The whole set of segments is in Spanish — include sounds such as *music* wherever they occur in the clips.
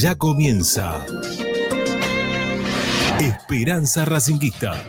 Ya comienza Esperanza Racinguista.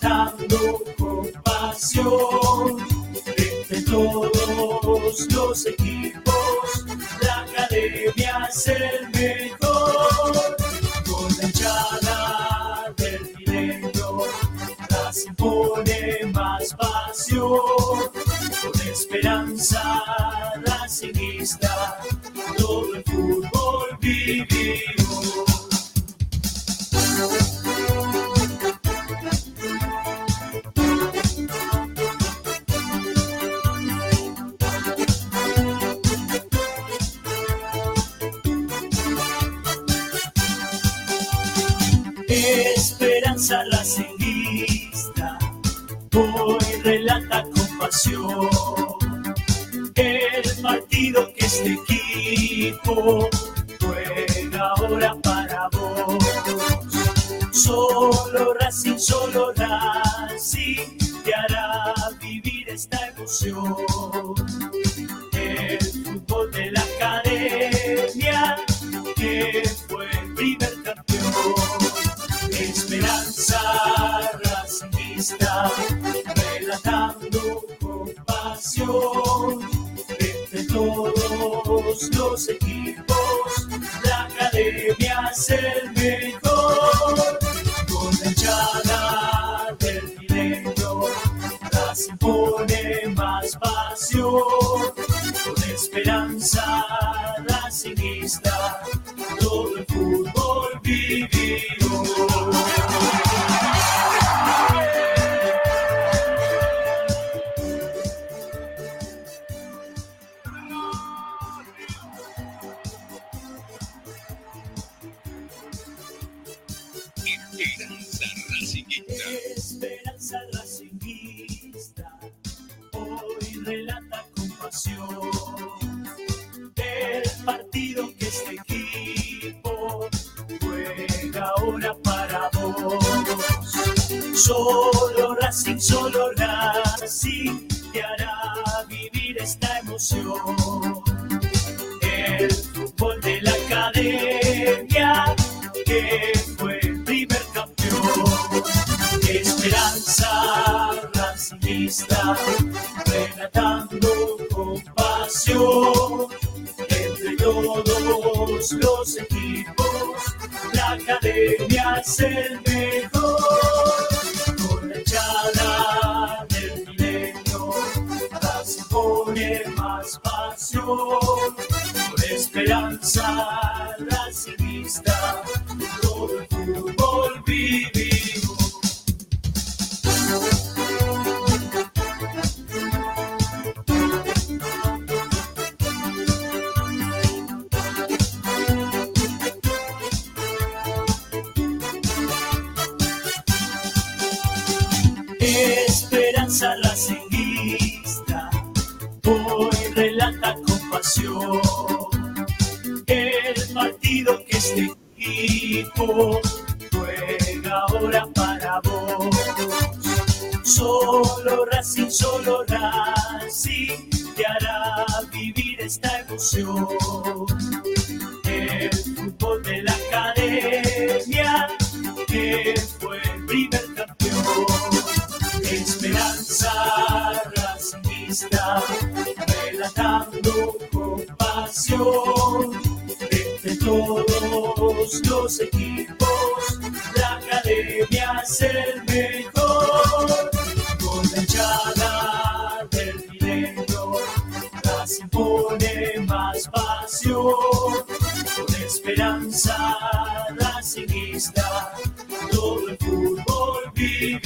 Relatando esta emoción. El fútbol de la academia que fue el primer campeón. Esperanza racingista, relatando con pasión. Entre todos los equipos, la academia es esperanza racingista, todo el fútbol vivió.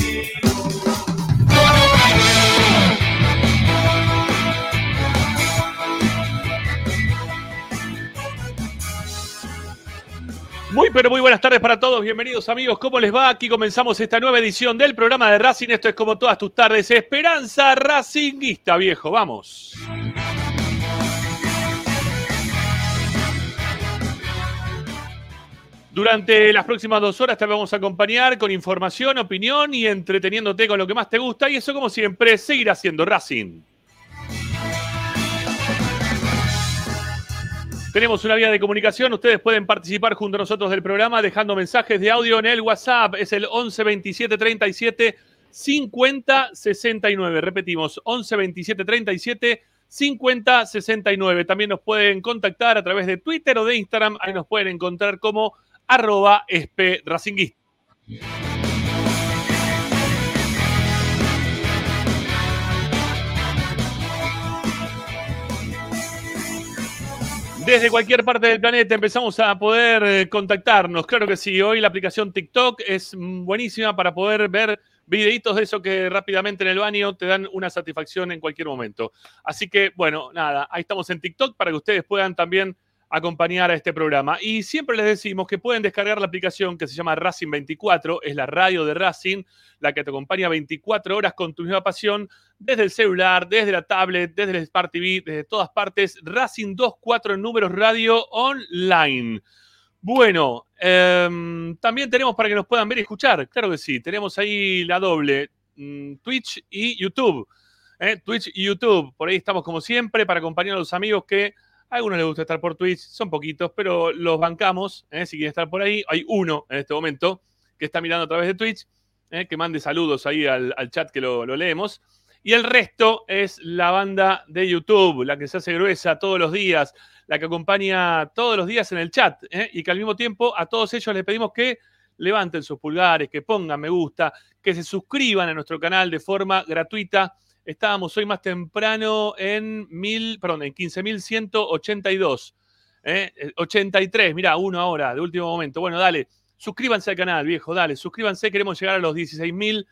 Muy pero muy buenas tardes para todos, bienvenidos amigos, ¿cómo les va? Aquí comenzamos esta nueva edición del programa de Racing, esto es como todas tus tardes, Esperanza Racinguista, viejo, vamos. Durante las próximas dos horas te vamos a acompañar con información, opinión y entreteniéndote con lo que más te gusta y eso como siempre seguirá siendo Racing. Tenemos una vía de comunicación, ustedes pueden participar junto a nosotros del programa dejando mensajes de audio en el WhatsApp, es el 11 27 37 50 69. Repetimos, 11 27 37 50 69. También nos pueden contactar a través de Twitter o de Instagram, ahí nos pueden encontrar como arroba esp racinguista. Desde cualquier parte del planeta empezamos a poder eh, contactarnos. Claro que sí, hoy la aplicación TikTok es buenísima para poder ver videitos de eso que rápidamente en el baño te dan una satisfacción en cualquier momento. Así que, bueno, nada, ahí estamos en TikTok para que ustedes puedan también acompañar a este programa. Y siempre les decimos que pueden descargar la aplicación que se llama Racing 24, es la radio de Racing, la que te acompaña 24 horas con tu misma pasión, desde el celular, desde la tablet, desde el Smart TV, desde todas partes. Racing 24 en números radio online. Bueno, em, también tenemos para que nos puedan ver y escuchar, claro que sí, tenemos ahí la doble, mm, Twitch y YouTube. ¿eh? Twitch y YouTube, por ahí estamos como siempre para acompañar a los amigos que a algunos les gusta estar por Twitch, son poquitos, pero los bancamos. ¿eh? Si quieren estar por ahí, hay uno en este momento que está mirando a través de Twitch, ¿eh? que mande saludos ahí al, chat que lo, lo leemos. Y el resto es la banda de YouTube, la que se hace gruesa todos los días, la que acompaña todos los días en el chat, ¿eh? y que al mismo tiempo a todos ellos les pedimos que levanten sus pulgares, que pongan me gusta, que se suscriban a nuestro canal de forma gratuita. Estábamos hoy más temprano en, mil, perdón, en 15.182. ¿eh? 83, mira, uno ahora, de último momento. Bueno, dale, suscríbanse al canal, viejo, dale, suscríbanse, queremos llegar a los 16.000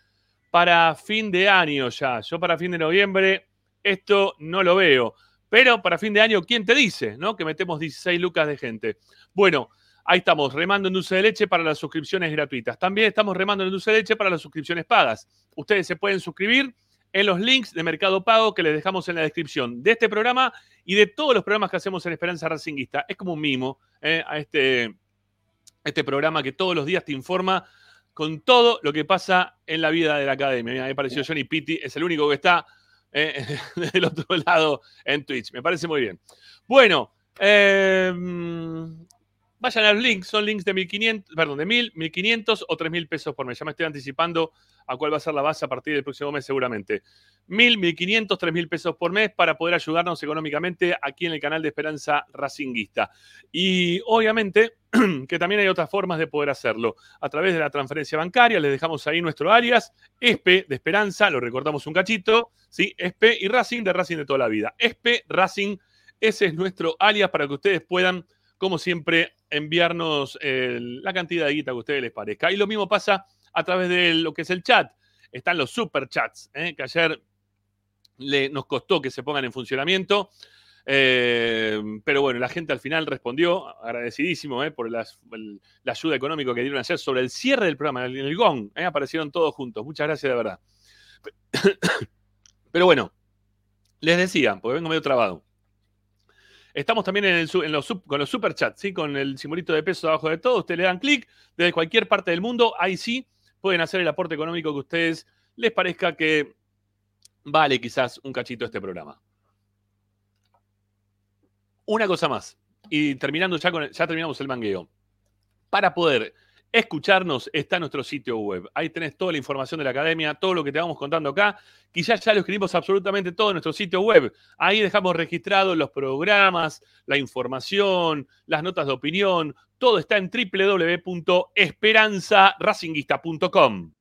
para fin de año ya. Yo para fin de noviembre esto no lo veo. Pero para fin de año, ¿quién te dice, no? Que metemos 16 lucas de gente. Bueno, ahí estamos, remando en dulce de leche para las suscripciones gratuitas. También estamos remando en dulce de leche para las suscripciones pagas. Ustedes se pueden suscribir en los links de Mercado Pago que les dejamos en la descripción de este programa y de todos los programas que hacemos en Esperanza Racinguista. Es como un mimo eh, a este, este programa que todos los días te informa con todo lo que pasa en la vida de la academia. me pareció Johnny Pitti, es el único que está eh, *laughs* del otro lado en Twitch. Me parece muy bien. Bueno, em, vayan al link, son links de 1500, perdón, de 1000, 1500 o 3000 pesos por mes. Ya me estoy anticipando a cuál va a ser la base a partir del próximo mes seguramente. 1000, 1500, 3000 pesos por mes para poder ayudarnos económicamente aquí en el canal de Esperanza Racinguista. Y obviamente *clears throat* que también hay otras formas de poder hacerlo. A través de la transferencia bancaria, les dejamos ahí nuestro alias, ESPE de Esperanza, lo recordamos un cachito, ¿sí? ESPE y Racing de Racing de toda la vida. ESPE, Racing, ese es nuestro alias para que ustedes puedan, como siempre, enviarnos la cantidad de guita que a ustedes les parezca. Y lo mismo pasa a través de lo que es el chat. Están los super chats, ¿eh? que ayer le, nos costó que se pongan en funcionamiento. Eh, pero bueno, la gente al final respondió, agradecidísimo eh, por la ayuda económica que dieron ayer sobre el cierre del programa, en el, GON. Eh, aparecieron todos juntos. Muchas gracias de verdad. *coughs* Pero bueno, les decía, porque vengo medio trabado. Estamos también en los, con los superchats, ¿sí? con el simbolito de peso abajo de todo. Ustedes le dan clic desde cualquier parte del mundo. Ahí sí pueden hacer el aporte económico que ustedes les parezca que vale quizás un cachito este programa. Una cosa más, y terminando ya con ya terminamos el mangueo. Para poder escucharnos está nuestro sitio web. Ahí tenés toda la información de la academia, todo lo que te vamos contando acá. Quizás ya lo escribimos absolutamente todo en nuestro sitio web. Ahí dejamos registrados los programas, la información, las notas de opinión. Todo está en www.esperanzaracinguista.com.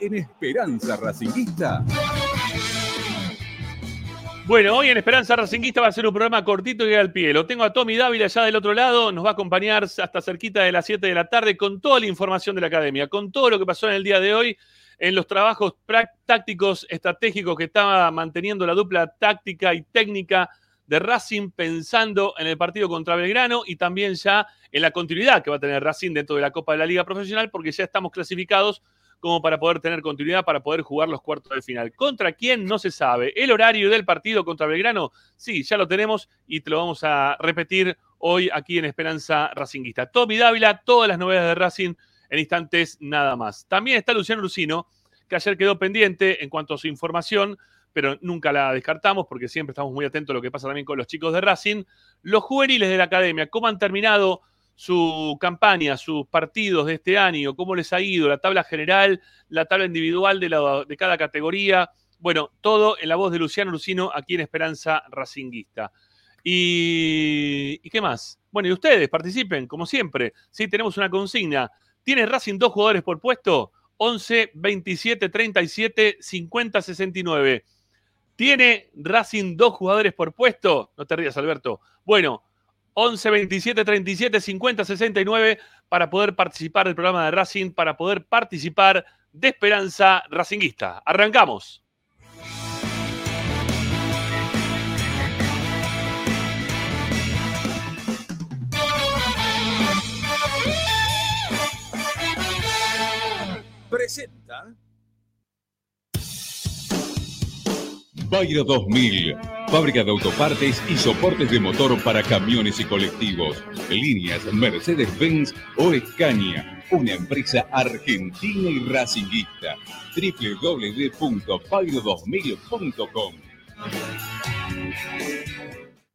en Esperanza Racinguista. Bueno, hoy en Esperanza Racinguista va a ser un programa cortito y al pie. Lo tengo a Tommy Dávila allá del otro lado. Nos va a acompañar hasta cerquita de las 7 de la tarde con toda la información de la academia, con todo lo que pasó en el día de hoy en los trabajos tácticos estratégicos que estaba manteniendo la dupla táctica y técnica de Racing pensando en el partido contra Belgrano y también ya en la continuidad que va a tener Racing dentro de la Copa de la Liga Profesional porque ya estamos clasificados como para poder tener continuidad, para poder jugar los cuartos de final. ¿Contra quién? No se sabe. ¿El horario del partido contra Belgrano? Sí, ya lo tenemos y te lo vamos a repetir hoy aquí en Esperanza Racinguista. Tommy Dávila, todas las novedades de Racing en instantes nada más. También está Luciano Lucino, que ayer quedó pendiente en cuanto a su información, pero nunca la descartamos porque siempre estamos muy atentos a lo que pasa también con los chicos de Racing. Los juveniles de la academia, ¿cómo han terminado su campaña, sus partidos de este año, cómo les ha ido, la tabla general, la tabla individual de, cada categoría. Bueno, todo en la voz de Luciano Lucino aquí en Esperanza Racinguista. Y, qué más? Bueno, y ustedes participen, como siempre. Sí, tenemos una consigna. ¿Tiene Racing dos jugadores por puesto? 11, 27, 37, 50, 69. ¿Tiene Racing dos jugadores por puesto? No te rías, Alberto. Bueno, 11 27 37 50 69 para poder participar del programa de Racing, para poder participar de Esperanza Racinguista. Arrancamos. Presenta Bayro 2000, fábrica de autopartes y soportes de motor para camiones y colectivos. Líneas Mercedes-Benz o Escaña, una empresa argentina y racinguista. www.bayro2000.com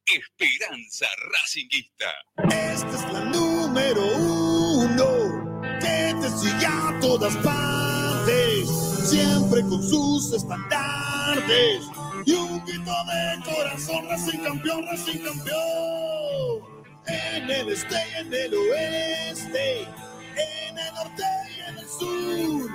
Esperanza Racinguista. Esta es la número uno que te sigue a todas partes, siempre con sus estandartes y un grito de corazón, Racing campeón, Racing campeón. en el este y en el oeste, en el norte y en el sur.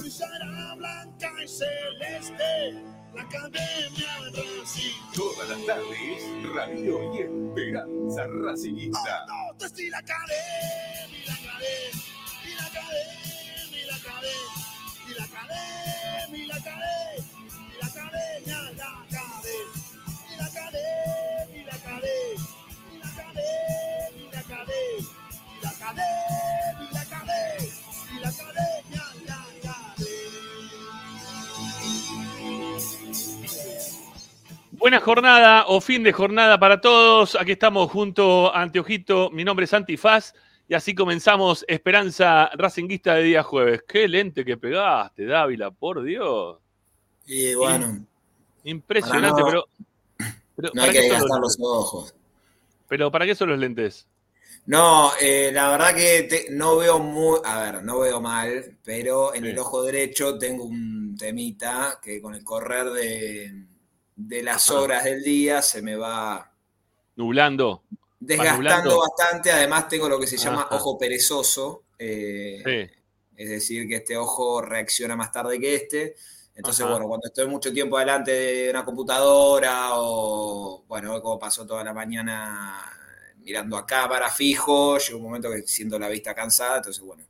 Brillará blanca y celeste la academia Racing. Todas las tardes, Radio y Esperanza Racingista. Oh, no, te la academia, la academia, la academia, la academia, la academia, la academia, Buena jornada o fin de jornada para todos. Aquí estamos junto a Anteojito. Mi nombre es Antifaz y así comenzamos Esperanza Racinguista de día jueves. Qué lente que pegaste, Dávila, por Dios. Y bueno, Impresionante, Para no- pero, pero no ¿para hay que gastar los- los ojos. Pero ¿para qué son los lentes? No, eh, la verdad que te- no veo muy, a ver, no veo mal, pero en Sí. el ojo derecho tengo un temita que con el correr de, de las Ajá. horas del día se me va Nublando. desgastando nublando? bastante. Además tengo lo que se llama Ajá. ojo perezoso, eh, Sí. es decir, que este ojo reacciona más tarde que este. Entonces, Ajá. bueno, cuando estoy mucho tiempo delante de una computadora o, bueno, como pasó toda la mañana mirando a cámara fijo, llega un momento que siento la vista cansada, entonces, bueno,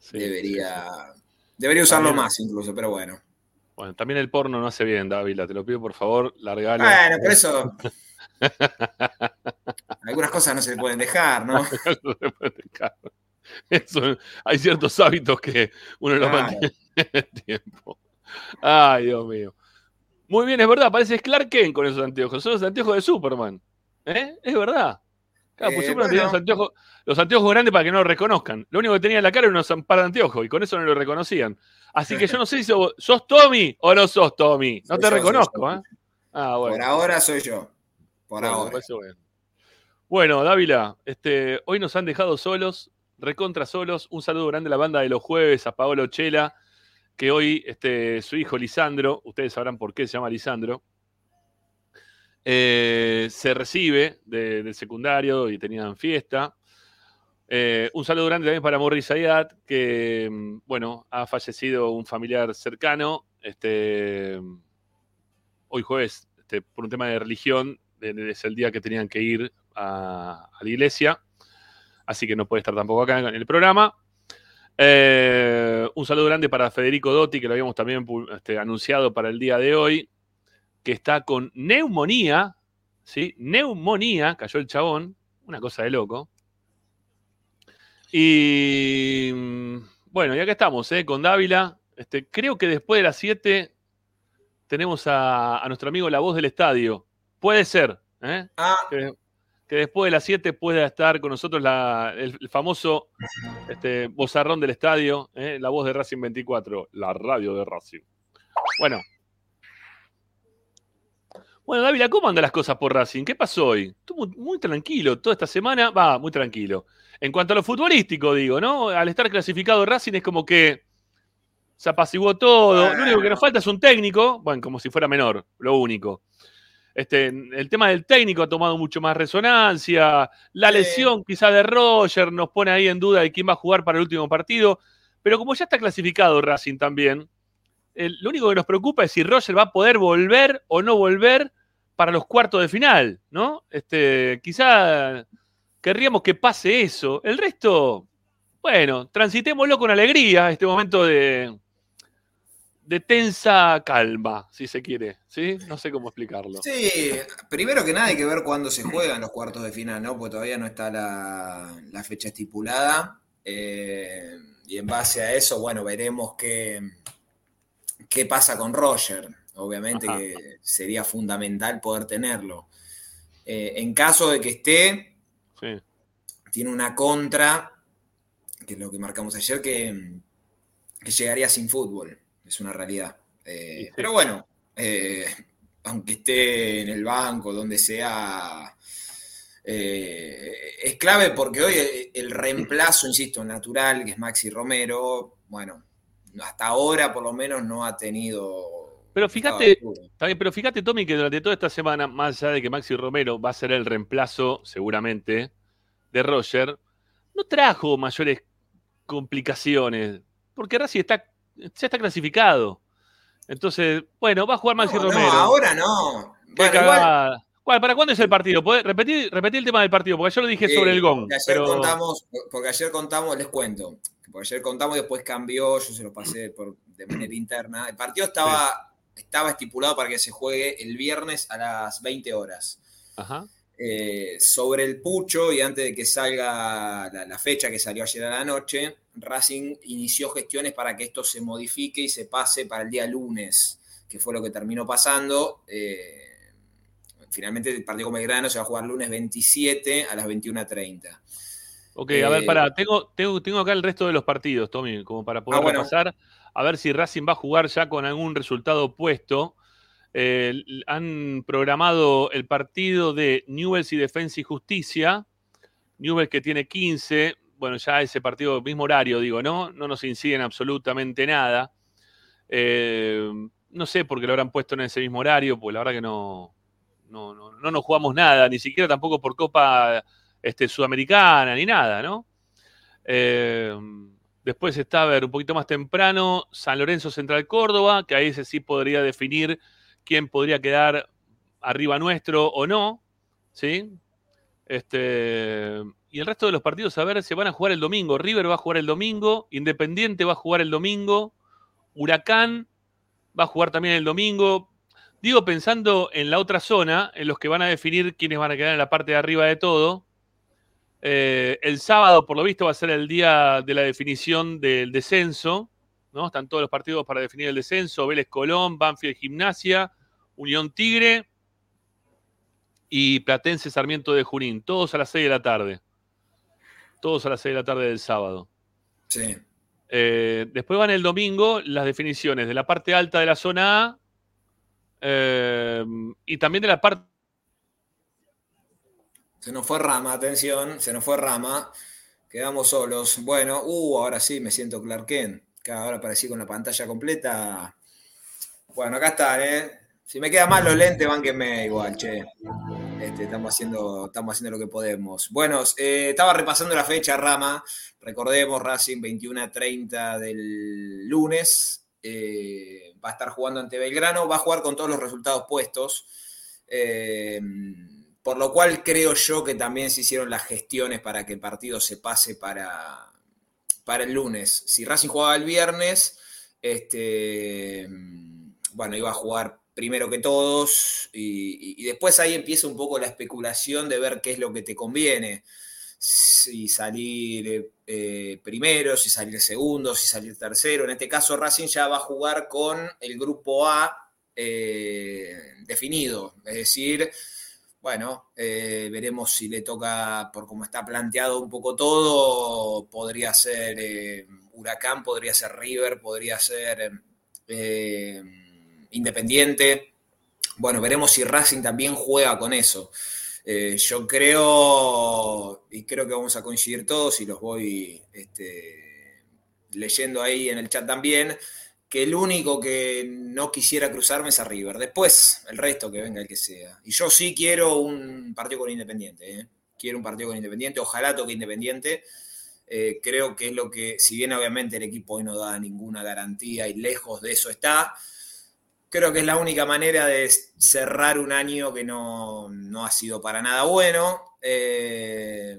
sí, debería, debería usarlo También- más incluso, pero bueno. Bueno, también el porno no hace bien, Dávila. Te lo pido, por favor, largalo. Bueno, por eso *laughs* algunas cosas no se pueden dejar, ¿no? No se puede dejar. Eso, hay ciertos hábitos que uno los Claro. mantiene en el tiempo. Ay, Dios mío. Muy bien, es verdad, parece Clark Kent con esos anteojos. Son los anteojos de Superman. ¿Eh? Es verdad. Claro, pues Eh, Superman tenía los anteojos, los anteojos grandes para que no lo reconozcan. Lo único que tenía en la cara era unos par de anteojos y con eso no lo reconocían. Así que yo no sé si sos, sos Tommy o no sos Tommy. No Soy te yo, reconozco. ¿eh? Ah, bueno. Por ahora soy yo. Por Bueno, ahora. bueno. Bueno, Dávila, este, hoy nos han dejado solos, recontra solos. Un saludo grande a la banda de los jueves, a Paolo Chela, que hoy este, su hijo Lisandro, ustedes sabrán por qué se llama Lisandro, eh, se recibe de- del secundario y tenían fiesta. Eh, un saludo grande también para Morris Ayat, que, mm, bueno, ha fallecido un familiar cercano. Este, hoy jueves, este, por un tema de religión, es el día que tenían que ir a la iglesia, así que no puede estar tampoco acá en el programa. Eh, un saludo grande para Federico Dotti, que lo habíamos también este, anunciado para el día de hoy, que está con neumonía, ¿sí? Neumonía, cayó el chabón, una cosa de loco. Y mm, bueno, y acá estamos, ¿eh? con Dávila. Este, creo que después de las 7 tenemos a, a nuestro amigo La Voz del Estadio. Puede ser, ¿eh? Ah, que, después de las 7 pueda estar con nosotros el, famoso este, vozarrón del estadio, ¿eh? la voz de Racing 24, la radio de Racing. Bueno. Bueno, Dávila, ¿cómo andan las cosas por Racing? ¿Qué pasó hoy? Estuvo muy tranquilo toda esta semana. Va, muy tranquilo. En cuanto a lo futbolístico, digo, ¿no? Al estar clasificado Racing es como que se apaciguó todo. Lo único que nos falta es un técnico, bueno, como si fuera menor, lo único. Este, el tema del técnico ha tomado mucho más resonancia. La lesión quizá de Roger nos pone ahí en duda de quién va a jugar para el último partido. Pero como ya está clasificado Racing también, el- lo único que nos preocupa es si Roger va a poder volver o no volver para los cuartos de final, ¿no? Este, quizá querríamos que pase eso. El resto, bueno, transitémoslo con alegría, este momento de, de tensa calma, si se quiere, ¿sí? No sé cómo explicarlo. Sí, primero que nada hay que ver cuándo se juegan los cuartos de final, ¿no? Porque todavía no está la, la fecha estipulada. Eh, y en base a eso, bueno, veremos qué, qué pasa con Roger. Obviamente Ajá. que sería fundamental poder tenerlo. Eh, en caso de que esté, Sí. tiene una contra, que es lo que marcamos ayer, que, que llegaría sin fútbol. Es una realidad. Eh, Sí. Pero bueno, eh, *laughs* aunque esté en el banco, donde sea, eh, es clave porque hoy el, el reemplazo, insisto, natural, que es Maxi Romero, bueno, hasta ahora por lo menos no ha tenido... Pero fíjate, bien, pero fíjate, Tommy, que durante toda esta semana, más allá de que Maxi Romero va a ser el reemplazo, seguramente, de Roger no trajo mayores complicaciones, porque Racing está, ya está clasificado. Entonces, bueno, va a jugar Maxi No, Romero. no, ahora no. Bueno, igual, cagada. ¿Cuál- ¿Para cuándo es el partido? ¿Podés repetir, repetir el tema del partido? Porque yo lo dije Sí, sobre el gong. porque ayer Pero... contamos, porque ayer contamos, les cuento, porque ayer contamos y después cambió, yo se lo pasé por, de manera interna. El partido estaba, estaba estipulado para que se juegue el viernes a las 20 horas. Ajá. Eh, sobre el pucho y antes de que salga la, la fecha que salió ayer a la noche, Racing inició gestiones para que esto se modifique y se pase para el día lunes, que fue lo que terminó pasando. Eh, finalmente el partido con Belgrano se va a jugar lunes 27 a las 21.30. Ok, a ver, Eh, pará. Tengo, tengo, tengo acá el resto de los partidos, Tommy, como para poder Ah, bueno. repasar. A ver si Racing va a jugar ya con algún resultado opuesto. Eh, han programado el partido de Newells y Defensa y Justicia. Newells que tiene 15. Bueno, ya ese partido, mismo horario, digo, ¿no? No nos incide en absolutamente nada. Eh, no sé por qué lo habrán puesto en ese mismo horario, pues la verdad que no, no, no, no nos jugamos nada, ni siquiera tampoco por Copa este, Sudamericana, ni nada, ¿no? Eh, después está, a ver, un poquito más temprano, San Lorenzo Central Córdoba, que ahí ese sí podría definir quién podría quedar arriba nuestro o no, ¿sí? Este, y el resto de los partidos, a ver, se van a jugar el domingo. River va a jugar el domingo, Independiente va a jugar el domingo, Huracán va a jugar también el domingo. Digo, pensando en la otra zona, en los que van a definir quiénes van a quedar en la parte de arriba de todo. Eh, el sábado, por lo visto, va a ser el día de la definición del descenso. ¿No? Están todos los partidos para definir el descenso. Vélez Colón, Banfield Gimnasia, Unión Tigre y Platense Sarmiento de Junín. Todos a las 6 de la tarde. Todos a las 6 de la tarde del sábado. Sí. Eh, después van el domingo las definiciones de la parte alta de la zona A eh, y también de la parte Se nos fue Rama, atención, se nos fue Rama. Quedamos solos. Bueno, uh, ahora sí me siento Clark Kent. Que ahora aparecí con la pantalla completa. Bueno, acá están, ¿eh? Si me quedan mal los lentes, bánquenme igual, che. Este, estamos, haciendo, estamos haciendo lo que podemos. Bueno, eh, estaba repasando la fecha, Rama. Recordemos, Racing 21 a 30 del lunes. Eh, va a estar jugando ante Belgrano. Va a jugar con todos los resultados puestos. Eh, por lo cual creo yo que también se hicieron las gestiones para que el partido se pase para, para el lunes. Si Racing jugaba el viernes, este, bueno, iba a jugar primero que todos y, después ahí empieza un poco la especulación de ver qué es lo que te conviene. Si salir eh, primero, si salir segundo, si salir tercero. En este caso Racing ya va a jugar con el grupo A eh, definido. Es decir, bueno, eh, veremos si le toca, por cómo está planteado un poco todo, podría ser eh, Huracán, podría ser River, podría ser eh, Independiente. Bueno, veremos si Racing también juega con eso. Yo creo, y creo que vamos a coincidir todos, y los voy este, leyendo ahí en el chat también, que el único que no quisiera cruzarme es a River. Después, el resto que venga el que sea. Y yo sí quiero un partido con Independiente. ¿eh? Quiero un partido con Independiente. Ojalá toque Independiente. Eh, creo que es lo que, si bien obviamente el equipo hoy no da ninguna garantía y lejos de eso está, creo que es la única manera de cerrar un año que no, no ha sido para nada bueno. Eh,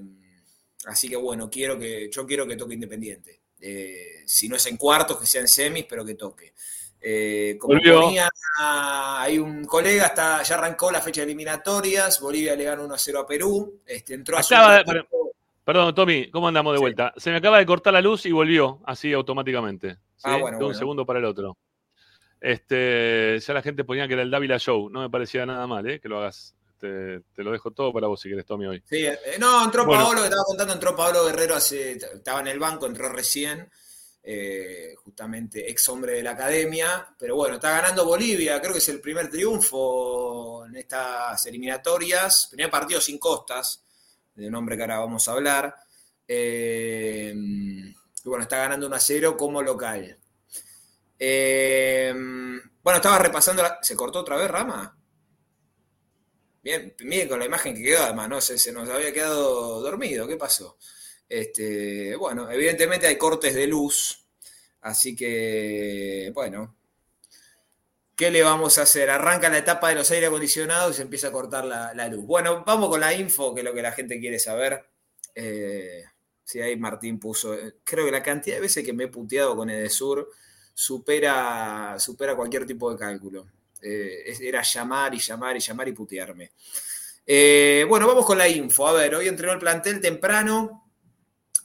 así que bueno, quiero que, yo quiero que toque Independiente. Eh, si no es en cuartos, que sea en semis, pero que toque. Eh, como ponía, hay un colega, está, ya arrancó la fecha de eliminatorias, Bolivia le ganó 1 a 0 a Perú, este, entró a su de- Perdón, Tommy, ¿cómo andamos de Sí. vuelta? Se me acaba de cortar la luz y volvió así automáticamente. ¿sí? Ah, bueno, de un bueno. segundo para el otro. Este, ya la gente ponía que era el Dávila Show. No me parecía nada mal, ¿eh? Que lo hagas. Te, te lo dejo todo para vos si querés, Tommy, hoy. Sí, eh, no, entró Bueno. Paolo, que estaba contando, entró Pablo Guerrero hace, estaba en el banco, entró recién, eh, justamente ex hombre de la academia, pero bueno, está ganando Bolivia, creo que es el primer triunfo en estas eliminatorias, primer partido sin costas, de un hombre que ahora vamos a hablar, eh, y bueno, está ganando 1 a 0 como local. Eh, bueno, estaba repasando, la- ¿se cortó otra vez Rama? Bien, miren con la imagen que quedó, además, ¿no? Se, nos había quedado dormido, ¿qué pasó? Este, bueno, evidentemente hay cortes de luz, así que, bueno, ¿qué le vamos a hacer? Arranca la etapa de los aire acondicionados y se empieza a cortar la, luz. Bueno, vamos con la info, que es lo que la gente quiere saber. Eh, sí, ahí Martín puso, eh, creo que la cantidad de veces que me he puteado con Edesur supera, supera cualquier tipo de cálculo. Eh, era llamar y llamar y llamar y putearme. Eh, bueno, vamos con la info. A ver, hoy entrenó el plantel temprano.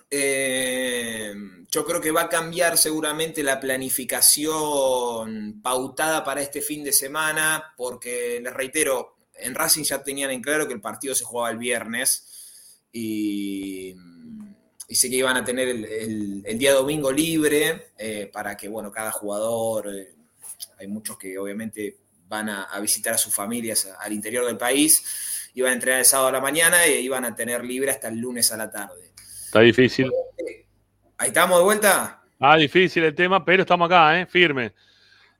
Eh, yo creo que va a cambiar seguramente la planificación pautada para este fin de semana, porque les reitero, en Racing ya tenían en claro que el partido se jugaba el viernes y, sé que iban a tener el, día domingo libre para que, bueno, cada jugador, hay muchos que obviamente van a, a visitar a sus familias al interior del país, iban a entrenar el sábado a la mañana e iban a tener libre hasta el lunes a la tarde. Está difícil. Ahí estamos de vuelta. Ah, difícil el tema, pero estamos acá, ¿eh? Firme.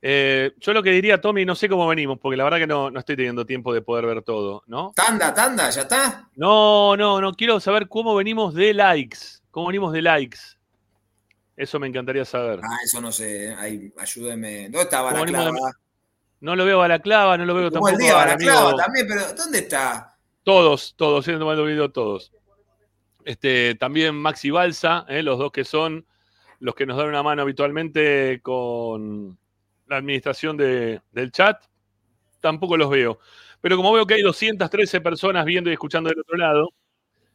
Eh, yo lo que diría, Tommy, no sé cómo venimos, porque la verdad que no, no estoy teniendo tiempo de poder ver todo, ¿no? Tanda, tanda, ya está. No, no, no, quiero saber cómo venimos de likes. ¿Cómo venimos de likes? Eso me encantaría saber. Ah, eso no sé, ahí, ayúdeme. ¿Dónde estaba la ¿Cómo venimos de- clava? No lo veo a la clava, no lo veo Como el tampoco día al la amigo- clava también, pero ¿dónde está? Todos, todos, siendo tomando video todos. Este, también Maxi Balsa, ¿eh? los dos que son los que nos dan una mano habitualmente con la administración de- del chat, tampoco los veo. Pero como veo que hay 213 personas viendo y escuchando del otro lado,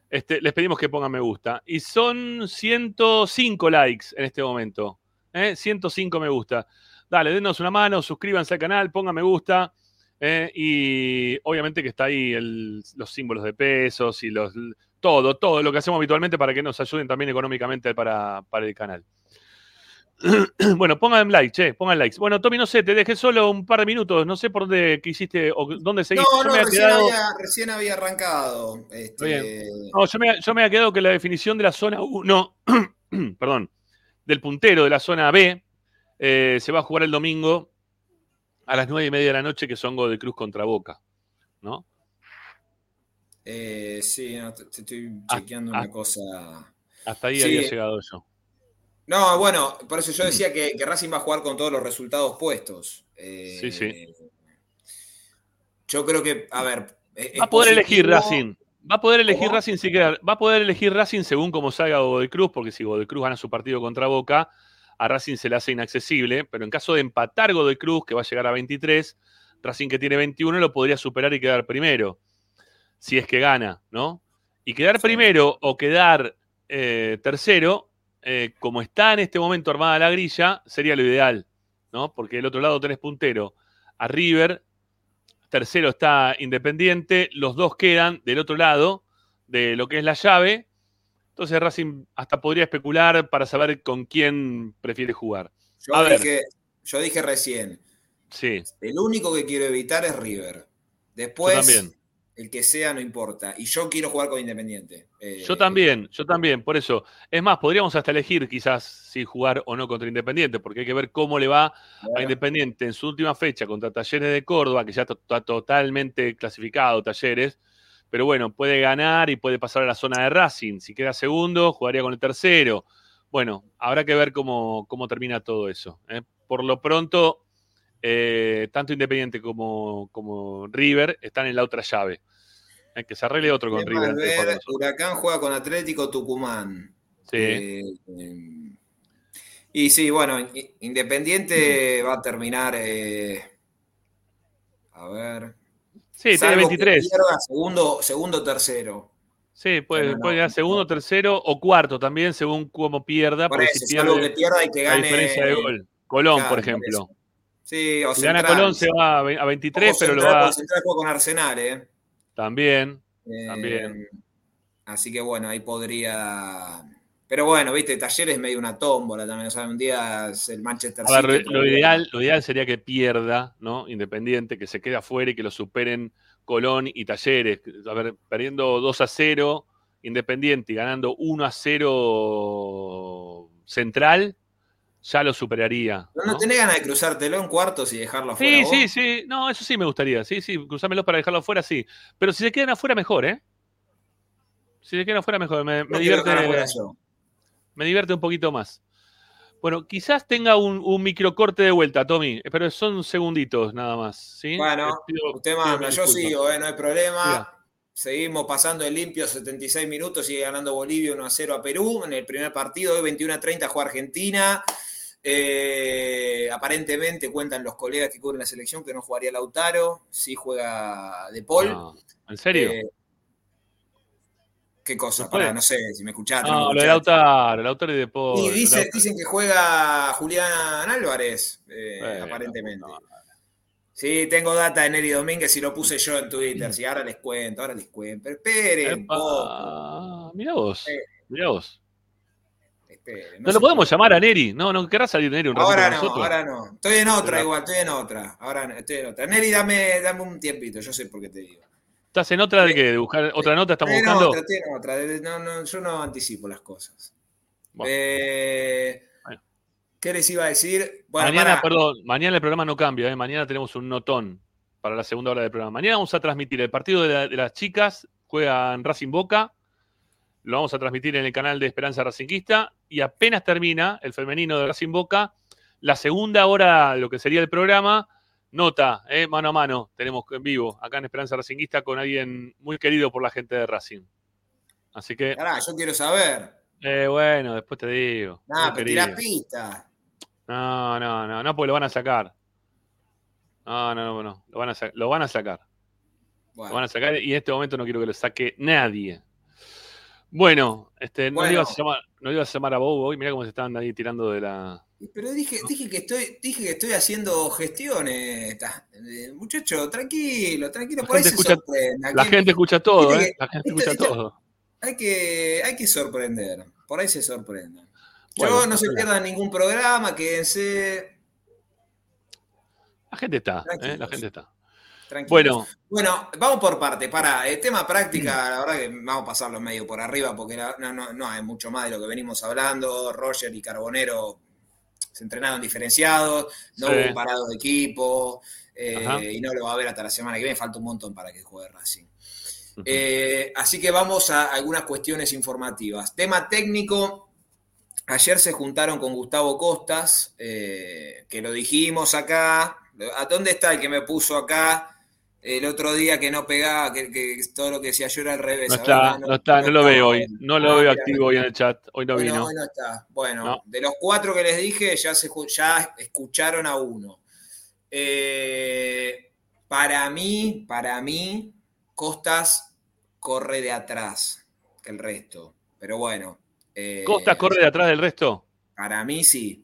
este, les pedimos que pongan me gusta. Y son 105 likes en este momento. ¿eh? 105 me gusta. Dale, denos una mano, suscríbanse al canal, pongan me gusta. ¿eh? y obviamente que está ahí el- los símbolos de pesos y los todo, todo lo que hacemos habitualmente para que nos ayuden también económicamente para, para el canal. *clears throat* bueno, pongan like, che, pongan likes. Bueno, Tommy, no sé, te dejé solo un par de minutos, no sé por dónde quisiste o dónde seguiste. No, no, recién, quedado- había, recién había arrancado. Este, No, yo me, yo me había quedado que la definición de la zona 1, *clears throat* perdón, del puntero de la zona B, eh, se va a jugar el domingo a las nueve y media de la noche, que son de Cruz contra Boca, ¿no? eh, sí, no, te, te estoy Ah, chequeando ah. una cosa. Hasta ahí Sí. había llegado yo. No, bueno, por eso yo decía que, que Racing va a jugar con todos los resultados puestos. Eh, Sí, sí. Yo creo que, a ver. Va a poder elegir. Racing. Va a poder elegir ¿Cómo? Racing si queda- Va a poder elegir Racing según como salga Godoy Cruz, porque si Godoy Cruz gana su partido contra Boca, a Racing se le hace inaccesible. Pero en caso de empatar Godoy Cruz, que va a llegar a 23, Racing que tiene 21 lo podría superar y quedar primero. Si es que gana, ¿no? Y quedar primero o quedar eh, tercero, eh, como está en este momento armada la grilla, sería lo ideal, ¿no? Porque del otro lado tenés puntero a River, tercero está Independiente, los dos quedan del otro lado de lo que es la llave. Entonces Racing hasta podría especular para saber con quién prefiere jugar. Yo, A ver. dije, yo dije recién, Sí, el único que quiero evitar es River. Después, también. el que sea no importa. Y yo quiero jugar con Independiente. Eh, yo también, yo también, por eso. Es más, podríamos hasta elegir quizás si jugar o no contra Independiente, porque hay que ver cómo le va a Independiente en su última fecha contra Talleres de Córdoba, que ya está totalmente clasificado Talleres, pero bueno, puede ganar y puede pasar a la zona de Racing. Si queda segundo, jugaría con el tercero. Bueno, habrá que ver cómo, cómo termina todo eso. ¿eh? Por lo pronto, eh, tanto Independiente como, como River están en la otra llave. ¿eh? Que se arregle otro con River. ver. Huracán juega con Atlético Tucumán. Sí. Eh, y sí, bueno, Independiente va a terminar. a ver. Sí, tiene salvo que 23. pierda segundo, segundo tercero. Sí, puede, no, puede quedar no. segundo, tercero o cuarto también, según cómo pierda. Por eso, si pierde que pierda y que la gane. diferencia de gol. Colón, Claro, por ejemplo. Sí, o Si gana. Colón se va a ve- a 23, Ojo, pero lo Central, va porque Central juega con Arsenal, ¿eh? también. Eh, También. Así que bueno, ahí podría. Pero bueno, viste, Talleres medio una tómbola también. O sea, un día el Manchester A ver, City. lo, lo ideal, lo ideal sería que pierda, ¿no? Independiente, que se quede afuera y que lo superen Colón y Talleres. A ver, perdiendo 2 a 0 Independiente y ganando 1 a 0 Central, ya lo superaría. ¿No, no tenés ganas de cruzártelo en cuartos y dejarlo afuera? Sí, vos? sí, sí. No, eso sí me gustaría. Sí, sí, cruzármelos para dejarlo afuera, sí. Pero si se quedan afuera, mejor, ¿eh? Si se quedan afuera, mejor. Me, me divierte, yo. Me divierte un poquito más. Bueno, quizás tenga un, un microcorte de vuelta, Tommy, pero son segunditos nada más. ¿sí? Bueno, pido- Usted manda, yo sigo, eh, no hay problema. Seguimos pasando el limpio 76 minutos, sigue ganando Bolivia 1 a 0 a Perú en el primer partido, hoy 21 a 30 juega Argentina. Eh, aparentemente cuentan los colegas que cubren la selección que no jugaría Lautaro, sí juega De Paul. No, ¿En serio? Eh, ¿Qué cosa? ¿No? Para, no sé si me escuchaste. no, me lo de escuchaste. Lautaro, Lautaro y de Paul. Y dicen, dicen que juega Julián Álvarez, eh, Bueno, aparentemente. no, Sí, tengo data de Neri Domínguez y lo puse yo en Twitter. Sí, ahora les cuento, ahora les cuento. Pero esperen mirá vos, Eh. mirá vos. No lo podemos puede. llamar a Neri. No, no querrá salir Neri un ratito Ahora no, nosotros. ahora no. Estoy en otra igual, estoy en otra. Ahora no, estoy en otra. Neri, dame, dame un tiempito, yo sé por qué te digo. ¿Estás en otra de qué? ¿De buscar otra nota? ¿Estamos buscando? otra, otra. No, no, yo no anticipo las cosas. Bueno. Eh, Bueno. ¿Qué les iba a decir? Bueno, mañana, pará. perdón, mañana el programa no cambia, ¿eh? mañana tenemos un notón para la segunda hora del programa. Mañana vamos a transmitir el partido de, la- de las chicas, juegan Racing Boca, lo vamos a transmitir en el canal de Esperanza Racingista y apenas termina el femenino de Racing Boca, la segunda hora de lo que sería el programa, nota, ¿eh? mano a mano, tenemos en vivo acá en Esperanza Racingista con alguien muy querido por la gente de Racing. Así que, Pará, yo quiero saber. eh, bueno, después te digo. Muy pero tirá querido. pista. No, no, no, no, porque lo van a sacar. No, no, no, no. Lo van a, sa- lo van a sacar. Lo van a sacar y en este momento no quiero que lo saque nadie. Bueno, este, no, Bueno. le ibas a llamar, no le ibas a llamar a Bobo hoy. Mirá cómo se estaban ahí tirando de la. Pero dije, dije que estoy, dije que estoy haciendo gestiones. eh, Muchacho, tranquilo, tranquilo, por ahí se sorprende. La gente escucha todo, ¿eh? La gente escucha todo. Hay que, hay que sorprender. Por ahí se sorprenden. Yo no se pierdan ningún programa, quédense La gente está, ¿eh? La gente está. Bueno, Bueno, vamos por parte. Para el tema práctica, la verdad que vamos a pasarlo medio por arriba porque no, no, no hay mucho más de lo que venimos hablando. Roger y Carbonero se entrenaron diferenciados, no Sí. hubo un parado de equipo eh, y no lo va a ver hasta la semana que viene. Falta un montón para que juegue Racing. Eh, así que vamos a algunas cuestiones informativas. Tema técnico. Ayer se juntaron con Gustavo Costas, eh, que lo dijimos acá. ¿A dónde está el que me puso acá el otro día que no pegaba, que, que todo lo que decía yo era al revés? no ver, está, no está, no lo veo hoy. No lo Ah, veo mira, activo hoy en el chat. Hoy no vino. hoy está. Bueno, No. de los cuatro que les dije, ya, se, ya escucharon a uno. Eh, para mí, para mí, Costas corre de atrás que el resto. Pero bueno. eh, ¿Costas corre de atrás del resto? Para mí sí.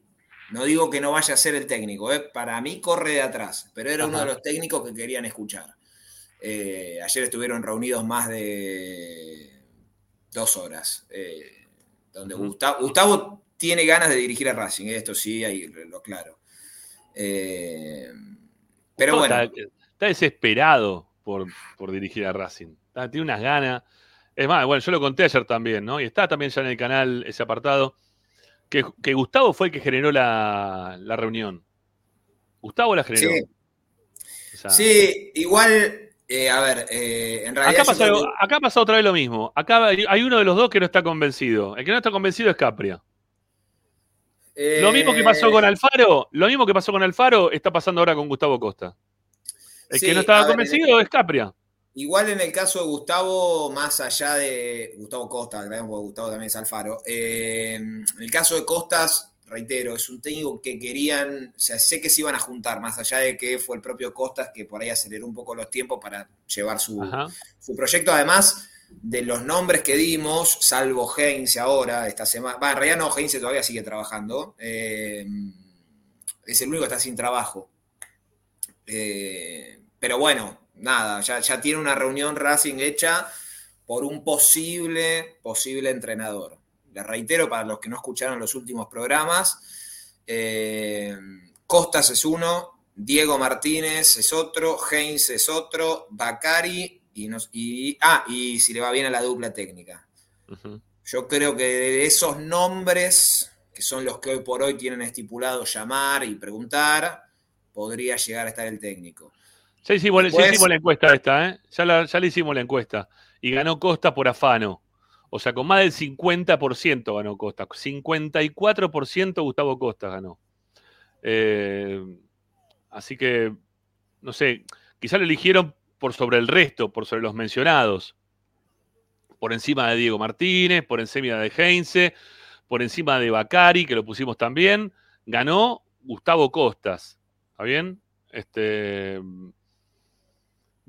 No digo que no vaya a ser el técnico, ¿eh? para mí corre de atrás, pero era uno de los técnicos que querían escuchar. Eh, ayer estuvieron reunidos más de dos horas, eh, donde. Gustavo, Gustavo tiene ganas de dirigir a Racing, esto sí, ahí lo claro. Pero bueno, Está, está desesperado por, por dirigir a Racing. Está- tiene unas ganas. Es más, bueno, yo lo conté ayer también, ¿no? Y está también ya en el canal ese apartado. Que, que Gustavo fue el que generó la, la reunión. Gustavo la generó. Sí. O sea, sí, igual, eh, a ver, eh, en realidad... Acá pasa, creo acá pasa otra vez lo mismo. Acá hay uno de los dos que no está convencido. El que no está convencido es Capria. Lo mismo que pasó eh, con Alfaro, lo mismo que pasó con Alfaro, está pasando ahora con Gustavo Costa. El Sí, que no estaba ver, convencido es Capria. Igual en el caso de Gustavo, más allá de Gustavo Costa, porque Gustavo también es Alfaro, eh, en el caso de Costas, reitero, es un técnico que querían, o sea, sé que se iban a juntar, más allá de que fue el propio Costas que por ahí aceleró un poco los tiempos para llevar su, Ajá. su proyecto. Además de los nombres que dimos, salvo Heinze ahora, esta semana, va, en realidad no, Heinze todavía sigue trabajando, eh, es el único que está sin trabajo. Eh, pero bueno, nada, ya, ya tiene una reunión Racing hecha por un posible, posible entrenador. Les reitero para los que no escucharon los últimos programas, eh, Costas es uno, Diego Martínez es otro, Heinz es otro, Bacari y, nos, y, ah, y si le va bien a la dupla técnica. Yo creo que de esos nombres que son los que hoy por hoy tienen estipulado llamar y preguntar, podría llegar a estar el técnico. Ya hicimos, ya hicimos la encuesta esta, ¿eh? Ya, la- ya le hicimos la encuesta. Y ganó Costa por afano. O sea, con más del 50% ganó Costa. 54% Gustavo Costa ganó. Eh, así que, no sé, quizá lo eligieron por sobre el resto, por sobre los mencionados. Por encima de Diego Martínez, por encima de Heinze, por encima de Bacari, que lo pusimos también. Ganó Gustavo Costas. ¿Está bien? Este.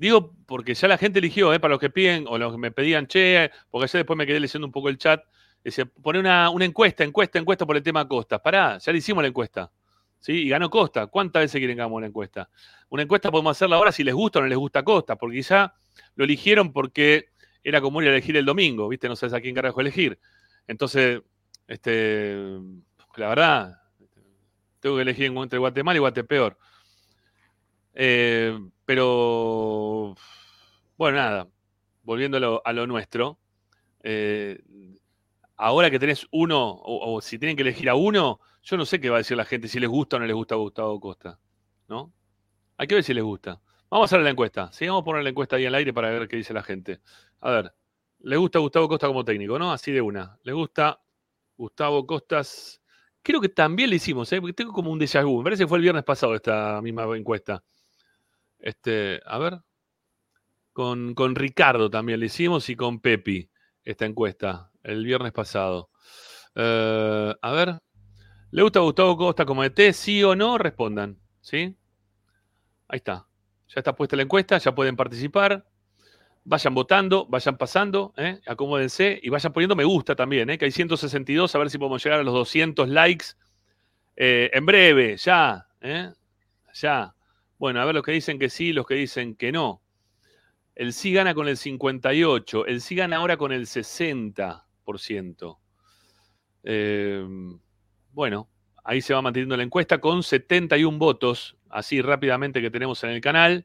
Digo, porque ya la gente eligió, ¿eh? para los que piden o los que me pedían, che, porque ayer después me quedé leyendo un poco el chat. Decía, pone una, una encuesta, encuesta, encuesta por el tema Costas. Pará, ya le hicimos la encuesta. ¿Sí? Y ganó Costa. ¿Cuántas veces quieren que hagamos la encuesta? Una encuesta podemos hacerla ahora si les gusta o no les gusta Costa, porque quizá lo eligieron porque era a elegir el domingo, ¿viste? No sabes a quién carajo elegir. Entonces, este, la verdad, tengo que elegir entre Guatemala y Guatepeor. Eh, pero, bueno, nada, volviendo a lo, nuestro, eh, ahora que tenés uno, o, si tienen que elegir a uno, yo no sé qué va a decir la gente, si les gusta o no les gusta Gustavo Costa, ¿no? Hay que ver si les gusta. Vamos a hacer la encuesta, ¿sí? Vamos a poner la encuesta ahí al aire para ver qué dice la gente. A ver, ¿le gusta Gustavo Costa como técnico, no? Así de una. ¿Le gusta Gustavo Costas? Creo que también le hicimos, ¿eh? porque tengo como un déjà. Me parece que fue el viernes pasado esta misma encuesta. Este, a ver. Con, con Ricardo también le hicimos y con Pepi esta encuesta el viernes pasado. Eh, a ver. ¿Le gusta Gustavo Costa como ET? ¿Sí o no? Respondan. ¿Sí? Ahí está. Ya está puesta la encuesta, ya pueden participar. Vayan votando, vayan pasando, ¿eh? acomódense y vayan poniendo me gusta también, ¿eh? que hay 162, a ver si podemos llegar a los 200 likes en breve, ya, ya. Bueno, a ver los que dicen que sí, los que dicen que no. El sí gana con el 58, el sí gana ahora con el 60%. Eh, bueno, ahí se va manteniendo la encuesta con 71 votos, así rápidamente que tenemos en el canal,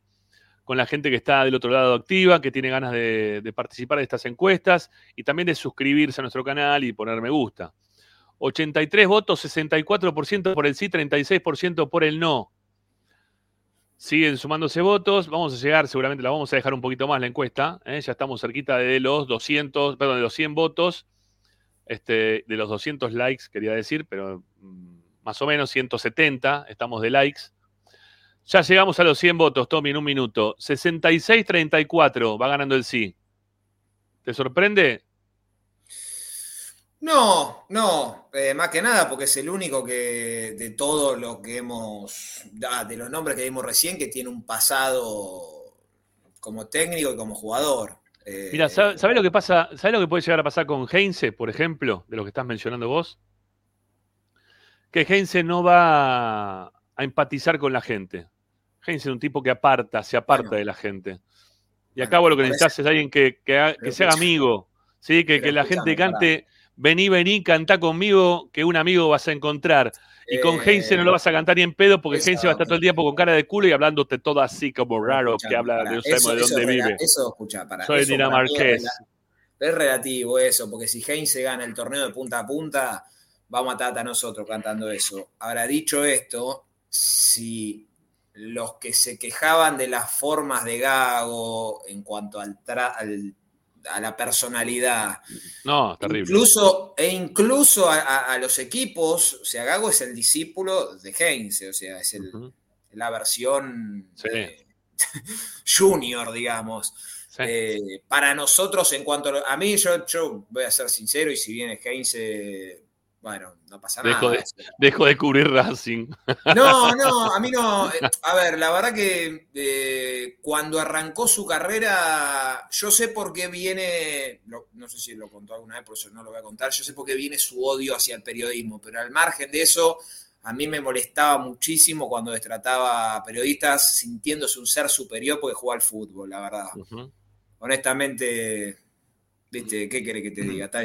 con la gente que está del otro lado activa, que tiene ganas de, de participar de estas encuestas y también de suscribirse a nuestro canal y poner me gusta. 83 votos, 64% por el sí, 36% por el no. Siguen sumándose votos. Vamos a llegar, seguramente la vamos a dejar un poquito más la encuesta. ¿eh? Ya estamos cerquita de los 200, perdón, de los 100 votos. Este, de los 200 likes, quería decir, pero mm, más o menos 170 estamos de likes. Ya llegamos a los 100 votos, Tommy, en un minuto. 66-34 va ganando el sí. ¿Te sorprende? No, no, eh, más que nada porque es el único que de todo lo que hemos, ah, de los nombres que dimos recién, que tiene un pasado como técnico y como jugador. Eh, Mira, ¿sabes lo que pasa? ¿Sabes lo que puede llegar a pasar con Heinze, por ejemplo, de lo que estás mencionando vos? Que Heinze no va a empatizar con la gente. Heinze es un tipo que aparta, se aparta Bueno. de la gente. Y Bueno, acá vos lo que necesitas es alguien que, que, se haga amigo. ¿sí? Que, que la gente cante, vení, vení, cantá conmigo, que un amigo vas a encontrar. Y con Eh, Heinze no lo vas a cantar ni en pedo porque Heinze va a estar todo el tiempo con cara de culo y hablándote todo así como raro, que habla pará, de no sabemos eso- de eso dónde vive. Eso, escucha, para. Soy eso para dinamarqués. Es relativo eso, porque si Heinze gana el torneo de punta a punta, vamos a matar a nosotros cantando eso. Ahora, dicho esto, si los que se quejaban de las formas de Gago en cuanto al, tra- al- a la personalidad, No, terrible. incluso, e incluso a, a- a los equipos, o sea, Gago es el discípulo de Heinze, o sea, es el, la versión Sí. eh, *laughs* junior, digamos. Sí. Eh, para nosotros, en cuanto a, mí, yo, yo voy a ser sincero, y si viene Heinze, bueno, no pasa Dejo nada. Dejo de cubrir Racing. No, *laughs* no, a mí no. eh, A ver, la verdad que eh, cuando arrancó su carrera, yo sé por qué viene, lo- no sé si lo contó alguna vez, por eso no lo voy a contar, yo sé por qué viene su odio hacia el periodismo, pero al margen de eso, a mí me molestaba muchísimo cuando destrataba a periodistas sintiéndose un ser superior porque jugaba al fútbol, la verdad. Honestamente, viste, ¿qué quiere que te diga? Está,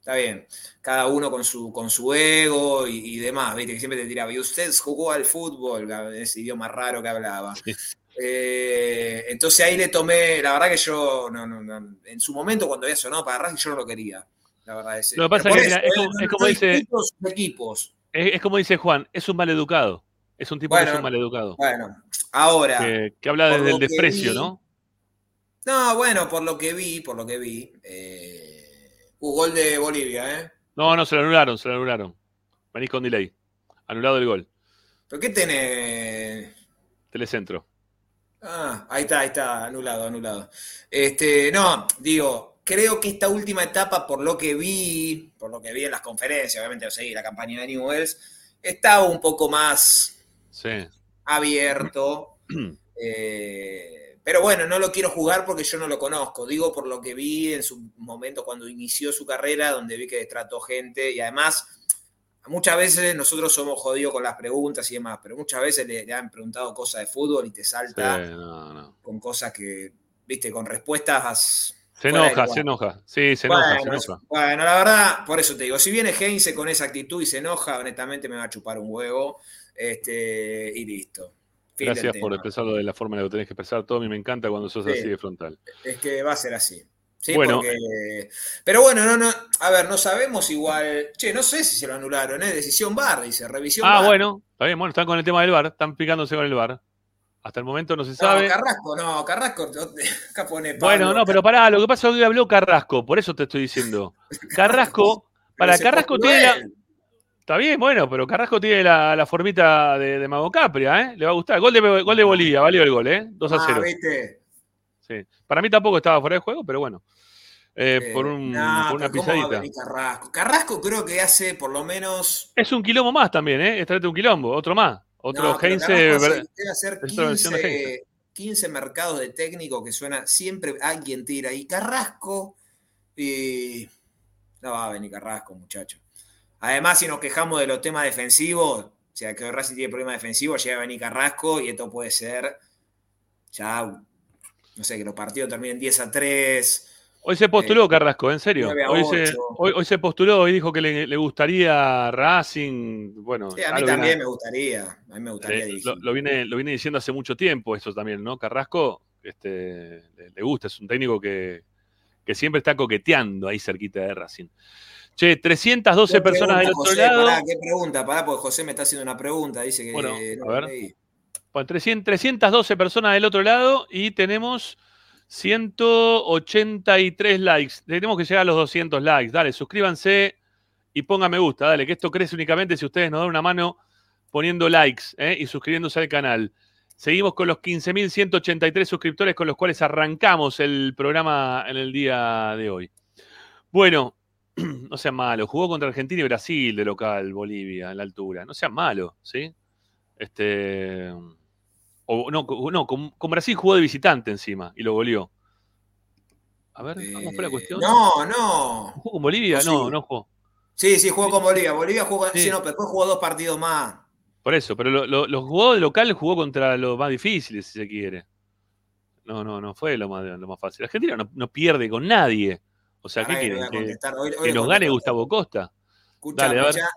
está bien, cada uno con su, con su ego y, y demás, viste, que siempre te tiraba, y usted jugó al fútbol, ese idioma raro que hablaba. Sí. Eh, entonces ahí le tomé, la verdad que yo, no, no, no, en su momento cuando había sonado para Racing, yo no lo quería. La verdad. Es, Lo que pasa que, eso, mira, es eh, como- no- es como no dice- equipos. Es, es como dice Juan, es un maleducado. Es un tipo que es un maleducado. Bueno, ahora. Que, que habla desde el desprecio, vi- ¿no? No, bueno, por lo que vi, por lo que vi. Eh, uh, gol de Bolivia, ¿eh? No, no, se lo anularon, se lo anularon. Venís con delay. Anulado el gol. ¿Pero qué tiene? Telecentro. Ah, ahí está, ahí está, anulado, anulado. Este, no, digo, creo que esta última etapa, por lo que vi, por lo que vi en las conferencias, obviamente yo seguí la campaña de Newells, estaba un poco más Sí. abierto. *clears throat* eh, pero bueno, no lo quiero jugar porque yo no lo conozco. Digo por lo que vi en su momento cuando inició su carrera, donde vi que trató gente y además muchas veces nosotros somos jodidos con las preguntas y demás, pero muchas veces le, le han preguntado cosas de fútbol y te Sí, salta no, no. con cosas que, viste, con respuestas. Se enoja, se enoja. Sí, se enoja, bueno, se enoja. bueno, la verdad, por eso te digo, si viene Heinze con esa actitud y se enoja, honestamente me va a chupar un huevo. Este, y listo. Gracias por expresarlo de la forma en la que tenés que expresar. Mí me encanta cuando sos Sí. así de frontal. Es que va a ser así. Sí, Bueno. porque- Pero bueno, no, no. A ver, no sabemos igual. Che, no sé si se lo anularon, ¿eh? Decisión VAR, dice, revisión Ah, VAR. bueno, está bien, bueno, están con el tema del bar, están picándose con el bar. Hasta el momento no se No, sabe. Carrasco, no, Carrasco, *laughs* acá pone Bueno, Pablo, no, pero pará, lo que pasa es que hoy habló Carrasco, por eso te estoy diciendo. *laughs* Carrasco, para Carrasco tiene la. Está bien, bueno, pero Carrasco tiene la, la formita de, de Mago Capria, ¿eh? Le va a gustar. Gol de, gol de Bolivia, valió el gol, ¿eh? 2 a Ah, 0. viste. Sí. Para mí tampoco estaba fuera de juego, pero bueno. Eh, Eh, por, un- no, por una pero ¿cómo va a pisadita. Carrasco? Carrasco creo que hace por lo menos. Es un quilombo más también, ¿eh? Es traerte un quilombo, otro más. Otro No, Heinze. Debe hacer es otra versión de 15, 15 mercados de técnico que suena. Siempre alguien tira. Y Carrasco. Y. No va a venir Carrasco, muchacho. Además, si nos quejamos de los temas defensivos, o sea, que Racing tiene problemas defensivos, llega a venir Carrasco y esto puede ser. Ya. No sé, que los partidos terminen 10 a 3. Hoy se postuló Carrasco, en serio. 9 a Hoy se, 8. hoy, hoy se postuló y dijo que le, le gustaría Racing. Bueno, Sí, a mí también viene- me gustaría. A mí me gustaría eh, lo, lo viene, lo viene diciendo hace mucho tiempo, eso también, ¿no? Carrasco este, le, le gusta, es un técnico que, que siempre está coqueteando ahí cerquita de Racing. Che, 312 ¿Qué personas del otro José? lado. Pará, ¿Qué pregunta? Pará, porque José me está haciendo una pregunta. Dice que Bueno, no a ver. leí. Bueno, 300 312 personas del otro lado y tenemos 183 likes. Tenemos que llegar a los 200 likes. Dale, suscríbanse y pongan me gusta. Dale, que esto crece únicamente si ustedes nos dan una mano poniendo likes ¿eh? y suscribiéndose al canal. Seguimos con los 15.183 suscriptores con los cuales arrancamos el programa en el día de hoy. Bueno, *clears throat* no sean malos. Jugó contra Argentina y Brasil de local, Bolivia, en la altura. No sean malos, ¿sí? Este. O, no, no con, con Brasil jugó de visitante encima y lo goleó. A ver, ¿cómo fue la Eh, cuestión? No, no. ¿Jugó con Bolivia? No, No, sí. no jugó. Sí, sí, jugó con Bolivia. Bolivia jugó. Sí. Sí, no, pero después jugó dos partidos más. Por eso, pero lo, lo- los jugó de local, jugó contra los más difíciles, si se quiere. No, no, no fue lo más, lo más fácil. Argentina no, no pierde con nadie. O sea, ¿qué quieren? ¿Que. Hoy- hoy que nos gane Gustavo Costa? Escucha, Dale, escucha.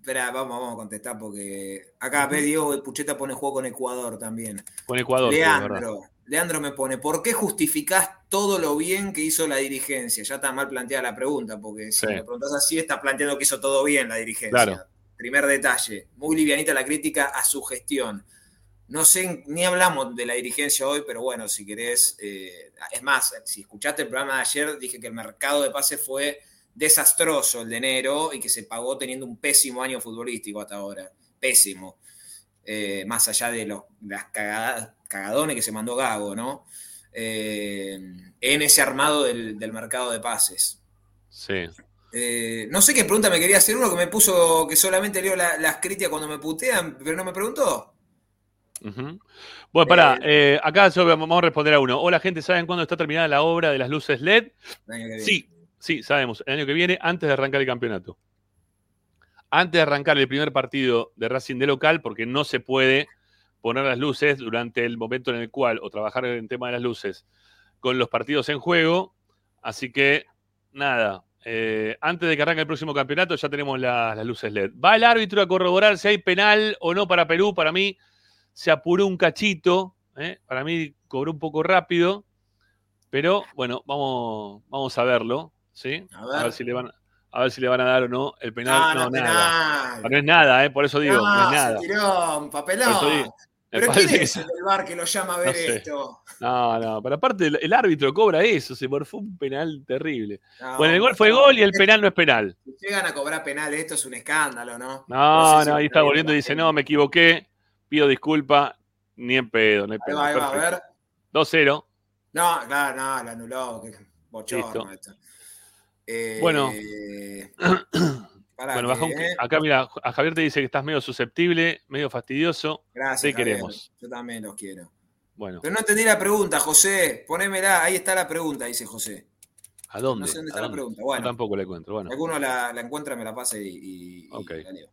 Espera, vamos, vamos a contestar porque acá ve Diego Pucheta pone juego con Ecuador también. Con Ecuador, sí. Leandro, Leandro me pone, ¿por qué justificás todo lo bien que hizo la dirigencia? Ya está mal planteada la pregunta, porque si Sí. me preguntás así, estás planteando que hizo todo bien la dirigencia. Claro. Primer detalle, muy livianita la crítica a su gestión. No sé, ni hablamos de la dirigencia hoy, pero bueno, si querés, eh, es más, si escuchaste el programa de ayer, dije que el mercado de pases fue desastroso el de enero y que se pagó teniendo un pésimo año futbolístico hasta ahora. Pésimo. Eh, más allá de los, las cagadas- cagadones que se mandó Gago, ¿no? Eh, en ese armado del, del mercado de pases. Sí. Eh, no sé qué pregunta me quería hacer uno que me puso que solamente leo la- las críticas cuando me putean, pero no me preguntó. Bueno, pará, eh, acá yo vamos a responder a uno. Hola, gente, ¿saben cuándo está terminada la obra de las luces LED? Sí, sí, sabemos. El año que viene, antes de arrancar el campeonato. Antes de arrancar el primer partido de Racing de local, porque no se puede poner las luces durante el momento en el cual, o trabajar en el tema de las luces, con los partidos en juego. Así que, nada, eh, antes de que arranque el próximo campeonato ya tenemos la- las luces LED. Va el árbitro a corroborar si hay penal o no para Perú. Para mí se apuró un cachito, ¿eh? para mí cobró un poco rápido, pero bueno, vamos, vamos a verlo, ¿sí? A A ver. ver si le van, a ver si le van a dar o no el penal. No, No, no, nada. penal. No es nada, ¿eh? por eso digo, no, No, es nada. se tiró un papelón. Digo, Pero ¿quién es el del bar que lo llama a ver sé. esto? No, no, pero aparte el, el árbitro cobra eso, se fue un penal terrible. No, Bueno, el gol fue gol y el penal no es penal. Si llegan a cobrar penal, esto es un escándalo, ¿no? No, no, ahí está volviendo y dice, no, me equivoqué, pido disculpa, ni en pedo, hay Ahí pedo. va, ahí va, a ver. 2-0. No, claro, no, lo anuló. que bochorno esto. Eh, Bueno. *clears throat* Bueno, un- eh, acá mira, a Javier te dice que estás medio susceptible, medio fastidioso. Gracias. te Javier, queremos. Yo también los quiero. Bueno, Pero no entendí la pregunta, José. Ponémela. Ahí está la pregunta, dice José. ¿a dónde? No sé dónde ¿A está la dónde? pregunta. Yo Bueno, tampoco la encuentro. Bueno, alguno la, la encuentra, me la pasa y, y- y Ok. la leo.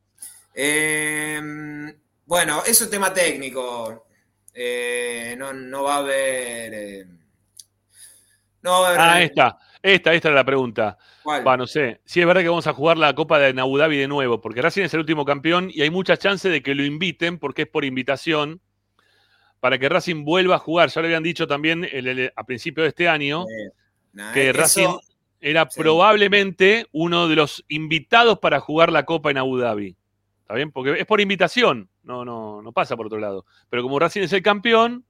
Eh, bueno, eso es tema técnico. Eh, no, no va a haber. eh, no va a haber. ah, esta, esta, esta era la pregunta. ¿Cuál? Va, no sé. Sí, es verdad que vamos a jugar la Copa de Abu Dhabi de nuevo, porque Racing es el último campeón y hay muchas chances de que lo inviten, porque es por invitación, para que Racing vuelva a jugar. Ya lo habían dicho también el- el- a principio de este año, Eh, nah, que eso- Racing era sí. probablemente uno de los invitados para jugar la Copa en Abu Dhabi. ¿Está bien? Porque es por invitación, no, no, no pasa por otro lado. Pero como Racing es el campeón,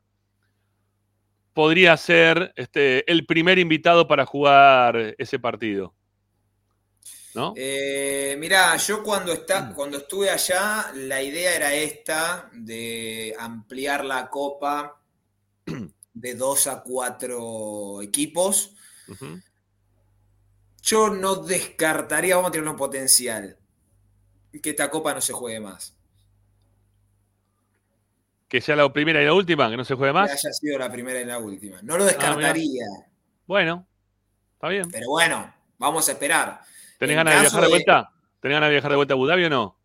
podría ser este, el primer invitado para jugar ese partido. ¿No? Eh, mirá, yo cuando, Mm. está, cuando estuve allá, la idea era esta, de ampliar la copa *clears throat* de dos a cuatro equipos. Yo no descartaría, vamos a tener un potencial, que esta copa no se juegue más. Que sea la primera y la última, que no se juegue Que más. haya sido la primera y la última. No lo Ah, descartaría, Bueno, está bien. pero bueno, vamos a esperar. ¿Tenés en ganas de viajar de de- vuelta? ¿Tenés ganas de viajar de vuelta a Abu Dhabi o no?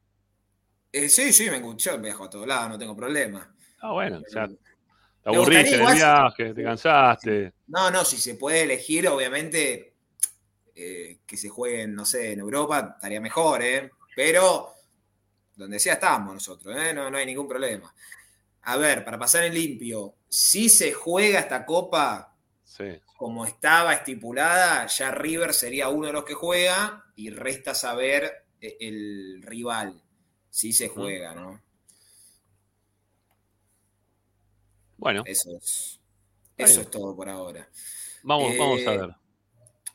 Eh, sí, sí, me yo viajo a todos lados, no tengo problema. Ah, bueno, o sea, te aburriste en el gustaría viaje, te cansaste. No, no, si se puede elegir, obviamente, eh, que se jueguen, no sé, en Europa, estaría mejor, ¿eh? Pero donde sea estamos nosotros, ¿eh? No, no hay ningún problema. A ver, para pasar en limpio, si se juega esta copa Sí. como estaba estipulada, ya River sería uno de los que juega y resta saber eh, el rival, si se juega, ¿no? Bueno, Eso es, eso es todo por ahora. vamos, eh, vamos a ver.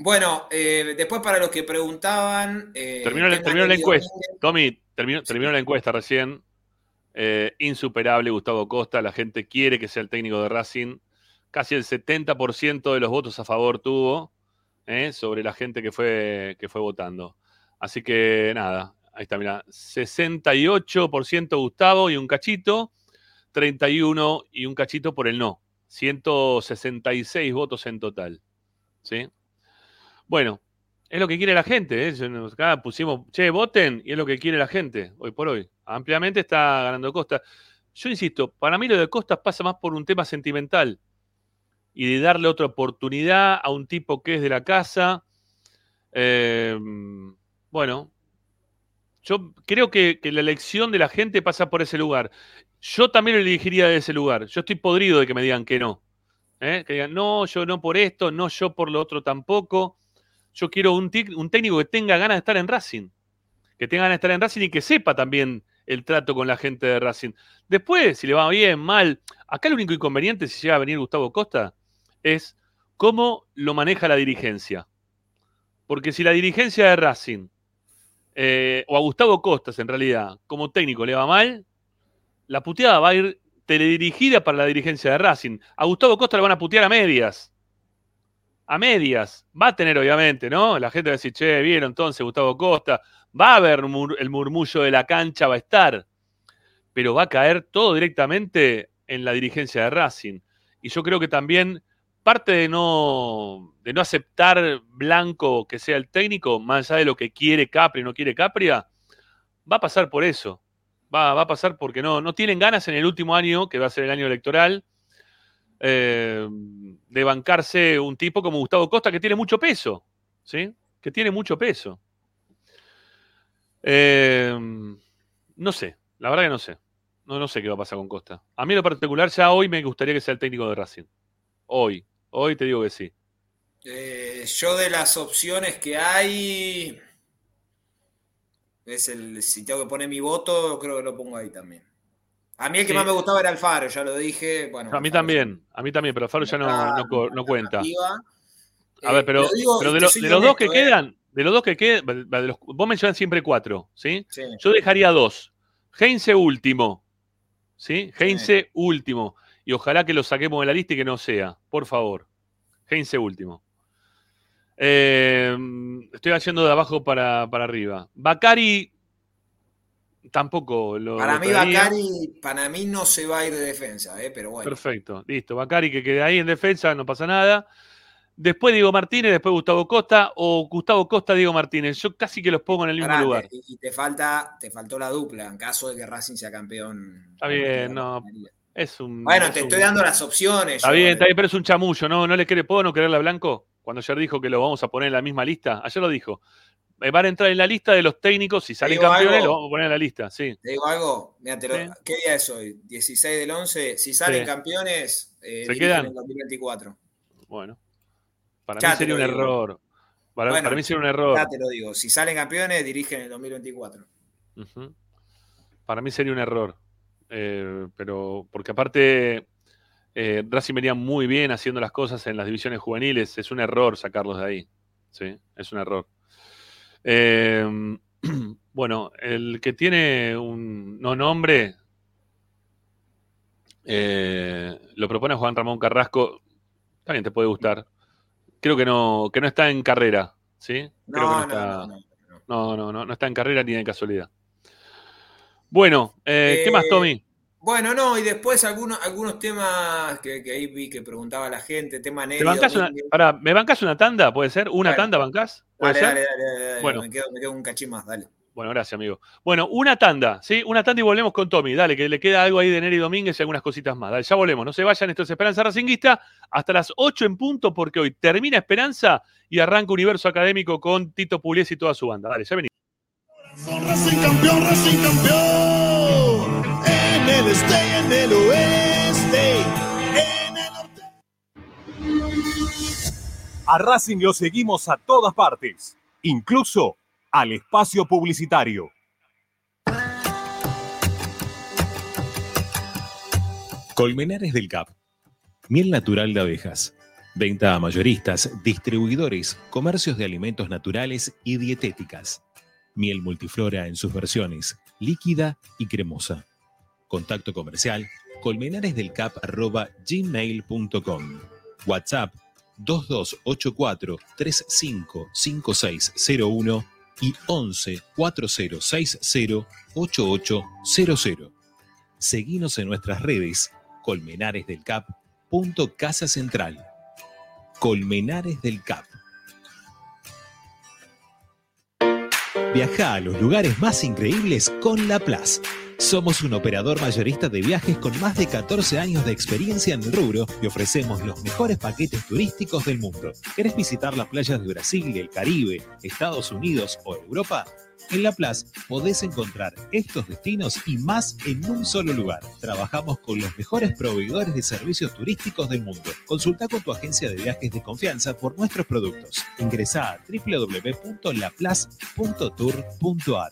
Bueno, eh, después para los que preguntaban. eh, Terminó, la- terminó la encuesta. Tommy, terminó, terminó la encuesta recién. Eh, insuperable Gustavo Costa. La gente quiere que sea el técnico de Racing. Casi el 70% de los votos a favor tuvo eh, sobre la gente que fue, que fue votando. Así que nada, ahí está, mira. 68% Gustavo y un cachito. 31 y un cachito por el no. 166 votos en total. ¿Sí? Bueno, es lo que quiere la gente. ¿eh? Acá pusimos, che, voten, y es lo que quiere la gente hoy por hoy. Ampliamente está ganando Costa. Yo insisto, para mí lo de Costa pasa más por un tema sentimental y de darle otra oportunidad a un tipo que es de la casa. Eh, bueno, yo creo que, que la elección de la gente pasa por ese lugar. Yo también lo elegiría de ese lugar. Yo estoy podrido de que me digan que no. ¿eh? Que digan, no, yo no por esto, no yo por lo otro tampoco. Yo quiero un, técnico que tenga ganas de estar en Racing. Que tenga ganas de estar en Racing y que sepa también el trato con la gente de Racing. Después, si le va bien, mal. Acá el único inconveniente, si llega a venir Gustavo Costa, es cómo lo maneja la dirigencia. Porque si la dirigencia de Racing, eh, o a Gustavo Costas en realidad, como técnico le va mal, la puteada va a ir teledirigida para la dirigencia de Racing. A Gustavo Costa le van a putear a medias. A medias. Va a tener, obviamente, ¿no? La gente va a decir, che, vieron entonces Gustavo Costa. Va a haber el murmullo de la cancha, va a estar. Pero va a caer todo directamente en la dirigencia de Racing. Y yo creo que también parte de no, de no aceptar Blanco que sea el técnico, más allá de lo que quiere Capri o no quiere Capria, va a pasar por eso. Va, va a pasar porque no, no tienen ganas en el último año, que va a ser el año electoral, eh, de bancarse un tipo como Gustavo Costa que tiene mucho peso, ¿sí? Que tiene mucho peso. Eh, no sé, la verdad que no sé. No, no sé qué va a pasar con Costa. A mí en lo particular ya hoy me gustaría que sea el técnico de Racing. Hoy, hoy te digo que sí. Eh, yo de las opciones que hay, Es el, si tengo que poner mi voto, creo que lo pongo ahí también. A mí el que Sí. más me gustaba era Alfaro, ya lo dije. Bueno, A mí Alfaro también, a mí también, pero Faro ya no, no cuenta. alternativa. A ver, Eh, pero, digo, de, lo- de los dos que ¿eh? quedan, de los dos que quedan, de los- vos mencionás siempre cuatro, ¿sí? Sí. Yo dejaría dos. Heinze último, ¿sí? Heinze último. Y ojalá que lo saquemos de la lista y que no sea, por favor. Heinze último. Eh, estoy haciendo de abajo para, para arriba. Bakari tampoco lo. Para lo mí. Bacari, para mí no se va a ir de defensa, eh, pero bueno. Perfecto, listo. Bacari que quede ahí en defensa, no pasa nada. Después Diego Martínez, después Gustavo Costa o Gustavo Costa, Diego Martínez. Yo casi que los pongo en el mismo Pará, lugar. y te falta, te faltó la dupla en caso de que Racing sea campeón. Está bien, no. Es un. Bueno, es te un- estoy dando las opciones. Está yo, bien, está bien, pero es un chamullo, ¿no? ¿No le quiere, puedo no quererle a Blanco? Cuando ayer dijo que lo vamos a poner en la misma lista. Ayer lo dijo. Eh, Van a entrar en la lista de los técnicos. Si salen campeones, lo vamos a poner en la lista, sí. Te digo algo, mira, te lo- Sí. ¿qué día es hoy? 16 del 11. Si salen Sí. campeones, eh, ¿Se dirigen quedan? en 2024. Bueno. Para Ya mí sería un digo. error. Para, Bueno, para mí sería un error. Ya te lo digo. Si salen campeones, dirigen en el 2024. Ujú. Para mí sería un error. Eh, pero porque aparte eh, Racing venía muy bien haciendo las cosas en las divisiones juveniles. Es un error sacarlos de ahí. Sí, es un error. Eh, *clears throat* bueno, el que tiene un no nombre eh, lo propone Juan Ramón Carrasco. También te puede gustar. Creo que no, que no está en carrera. ¿sí? Creo No, que no, está- no, no, no. no, no, no, no está en carrera ni de casualidad. Bueno, eh, ¿qué más, Eh, Tommy? Bueno, no, y después algunos, algunos temas que, que ahí vi que preguntaba la gente, tema ¿Me Neri. bancás una, Domínguez. pará, ¿me bancás una tanda? ¿Puede ser? ¿Una Dale. tanda bancás? ¿Puede Dale, ser? dale, dale, dale, Bueno. me, quedo, me quedo un cachín más, dale. Bueno, gracias, amigo. Bueno, una tanda, ¿sí? Una tanda y volvemos con Tommy. Dale, que le queda algo ahí de Neri Domínguez y algunas cositas más. Dale, ya volvemos. No se vayan, esto es Esperanza Racinguista. Hasta las 8 en punto, porque hoy termina Esperanza y arranca Universo Académico con Tito Pugliese y toda su banda. Dale, ya venimos. Racing campeón, Racing campeón. En el este y en el oeste. En el norte. A Racing lo seguimos a todas partes, incluso al espacio publicitario. Colmenares del Cap. Miel natural de abejas. Venta a mayoristas, distribuidores, comercios de alimentos naturales y dietéticas. Miel multiflora en sus versiones, líquida y cremosa. Contacto comercial colmenaresdelcap.gmail.com WhatsApp 2284 355601 y 11 4060 8800. Seguinos en nuestras redes Colmenares del Cap. punto Casa Central. Colmenares del Cap. Viaja a los lugares más increíbles con La Place. Somos un operador mayorista de viajes con más de 14 años de experiencia en el rubro y ofrecemos los mejores paquetes turísticos del mundo. ¿Querés visitar las playas de Brasil, el Caribe, Estados Unidos o Europa? En La Place podés encontrar estos destinos y más en un solo lugar. Trabajamos con los mejores proveedores de servicios turísticos del mundo. Consulta con tu agencia de viajes de confianza por nuestros productos. Ingresa a www.laplace.tour.ar.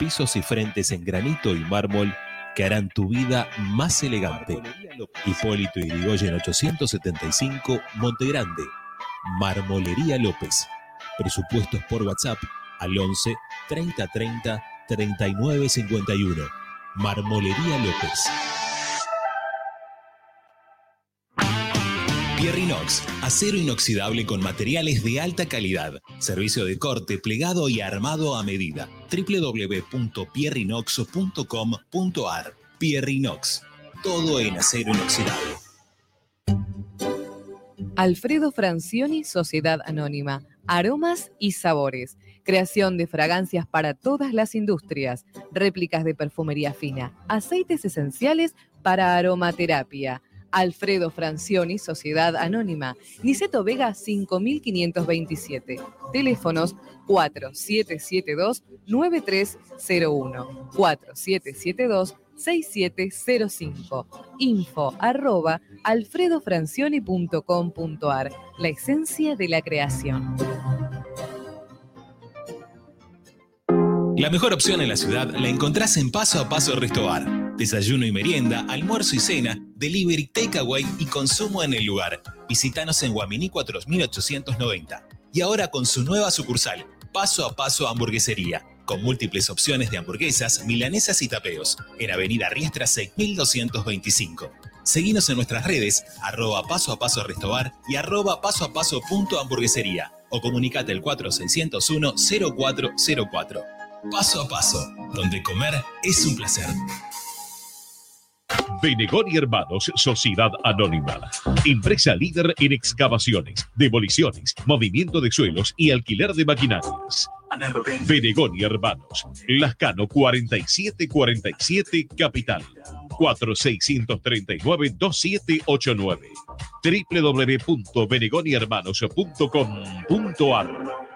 pisos y frentes en granito y mármol que harán tu vida más elegante. Hipólito Yrigoyen 875, Montegrande. Marmolería López. Presupuestos por WhatsApp al 11 30 30 39 51. Marmolería López. Pierrinox, acero inoxidable con materiales de alta calidad. Servicio de corte, plegado y armado a medida. www.pierrinox.com.ar Pierrinox, todo en acero inoxidable. Alfredo Francioni, Sociedad Anónima. Aromas y sabores. Creación de fragancias para todas las industrias, réplicas de perfumería fina, aceites esenciales para aromaterapia. Alfredo Francioni, Sociedad Anónima, Niceto Vega 5527. Teléfonos 4772-9301, 4772-6705. Info arroba alfredofrancioni.com.ar. La esencia de la creación. La mejor opción en la ciudad la encontrás en Paso a Paso Restobar. Desayuno y merienda, almuerzo y cena, delivery, takeaway y consumo en el lugar. Visítanos en Guaminí 4890. Y ahora con su nueva sucursal, Paso a Paso Hamburguesería, con múltiples opciones de hamburguesas, milanesas y tapeos, en Avenida Riestra 6225. Seguinos en nuestras redes, arroba paso a paso restobar y arroba paso a paso punto hamburguesería o comunicate al 4601 0404. Paso a paso, donde comer es un placer. Benegón y Hermanos, Sociedad Anónima. Empresa líder en excavaciones, demoliciones, movimiento de suelos y alquiler de maquinarias. Benegón y Hermanos, Lascano 4747 Capital. 4639-2789 www.benegonihermanos.com.ar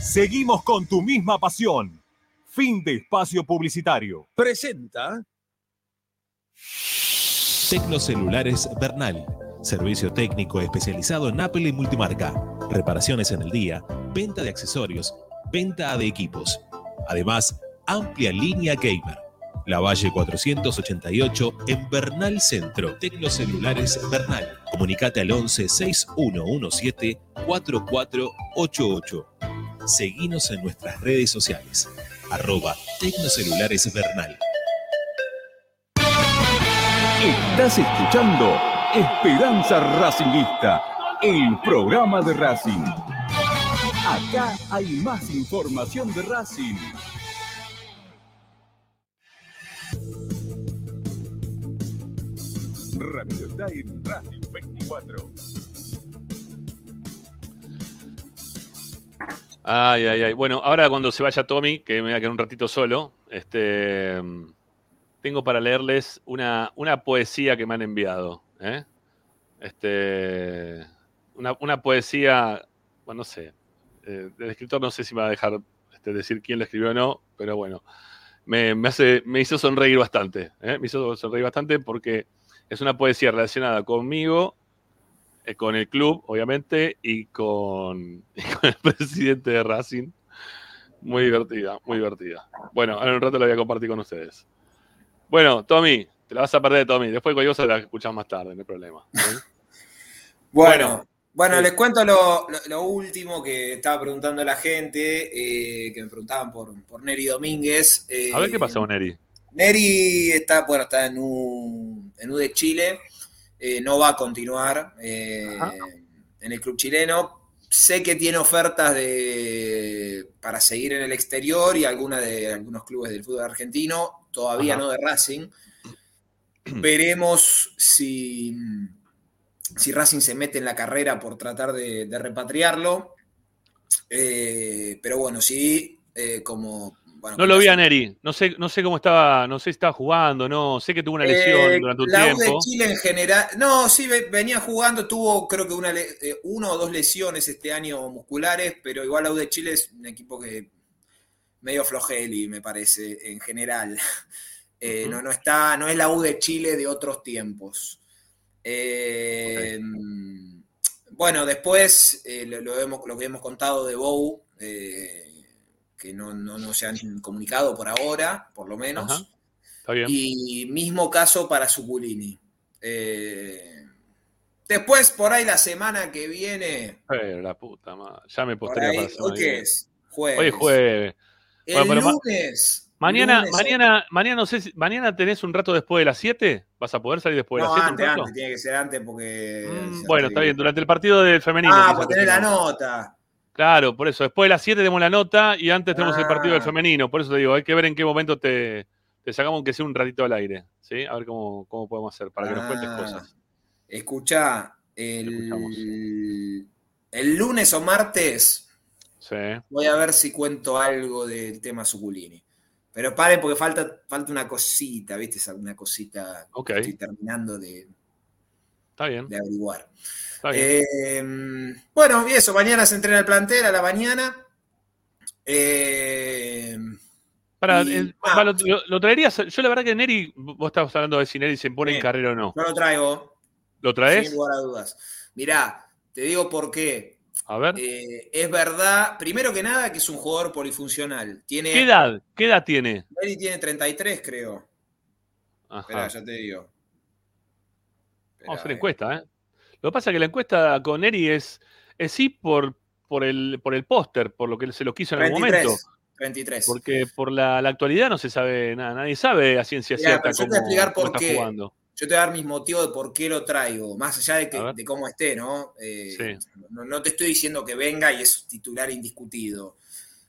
Seguimos con tu misma pasión. Fin de espacio publicitario. Presenta Tecnocelulares Bernal. Servicio técnico especializado en Apple y multimarca. Reparaciones en el día, venta de accesorios, venta de equipos. Además, amplia línea gamer. La Valle 488 en Bernal Centro. Tecnocelulares Bernal. Comunicate al 11 6117 4488. Seguinos en nuestras redes sociales. Arroba Tecnocelulares Bernal. Estás escuchando Esperanza Racingista, el programa de Racing. Acá hay más información de Racing. Radio Radio 24. Ay, ay, ay. Bueno, ahora cuando se vaya Tommy, que me voy a quedar un ratito solo, este, tengo para leerles una, una poesía que me han enviado. ¿eh? Este, una, una poesía, bueno, no sé, eh, el escritor no sé si me va a dejar este, decir quién la escribió o no, pero bueno, me, me hace, me hizo sonreír bastante. ¿eh? Me hizo sonreír bastante porque es una poesía relacionada conmigo, eh, con el club, obviamente, y con, *laughs* y con el presidente de Racing. Muy divertida, muy divertida. Bueno, ahora en un rato la voy a compartir con ustedes. Bueno, Tommy, te la vas a perder, Tommy. Después cualquier cosa la escuchás más tarde, no hay problema. ¿eh? *laughs* Bueno, bueno, sí. les cuento lo, lo- lo último que estaba preguntando la gente, eh, que me preguntaban por, por Neri Domínguez. eh, A ver qué pasa con Eri. Neri está, bueno, está en U, en U de Chile, eh, no va a continuar eh, en el club chileno. Sé que tiene ofertas de, para seguir en el exterior y de algunos clubes del fútbol argentino, todavía Ajá. no de Racing. *clears throat* Veremos si, si Racing se mete en la carrera por tratar de, de repatriarlo. Eh, pero bueno, sí, como... bueno, No lo vi a Neri. No sé, no sé cómo estaba, no sé si estaba jugando, no. Sé que tuvo una lesión Eh, durante un la U de tiempo. Chile en general, no, sí ve- venía jugando, tuvo creo que una, eh, uno o dos lesiones este año musculares, pero igual la U de Chile es un equipo que medio flojeli, me parece, en general. *laughs* Eh, no, no está, no es la U de Chile de otros tiempos. Eh, Bueno, después lo, lo hemos- lo que hemos contado de Bow, eh, que no, no, no se han comunicado por ahora, por lo menos. Ajá. Está bien. Y mismo caso para Suculini. Eh, después, por ahí la semana que viene. Pero la puta madre. Ya me postré ahí- para ¿Hoy qué es? Jueves. Hoy es jueves. El Bueno, pero ma- lunes. Mañana, lunes- mañana, mañana no sé si, mañana tenés un rato después de las 7. ¿Vas a poder salir después de las 7 antes, antes, tiene que ser antes porque. Mm, bueno, está bien. Durante el partido del femenino. Ah, pues tenés la nota. Claro, por eso. Después de las 7 tenemos la nota y antes tenemos el partido del Ah. femenino. Por eso te digo, hay que ver en qué momento te, te sacamos aunque sea un ratito al aire. ¿sí? A ver cómo, cómo podemos hacer para que nos cuentes Ah. cosas. Escuchamos. el, El lunes o martes Sí. voy a ver si cuento algo del tema Suculini. Pero paren porque falta, falta una cosita, ¿viste? Una cosita Ok. que estoy terminando de, Está bien. de averiguar. Está bien. Eh, bueno, y eso, mañana se entrena el plantel a la mañana. Eh, Para, y- el- ah. va, lo, lo- lo traerías. Yo, la verdad, que Neri, vos estabas hablando de si Neri se pone en carrera o no. yo lo traigo, ¿Lo traes? sin lugar a dudas. Mirá, te digo por qué. A ver. Eh, es verdad, primero que nada, que es un jugador polifuncional. Tiene, ¿Qué edad? ¿Qué edad tiene? Neri tiene 33, creo. Espera, ya te digo. Vamos a hacer encuesta, ¿eh? Lo que pasa es que la encuesta con Neri es, es sí por, por el, por el póster, por lo que se lo quiso en algún 33. momento. 33. Porque por la, la actualidad no se sabe nada, nadie sabe a ciencia Mirá, cierta pero yo te cómo, voy a explicar cómo por está qué. jugando. Yo te voy a dar mis motivos de por qué lo traigo, más allá de, que- de cómo esté, ¿no? Eh, Sí. no? no te estoy diciendo que venga y es titular indiscutido.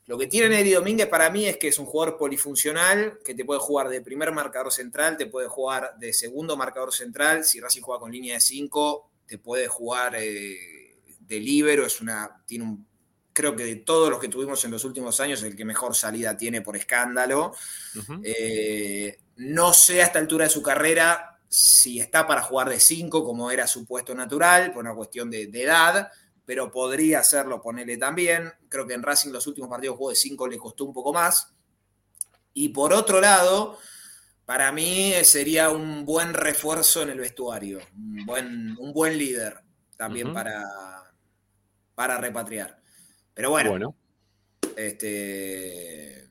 Lo que tiene Neri Domínguez para mí es que es un jugador polifuncional, que te puede jugar de primer marcador central, te puede jugar de segundo marcador central, si Racing juega con línea de 5, te puede jugar eh, de líbero, es una, tiene un, creo que de todos los que tuvimos en los últimos años, el que mejor salida tiene por escándalo. Eh, no sé a esta altura de su carrera si está para jugar de 5 como era su puesto natural, por una cuestión de, de edad, pero podría hacerlo, ponerle también. Creo que en Racing los últimos partidos jugó de 5 le costó un poco más. Y por otro lado, para mí sería un buen refuerzo en el vestuario, un buen, un buen líder también para, para repatriar. Pero bueno, Bueno, este,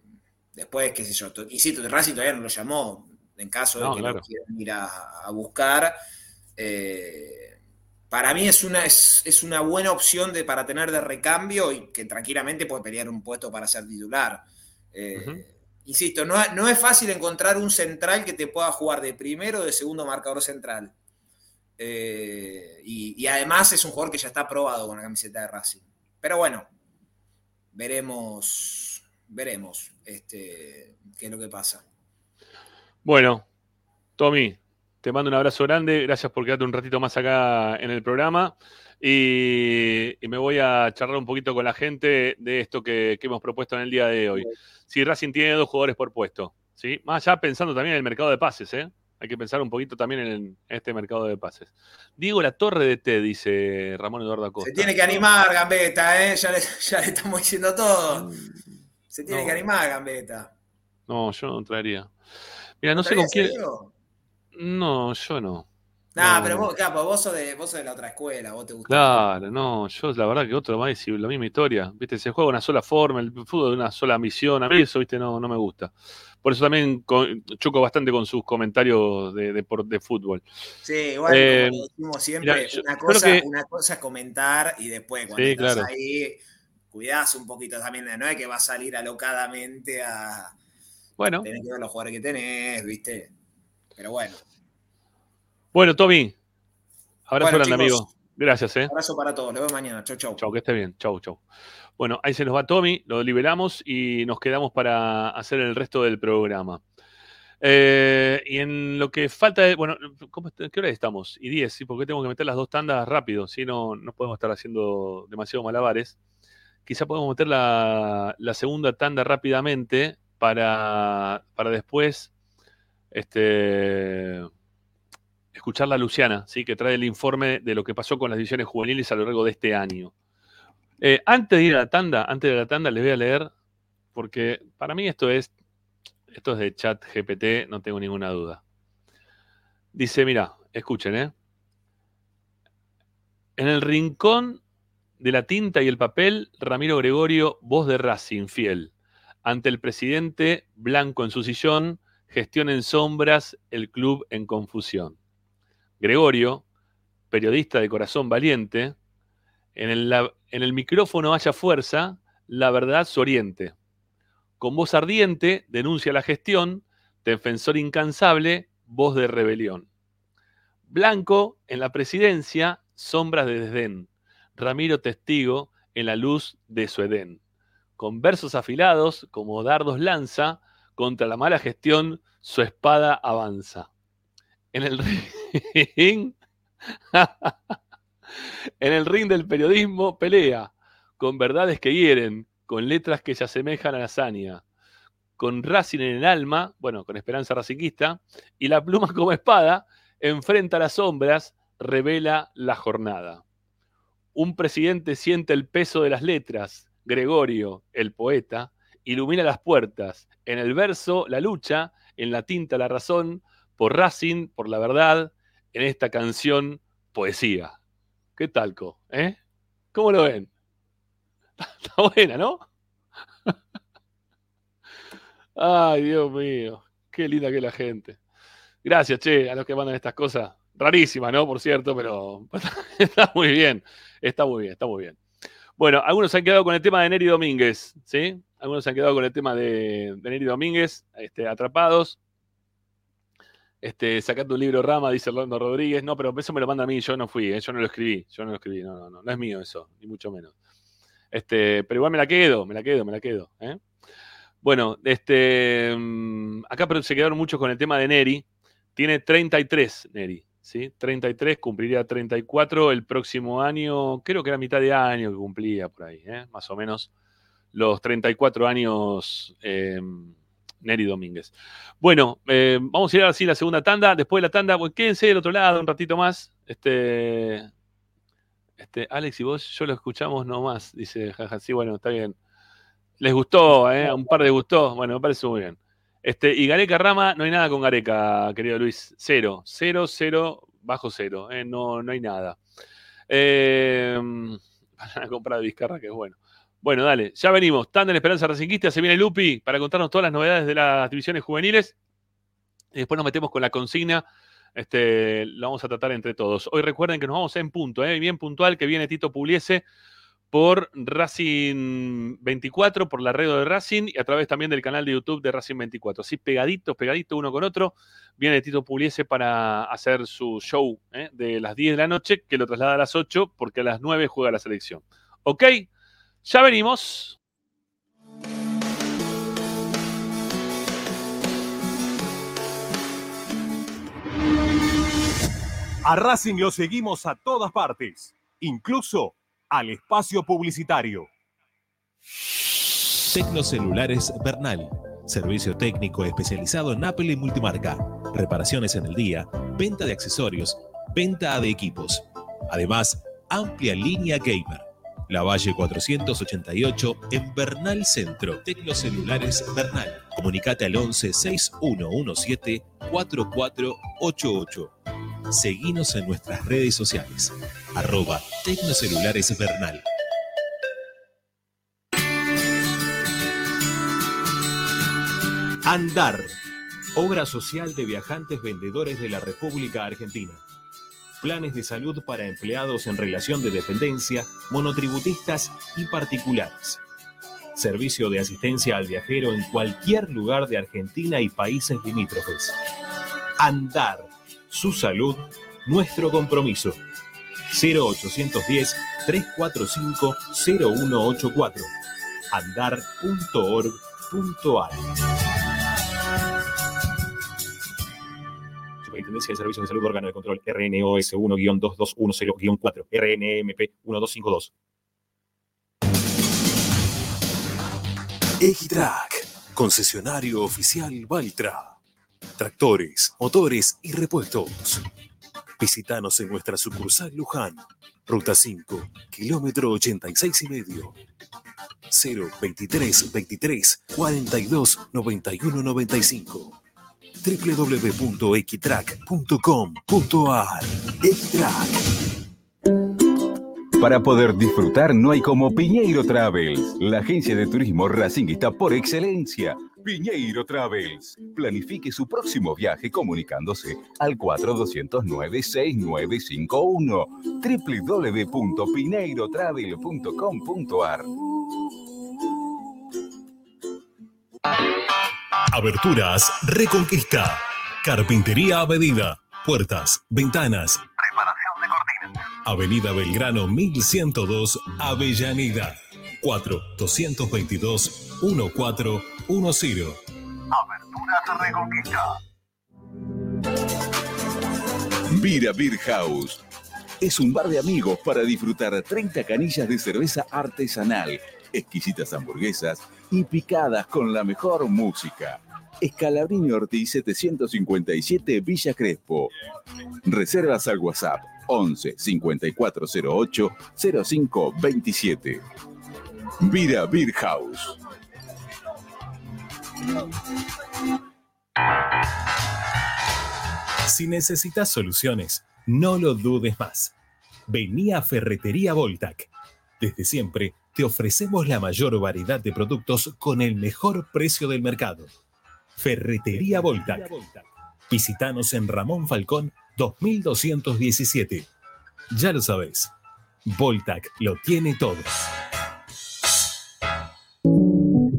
después, qué sé yo, to- insisto, Racing todavía no lo llamó, en caso de No, que claro. lo quieran ir a, a buscar. Eh, para mí es una, es, es una buena opción de, para tener de recambio y que tranquilamente puede pelear un puesto para ser titular. Eh. Insisto, no, no es fácil encontrar un central que te pueda jugar de primero o de segundo marcador central. Eh, y, y además es un jugador que ya está probado con la camiseta de Racing. Pero bueno, veremos, veremos este, qué es lo que pasa. bueno, Tommy, te mando un abrazo grande. Gracias por quedarte un ratito más acá en el programa. Y, y me voy a charlar un poquito con la gente de esto que, que hemos propuesto en el día de hoy. Si Racing tiene dos jugadores por puesto, ¿sí? Más allá pensando también en el mercado de pases, ¿eh? Hay que pensar un poquito también en este mercado de pases. Diego La Torre de T, dice Ramón Eduardo Acosta. Se tiene que animar, Gambetta, ¿eh? ya, le, ya le estamos diciendo todo. Se tiene No. que animar, Gambetta. No, yo no traería. Mira, no sé ¿Traías con quién. Diego? No, yo no. Nah, No, pero vos, capo, vos sos, de, vos sos de la otra escuela, vos te gusta. Claro, no, yo la verdad que otro más y la misma historia, viste, se juega una sola forma, el fútbol de una sola misión, a mí eso, viste, no, no me gusta. Por eso también choco bastante con sus comentarios de, de, de fútbol. Sí, igual Eh, como decimos siempre, mira, yo- una, cosa, que- una cosa es comentar y después cuando Sí, estás claro. ahí, cuidás un poquito también, no es que vas a salir alocadamente a Bueno, tener que ver los jugadores que tenés, ¿viste? Pero bueno, bueno, Tommy, abrazo Bueno, grande, chicos. amigo. Gracias, eh. abrazo para todos, nos vemos mañana, chau chau. Chau, que esté bien. Chau, chau. Bueno, ahí se nos va Tommy, lo liberamos y nos quedamos para hacer el resto del programa. Eh, y en lo que falta, de- bueno, ¿cómo ¿qué hora estamos? Y 10, ¿sí? Porque tengo que meter las dos tandas rápido, si no, no podemos estar haciendo demasiado malabares. Quizá podemos meter la, la segunda tanda rápidamente para, para después este, escuchar la Luciana, ¿sí? que trae el informe de lo que pasó con las divisiones juveniles a lo largo de este año. Eh, antes de ir a la tanda, antes de la tanda les voy a leer, porque para mí esto es, esto es de chat GPT, no tengo ninguna duda. Dice, mira, escuchen, ¿eh? En el rincón de la tinta y el papel, Ramiro Gregorio, voz de Racing, fiel. Ante el presidente, blanco en su sillón, gestión en sombras, el club en confusión. Gregorio, periodista de corazón valiente, en el, en el micrófono haya fuerza, la verdad su oriente. Con voz ardiente denuncia la gestión, defensor incansable, voz de rebelión. Blanco en la presidencia, sombras de desdén. Ramiro testigo en la luz de su Edén. Con versos afilados, como dardos lanza, contra la mala gestión, su espada avanza. En el ring, *laughs* En el ring del periodismo pelea con verdades que hieren, con letras que se asemejan a la hazaña, con Racing en el alma, bueno, con esperanza racinguista, y la pluma como espada, enfrenta las sombras, revela la jornada. Un presidente siente el peso de las letras, Gregorio, el poeta, ilumina las puertas, en el verso la lucha, en la tinta la razón, por Racing, por la verdad, en esta canción poesía. ¿Qué talco? ¿Eh? ¿Cómo lo ven? *laughs* Está buena, ¿no? *laughs* Ay, Dios mío. Qué linda que es la gente. Gracias, che, a los que mandan estas cosas. Rarísimas, ¿no? Por cierto, pero *laughs* está muy bien. Está muy bien, está muy bien. Bueno, algunos se han quedado con el tema de Neri Domínguez, ¿sí? Algunos se han quedado con el tema de, Neri Domínguez, este, atrapados. Este, sacando un libro Rama, dice Orlando Rodríguez. No, pero eso me lo manda a mí, yo no fui, ¿eh? yo no lo escribí, yo no lo escribí, no, no, no, no es mío eso, ni mucho menos. Este, pero igual me la quedo, me la quedo, me la quedo. ¿eh? Bueno, este, mm, acá se quedaron muchos con el tema de Neri. Tiene 33, Neri, ¿sí? 33, cumpliría 34 el próximo año, creo que era mitad de año que cumplía por ahí, ¿eh? más o menos los 34 años eh, Neri Domínguez. Bueno, eh, vamos a ir así a la segunda tanda. Después de la tanda, pues quédense del otro lado un ratito más. Este, este, Alex y vos, yo lo escuchamos nomás, dice Jaja. Sí, bueno, está bien. Les gustó, ¿eh? A un par de gustó. Bueno, me parece muy bien. Este, y Gareca Rama, no hay nada con Gareca, querido Luis. Cero, cero, cero, bajo cero. ¿eh? No, no hay nada. Eh, *laughs* para comprar Vizcarra, que es bueno. Bueno, dale, ya venimos. Tanda en Esperanza Racinguista, se viene Lupi para contarnos todas las novedades de las divisiones juveniles. Y después nos metemos con la consigna. Este, lo vamos a tratar entre todos. Hoy recuerden que nos vamos en punto, ¿eh? bien puntual, que viene Tito Pugliese por Racing 24, por la red de Racing y a través también del canal de YouTube de Racing 24. Así pegaditos, pegaditos uno con otro, viene Tito Pugliese para hacer su show ¿eh? de las 10 de la noche, que lo traslada a las 8 porque a las 9 juega la selección. ¿Ok? Ya venimos. A Racing lo seguimos a todas partes, incluso al espacio publicitario. Tecnocelulares Bernal. Servicio técnico especializado en Apple y multimarca. Reparaciones en el día, venta de accesorios, venta de equipos. Además, amplia línea gamer. La Valle 488 en Bernal Centro. Tecnocelulares Bernal. Comunicate al 11 6117 4488. Seguinos en nuestras redes sociales. Arroba Tecnocelulares Bernal. Andar. Obra social de viajantes vendedores de la República Argentina. Planes de salud para empleados en relación de dependencia, monotributistas y particulares. Servicio de asistencia al viajero en cualquier lugar de Argentina y países limítrofes. Andar. Su salud, nuestro compromiso. 0810-345-0184. Andar.org.ar. Superintendencia de Servicios de Salud, órgano de control RNOS 1-2210-4, RNMP 1252. Equitrack, concesionario oficial Valtra. Tractores, motores y repuestos. Visítanos en nuestra sucursal Luján, ruta 5, kilómetro 86 y medio. 023 23 42 91 95 www.equitrack.com.ar Equitrack Para poder disfrutar no hay como Piñeiro Travels, la agencia de turismo racinguista por excelencia. Piñeiro Travels. Planifique su próximo viaje comunicándose al 4209-6951 www.pineirotravel.com.ar Aberturas Reconquista. Carpintería a medida. Puertas, ventanas. Preparación de cortinas. Avenida Belgrano 1102, Avellaneda. 4 222 1410. Aberturas Reconquista. Vira Beer House. es un bar de amigos para disfrutar 30 canillas de cerveza artesanal, exquisitas hamburguesas y picadas con la mejor música. Escalabrini Ortiz 757 Villa Crespo. Reservas al WhatsApp 11 5408 0527. Vira Beer House. Si necesitas soluciones, no lo dudes más. Vení a Ferretería Voltac. Desde siempre te ofrecemos la mayor variedad de productos con el mejor precio del mercado. Ferretería Voltac. Visítanos en Ramón Falcón 2217. Ya lo sabes, Voltac lo tiene todo.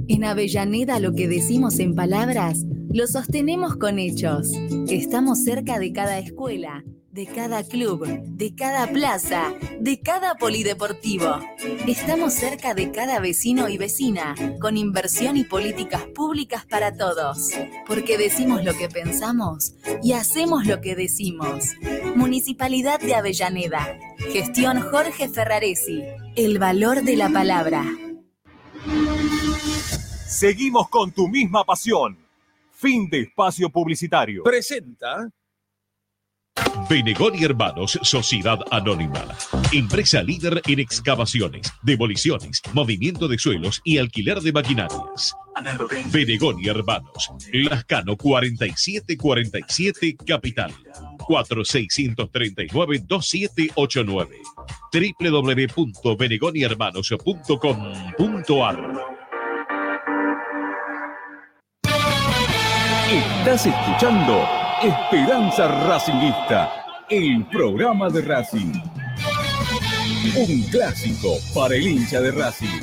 En Avellaneda lo que decimos en palabras, lo sostenemos con hechos. Estamos cerca de cada escuela, de cada club, de cada plaza, de cada polideportivo. Estamos cerca de cada vecino y vecina, con inversión y políticas públicas para todos. Porque decimos lo que pensamos y hacemos lo que decimos. Municipalidad de Avellaneda. Gestión Jorge Ferraresi. El valor de la palabra. Seguimos con tu misma pasión. Fin de espacio publicitario. Presenta Benegón y Hermanos, Sociedad Anónima. Empresa líder en excavaciones, demoliciones, movimiento de suelos y alquiler de maquinarias. Benegón y Hermanos, Lascano 4747 Capital. 4639-2789. www.benegonyhermanos.com.ar Estás escuchando Esperanza Racingista, el programa de Racing. Un clásico para el hincha de Racing.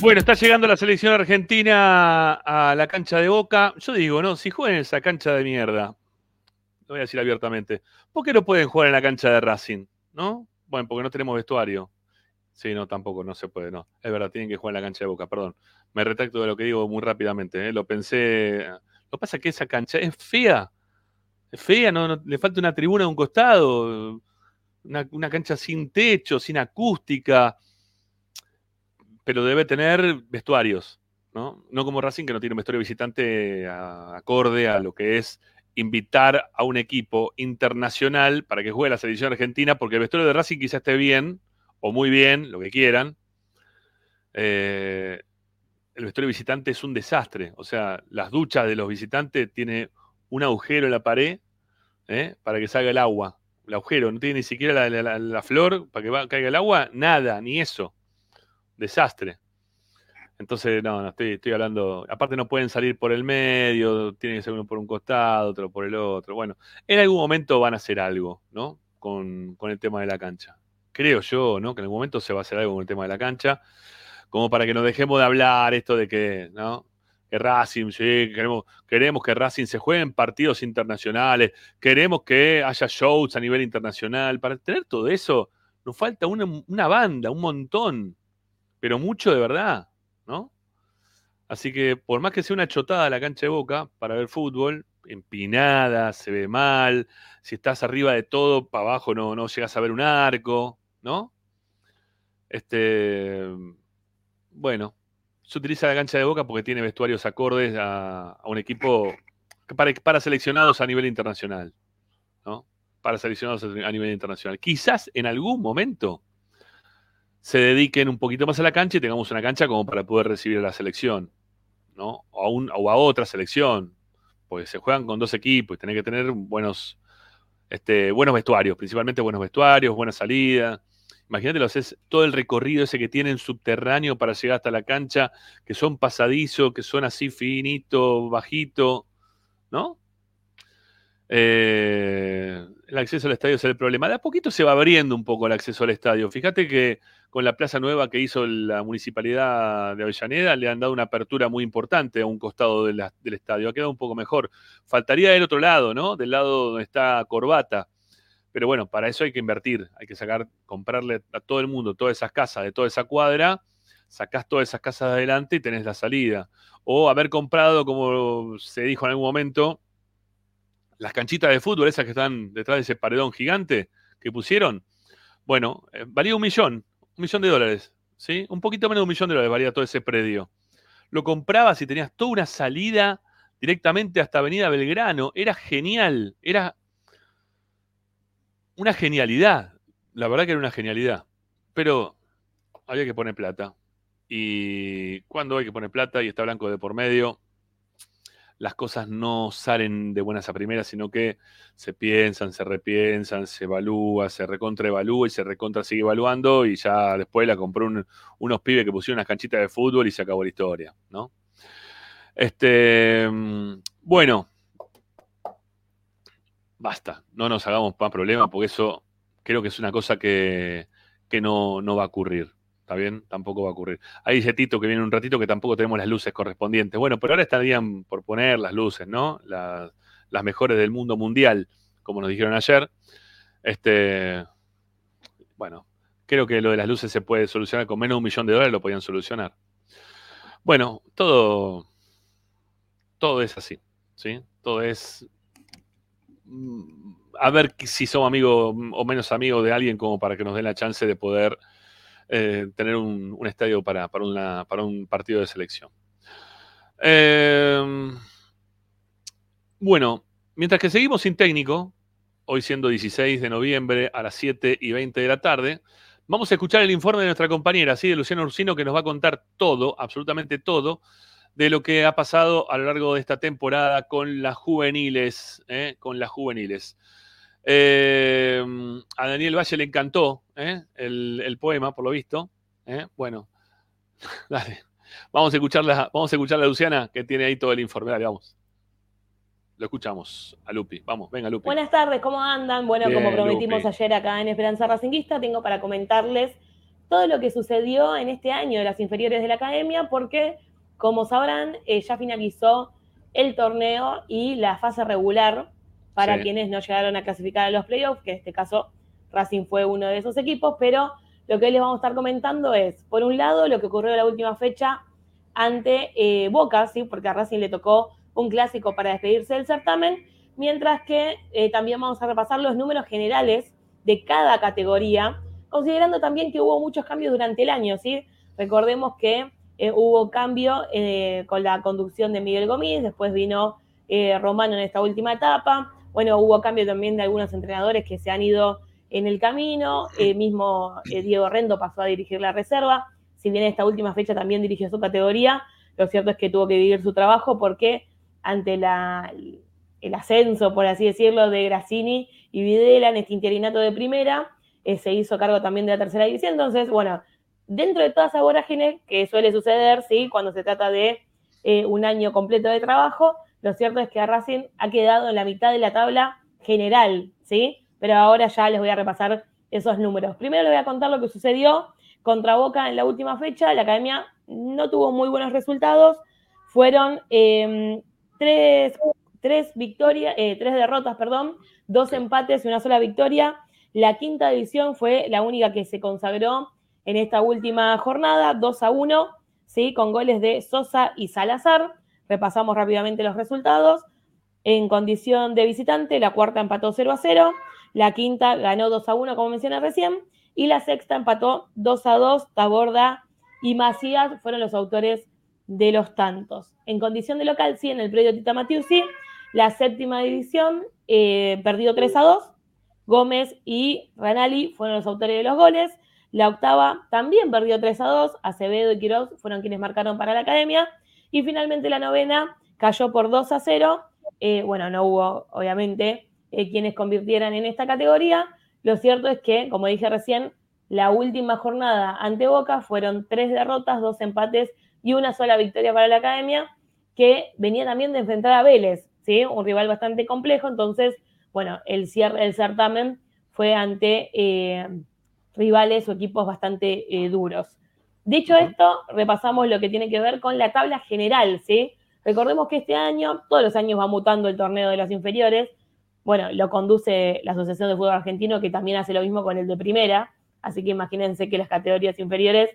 Bueno, está llegando la selección argentina a la cancha de Boca. Yo digo, no, si juegan en esa cancha de mierda, lo voy a decir abiertamente, ¿por qué no pueden jugar en la cancha de Racing? ¿No? Bueno, porque no tenemos vestuario. Sí, no, tampoco, no se puede, no. Es verdad, tienen que jugar en la cancha de Boca, perdón. Me retracto de lo que digo muy rápidamente, ¿eh? lo pensé. Lo que pasa es que esa cancha es fea. Es fea, no, no- le falta una tribuna de un costado, una, una cancha sin techo, sin acústica, pero debe tener vestuarios, ¿no? No como Racing, que no tiene un vestuario visitante a- acorde a lo que es invitar a un equipo internacional para que juegue la selección argentina, porque el vestuario de Racing quizá esté bien, o muy bien, lo que quieran. Eh, el vestuario visitante es un desastre. O sea, las duchas de los visitantes tiene un agujero en la pared ¿eh? para que salga el agua. El agujero, no tiene ni siquiera la, flor para que va- caiga el agua, nada, ni eso. Desastre. Entonces, no, no, estoy, estoy hablando. Aparte, no pueden salir por el medio, tiene que ser uno por un costado, otro por el otro. Bueno, en algún momento van a hacer algo, ¿no? Con, con el tema de la cancha. Creo yo, ¿no? Que en algún momento se va a hacer algo con el tema de la cancha, como para que nos dejemos de hablar esto de que, ¿no? Que Racing, sí, queremos, queremos que Racing se juegue en partidos internacionales, queremos que haya shows a nivel internacional. Para tener todo eso, nos falta una, una banda, un montón, pero mucho de verdad, ¿no? Así que por más que sea una chotada la cancha de boca para ver fútbol, empinada, se ve mal, si estás arriba de todo, para abajo no, no llegas a ver un arco, ¿no? Este, bueno, se utiliza la cancha de boca porque tiene vestuarios acordes a, un equipo para, para seleccionados a nivel internacional, ¿no? Para seleccionados a nivel internacional. Quizás en algún momento se dediquen un poquito más a la cancha y tengamos una cancha como para poder recibir a la selección, ¿no? O a, un- o a otra selección, porque se juegan con dos equipos y tenés que tener buenos, este, buenos vestuarios, principalmente buenos vestuarios, buena salida. Imagínate, lo haces todo el recorrido ese que tienen subterráneo para llegar hasta la cancha, que son pasadizos, que son así finito, bajito, ¿no? Eh, el acceso al estadio es el problema. De a poquito se va abriendo un poco el acceso al estadio. Fíjate que con la plaza nueva que hizo la municipalidad de Avellaneda le han dado una apertura muy importante a un costado del estadio. Ha quedado un poco mejor. Faltaría del otro lado, ¿no? Del lado donde está Corbata. Pero bueno, para eso hay que invertir, hay que sacar, comprarle a todo el mundo todas esas casas de toda esa cuadra, sacás todas esas casas de adelante y tenés la salida. O haber comprado, como se dijo en algún momento, las canchitas de fútbol, esas que están detrás de ese paredón gigante que pusieron. Bueno, eh, valía un millón, un millón de dólares, ¿sí? Un poquito menos de un millón de dólares valía todo ese predio. Lo comprabas y tenías toda una salida directamente hasta Avenida Belgrano. Era genial, era una genialidad. La verdad que era una genialidad. Pero había que poner plata. Y cuando hay que poner plata y está blanco de por medio, las cosas no salen de buenas a primeras, sino que se piensan, se repiensan, se evalúa, se recontraevalúa y se recontra sigue evaluando y ya después la compró unos pibes que pusieron unas canchitas de fútbol y se acabó la historia, ¿no? Este, mm, bueno, basta, no nos hagamos más problemas porque eso creo que es una cosa que, que no, no va a ocurrir. ¿Está bien? Tampoco va a ocurrir. Ahí dice Tito que viene un ratito que tampoco tenemos las luces correspondientes. Bueno, pero ahora estarían por poner las luces, ¿no? Las, mejores del mundo mundial, como nos dijeron ayer. Este, bueno, creo que lo de las luces se puede solucionar con menos de un millón de dólares, lo podían solucionar. Bueno, todo, todo es así, ¿sí? Todo es mm, a ver si somos amigos o menos amigos de alguien como para que nos den la chance de poder eh, tener un, estadio para, para, un partido de selección. Em, bueno, mientras que seguimos sin técnico, hoy siendo 16 de noviembre a las 7 y 20 de la tarde, vamos a escuchar el informe de nuestra compañera, ¿sí? de Luciano Ursino, que nos va a contar todo, absolutamente todo, de lo que ha pasado a lo largo de esta temporada con las juveniles, ¿eh? con las juveniles. Eh, a Daniel Valle le encantó ¿eh? el, poema, por lo visto. ¿eh? Bueno, *laughs* dale. Vamos a, escucharla, vamos a escuchar a Luciana, que tiene ahí todo el informe. Dale, vamos. Lo escuchamos a Lupi. Vamos, venga, Lupi. Buenas tardes, ¿cómo andan? Bueno, como prometimos ayer acá en Esperanza Racinguista, tengo para comentarles todo lo que sucedió en este año de las inferiores de la academia, porque, como sabrán, ya finalizó el torneo y la fase regular para quienes no llegaron a clasificar a los playoffs, que en este caso Racing fue uno de esos equipos, pero lo que hoy les vamos a estar comentando es, por un lado, lo que ocurrió en la última fecha ante eh, Boca, ¿sí? porque a Racing le tocó un clásico para despedirse del certamen, mientras que eh, también vamos a repasar los números generales de cada categoría, considerando también que hubo muchos cambios durante el año, ¿sí? Recordemos que eh, hubo cambio con la conducción de Miguel Gómez, después vino Romano en esta última etapa, bueno, hubo cambio también de algunos entrenadores que se han ido en el camino. El mismo eh, Diego Rendo pasó a dirigir la reserva. Si bien esta última fecha también dirigió su categoría, lo cierto es que tuvo que dividir su trabajo porque ante la, el ascenso, por así decirlo, de Grassini y Videla en este interinato de primera, eh, se hizo cargo también de la tercera división. Entonces, bueno, dentro de toda esa vorágine que suele suceder, ¿sí? Cuando se trata de eh, un año completo de trabajo, lo cierto es que Racing ha quedado en la mitad de la tabla general, ¿sí? Pero ahora ya les voy a repasar esos números. Primero les voy a contar lo que sucedió contra Boca en la última fecha. La academia no tuvo muy buenos resultados. Fueron em, tres, victorias, eh, tres derrotas, perdón, dos empates y una sola victoria. La quinta división fue la única que se consagró en esta última jornada, 2 a 1, ¿sí? con goles de Sosa y Salazar. Repasamos rápidamente los resultados. En condición de visitante, la cuarta empató 0 a 0, la quinta ganó 2 a 1, como mencioné recién, y la sexta empató 2 a 2. Taborda y Macías fueron los autores de los tantos. En condición de local, sí, en el predio Tita Matiusi, la séptima división eh, perdió 3 a 2. Gómez y Ranali fueron los autores de los goles. La octava también perdió 3 a 2. Acevedo y Quiroz fueron quienes marcaron para la academia. Y finalmente la novena cayó por 2 a 0. Eh, bueno, no hubo, obviamente, eh, quienes convirtieran en esta categoría. Lo cierto es que, como dije recién, la última jornada ante Boca fueron tres derrotas, dos empates y una sola victoria para la academia, que venía también de enfrentar a Vélez, ¿sí? un rival bastante complejo. Entonces, bueno, el cierre del certamen fue ante eh, rivales o equipos bastante duros. Dicho esto, repasamos lo que tiene que ver con la tabla general, ¿sí? Recordemos que este año, todos los años va mutando el torneo de las inferiores. Bueno, lo conduce la Asociación de Fútbol Argentino, que también hace lo mismo con el de primera. Así que imagínense que las categorías inferiores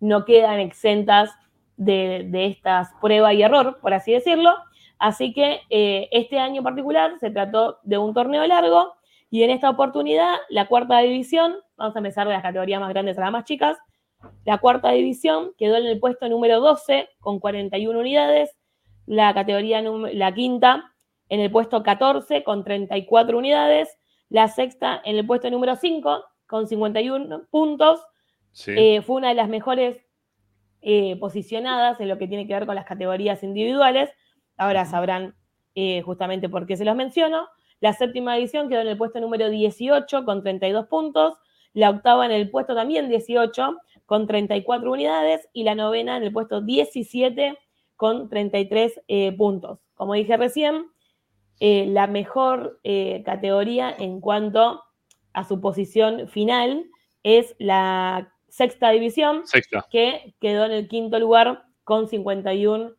no quedan exentas de, estas prueba y error, por así decirlo. Así que eh, este año en particular se trató de un torneo largo y en esta oportunidad la cuarta división, vamos a empezar de las categorías más grandes a las más chicas, la cuarta división quedó en el puesto número 12 con 41 unidades, la categoría la quinta en el puesto 14 con 34 unidades, la sexta en el puesto número 5 con 51 puntos. Eh, fue una de las mejores eh, posicionadas en lo que tiene que ver con las categorías individuales. Ahora sabrán eh, justamente por qué se los menciono. La séptima edición quedó en el puesto número 18 con 32 puntos. La octava en el puesto también 18 con 34 unidades. Y la novena en el puesto 17 con 33 eh, puntos. Como dije recién, la mejor categoría en cuanto a su posición final es la sexta división, que quedó en el quinto lugar con 51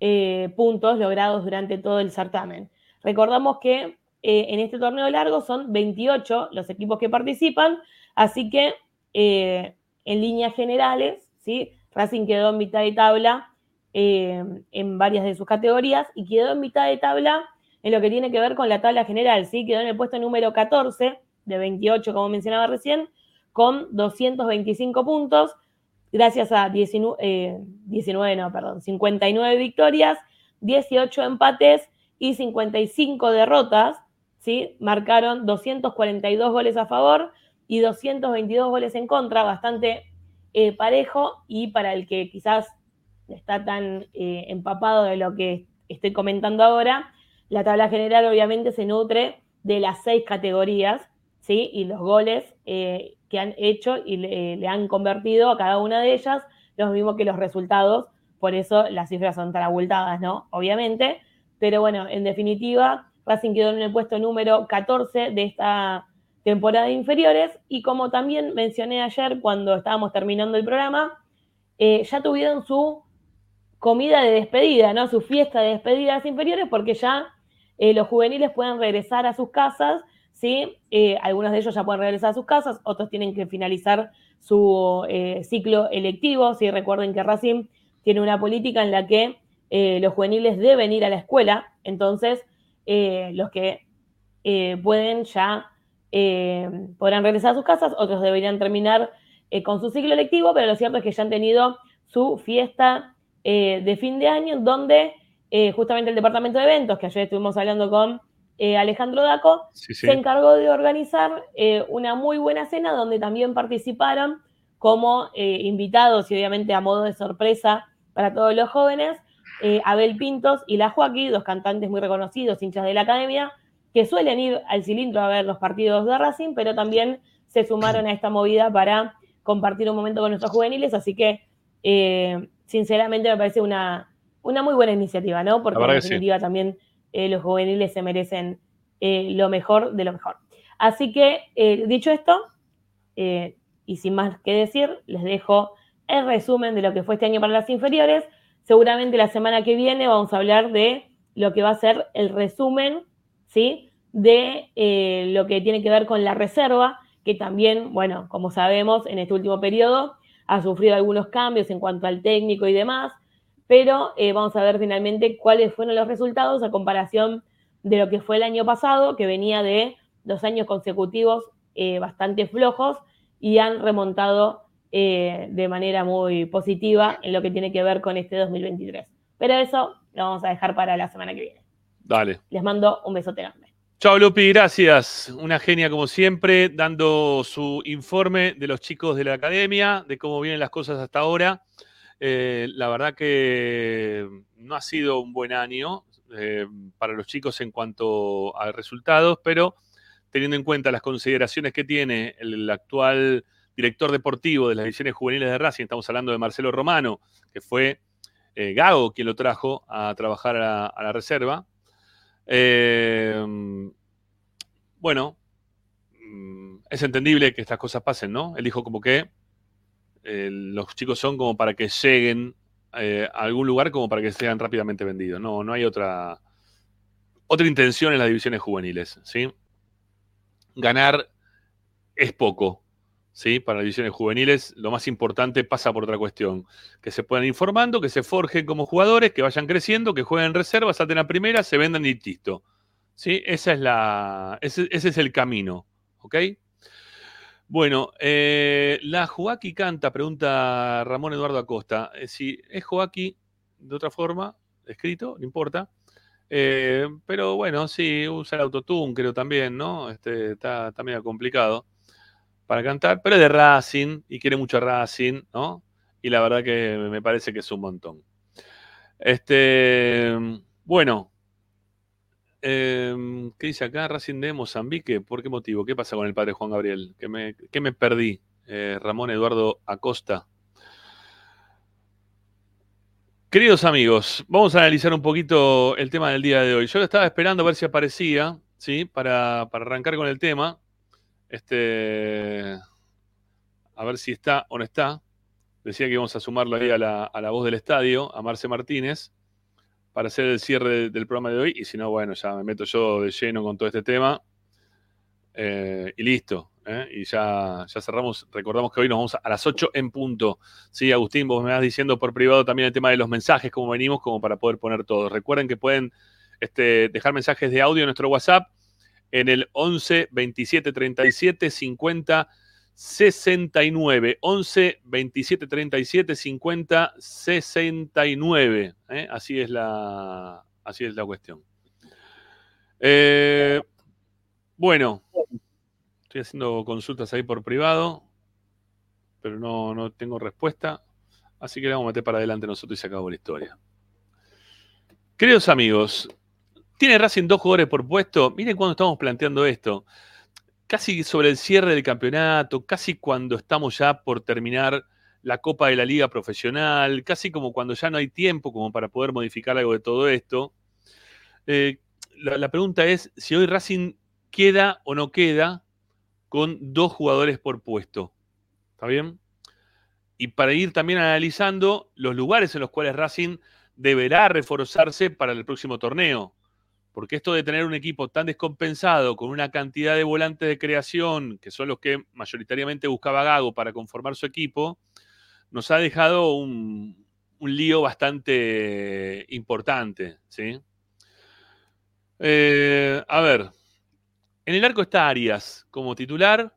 eh, puntos logrados durante todo el certamen. Recordamos que eh, en este torneo largo son 28 los equipos que participan, así que eh, en líneas generales, ¿sí? Racing quedó en mitad de tabla en varias de sus categorías y quedó en mitad de tabla en lo que tiene que ver con la tabla general, ¿sí? Quedó en el puesto número 14 de 28, como mencionaba recién, con 225 puntos, gracias a 19, 19 eh, no, perdón, 59 victorias, 18 empates y 55 derrotas, ¿sí? Marcaron 242 goles a favor y 222 goles en contra, bastante eh, parejo y para el que quizás está tan eh, empapado de lo que estoy comentando ahora, la tabla general obviamente se nutre de las seis categorías, ¿sí? Y los goles que han hecho y le, han convertido a cada una de ellas lo mismo que los resultados. Por eso las cifras son tan abultadas, ¿no? Obviamente. Pero bueno, en definitiva, Racing quedó en el puesto número 14 de esta temporada de inferiores. Y como también mencioné ayer cuando estábamos terminando el programa, eh, ya tuvieron su comida de despedida, ¿no? Su fiesta de despedida de las inferiores, porque ya eh, los juveniles pueden regresar a sus casas ¿sí? Eh, algunos de ellos ya pueden regresar a sus casas, otros tienen que finalizar su ciclo electivo. ¿sí? Recuerden que Racing tiene una política en la que los juveniles deben ir a la escuela, entonces los que pueden ya podrán regresar a sus casas, otros deberían terminar con su ciclo electivo, pero lo cierto es que ya han tenido su fiesta de fin de año, donde justamente el departamento de eventos, que ayer estuvimos hablando con eh, Alejandro Daco, se encargó de organizar eh, una muy buena cena donde también participaron como eh, invitados y obviamente a modo de sorpresa para todos los jóvenes, Abel Pintos y La Joaquín, dos cantantes muy reconocidos, hinchas de la academia, que suelen ir al cilindro a ver los partidos de Racing, pero también se sumaron a esta movida para compartir un momento con nuestros juveniles, así que sinceramente me parece una, una muy buena iniciativa, ¿no? Porque en definitiva también eh, los juveniles se merecen eh, lo mejor de lo mejor. Así que, eh, dicho esto, y sin más que decir, les dejo el resumen de lo que fue este año para las inferiores. Seguramente la semana que viene vamos a hablar de lo que va a ser el resumen, De lo que tiene que ver con la reserva, que también, bueno, como sabemos, en este último periodo ha sufrido algunos cambios en cuanto al técnico y demás pero eh, vamos a ver finalmente cuáles fueron los resultados a comparación de lo que fue el año pasado, que venía de dos años consecutivos eh, bastante flojos y han remontado eh, de manera muy positiva en lo que tiene que ver con este 2023. Pero eso lo vamos a dejar para la semana que viene. Dale. Les mando un besote grande. Chao, Lupi, gracias. Una genia como siempre, dando su informe de los chicos de la academia, de cómo vienen las cosas hasta ahora. Eh, la verdad que no ha sido un buen año eh, para los chicos en cuanto a resultados, pero teniendo en cuenta las consideraciones que tiene el actual director deportivo de las divisiones juveniles de Racing, estamos hablando de Marcelo Romano, que fue eh, Gago quien lo trajo a trabajar a la reserva. Bueno, mm, es entendible que estas cosas pasen, ¿no? Él dijo como que eh, los chicos son como para que lleguen eh, a algún lugar como para que sean rápidamente vendidos. No, no hay otra, otra intención en las divisiones juveniles. ¿sí? Ganar es poco ¿sí? Para divisiones juveniles, lo más importante pasa por otra cuestión. Que se puedan informando, que se forjen como jugadores, que vayan creciendo, que jueguen reservas, salten a primera, se vendan y listo. ¿Sí? Esa es la, ese, es el camino. ¿Ok? Bueno, eh, la Joaquí canta, pregunta Ramón Eduardo Acosta. Eh, si es Joaquí de otra forma, escrito, no importa. Eh, pero bueno, sí, usa el autotune, creo también, ¿no? Este, está, está medio complicado para cantar, pero es de Racing y quiere mucho Racing, ¿no? Y la verdad que me parece que es un montón. Este, bueno, em, ¿qué dice acá? Racing de Mozambique, ¿por qué motivo? ¿Qué pasa con el padre Juan Gabriel? ¿Qué me, me perdí? Eh, Ramón Eduardo Acosta. Queridos amigos, vamos a analizar un poquito el tema del día de hoy. Yo estaba esperando a ver si aparecía, ¿sí? Para, para arrancar con el tema. Este, a ver si está o no está. Decía que íbamos a sumarlo ahí a la, voz del estadio, a Marce Martínez, para hacer el cierre del programa de hoy. Y si no, bueno, ya me meto yo de lleno con todo este tema. Eh, y listo. ¿eh? Y ya, ya cerramos. Recordamos que hoy nos vamos a las 8 en punto. Sí, Agustín, vos me vas diciendo por privado también el tema de los mensajes, cómo venimos, como para poder poner todos. Recuerden que pueden este, dejar mensajes de audio en nuestro WhatsApp en el 11 27 37 50 69. 11 27 37 50 69. Así, es la, así es la cuestión. Eh, bueno, estoy haciendo consultas ahí por privado, pero no, no tengo respuesta. Así que le vamos a meter para adelante nosotros y se acabó la historia. Queridos amigos, tiene Racing dos jugadores por puesto. Miren cuando estamos planteando esto. Casi sobre el cierre del campeonato, casi cuando estamos ya por terminar la Copa de la Liga Profesional, casi como cuando ya no hay tiempo como para poder modificar algo de todo esto. Eh, la, la pregunta es si hoy Racing queda o no queda con dos jugadores por puesto. ¿Está bien? Y para ir también analizando los lugares en los cuales Racing deberá reforzarse para el próximo torneo. Porque esto de tener un equipo tan descompensado, con una cantidad de volantes de creación, que son los que mayoritariamente buscaba Gago para conformar su equipo, nos ha dejado un, lío bastante importante. ¿sí? Eh, a ver, en el arco está Arias como titular.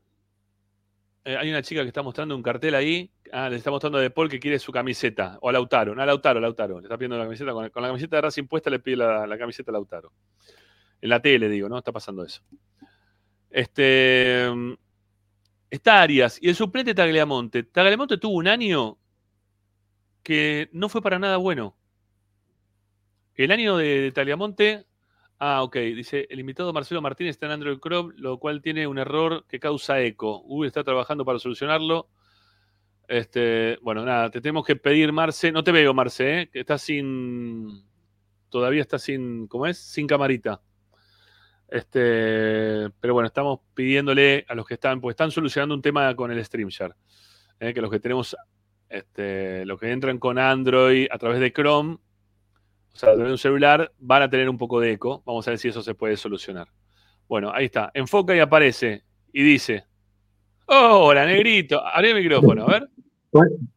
Eh, hay una chica que está mostrando un cartel ahí. Ah, le está mostrando a De Paul que quiere su camiseta. O a Lautaro. No, a Lautaro, Lautaro. Le está pidiendo la camiseta. Con, la camiseta de Racing puesta le pide la, camiseta a Lautaro. En la tele, digo, ¿no? Está pasando eso. Este. Está Arias. Y el suplente Tagliamonte. Tagliamonte tuvo un año que no fue para nada bueno. El año de Tagliamonte Ah, ok. Dice, el invitado Marcelo Martínez está en Android Chrome, lo cual tiene un error que causa eco. Google está trabajando para solucionarlo. Este, bueno, nada, te tenemos que pedir, Marce. No te veo, Marce, ¿eh? que estás sin. Todavía está sin. ¿Cómo es? Sin camarita. Este, pero bueno, estamos pidiéndole a los que están, pues están solucionando un tema con el StreamYard. ¿eh? Que los que tenemos, este, los que entran con Android a través de Chrome, o sea, de un celular, van a tener un poco de eco. Vamos a ver si eso se puede solucionar. Bueno, ahí está. Enfoca y aparece. Y dice. Hola, negrito. Abre el micrófono, a ver.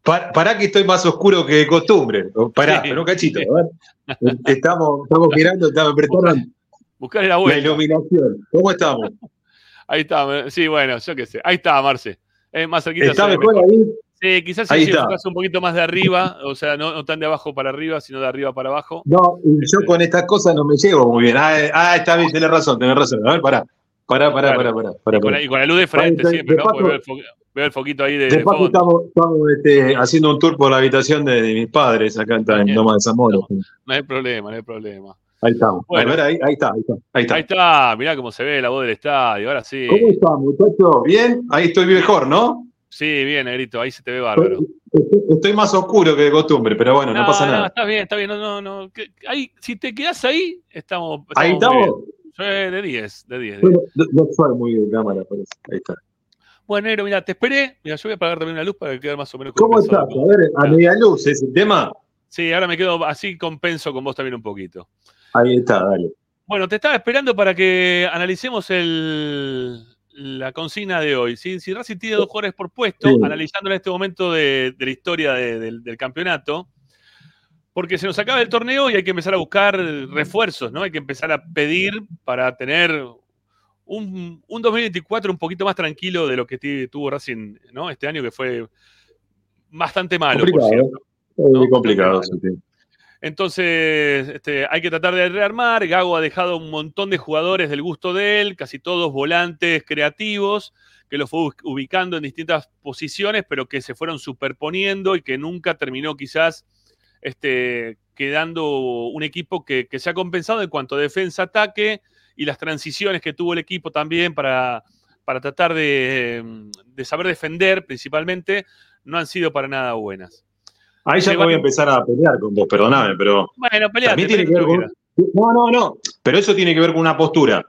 Para, pará que estoy más oscuro que de costumbre. Pará, pero un cachito. A ver. Estamos, estamos mirando, estamos apretando. Buscar la vuelta. La iluminación. ¿Cómo estamos? Ahí está. Sí, bueno, yo qué sé. Ahí está, Marce. Es más cerquita. ¿Está mejor ahí? Sí, quizás si enfocas un poquito más de arriba, o sea, no, tan de abajo para arriba, sino de arriba para abajo. No, yo este. con estas cosas no me llevo muy bien. Ah, ah está bien, tenés razón, tenés razón. A ver, pará. Pará, pará, pará, pará, y, con la, y, con la, luz de frente siempre, ¿no? Porque veo el, foquito ahí de, de fondo. Estamos, estamos este, haciendo un tour por la habitación de, mis padres acá en, en Loma de Zamora. No, no, hay problema, no hay problema. Ahí estamos. Bueno, ahí, ahí, está, ahí está, ahí está. Ahí está, mirá cómo se ve la voz del estadio, ahora sí. ¿Cómo está, muchachos? ¿Bien? Ahí estoy mejor, ¿no? Sí, bien, Negrito, ahí se te ve bárbaro. Estoy más oscuro que de costumbre, pero bueno, no, pasa nada. está bien, está bien. No, no, ahí, si te quedas ahí, estamos. ahí estamos. De 10, de 10. No, muy de cámara, por eso. Ahí está. Bueno, negro, mira, te esperé. Mira, yo voy a apagar también una luz para que quede más o menos ¿Cómo estás? A ver, a media luz es el tema. Sí, ahora me quedo así compenso con vos también un poquito. Ahí está, dale. Bueno, te estaba esperando para que analicemos el, la consigna de hoy. Si, si Racing tiene dos jugadores por puesto, Sí. analizando en este momento de, de la historia de- del, del campeonato, porque se nos acaba el torneo y hay que empezar a buscar refuerzos, ¿no? Hay que empezar a pedir para tener un, un 2024 un poquito más tranquilo de lo que tuvo Racing, ¿no? Este año que fue bastante malo, por Complicado. cierto. Es muy ¿no? complicado. Sí, entonces, este, hay que tratar de rearmar. Gago ha dejado un montón de jugadores del gusto de él, casi todos volantes creativos, que los fue ubicando en distintas posiciones, pero que se fueron superponiendo y que nunca terminó quizás este, quedando un equipo que, que se ha compensado en cuanto a defensa-ataque y las transiciones que tuvo el equipo también para, para tratar de, de saber defender principalmente, no han sido para nada buenas. Ahí ya Se voy a empezar a pelear con vos, perdóname, pero Bueno, peleate, también tiene que ver peleate con. No, no, no. Pero eso tiene que ver con una postura.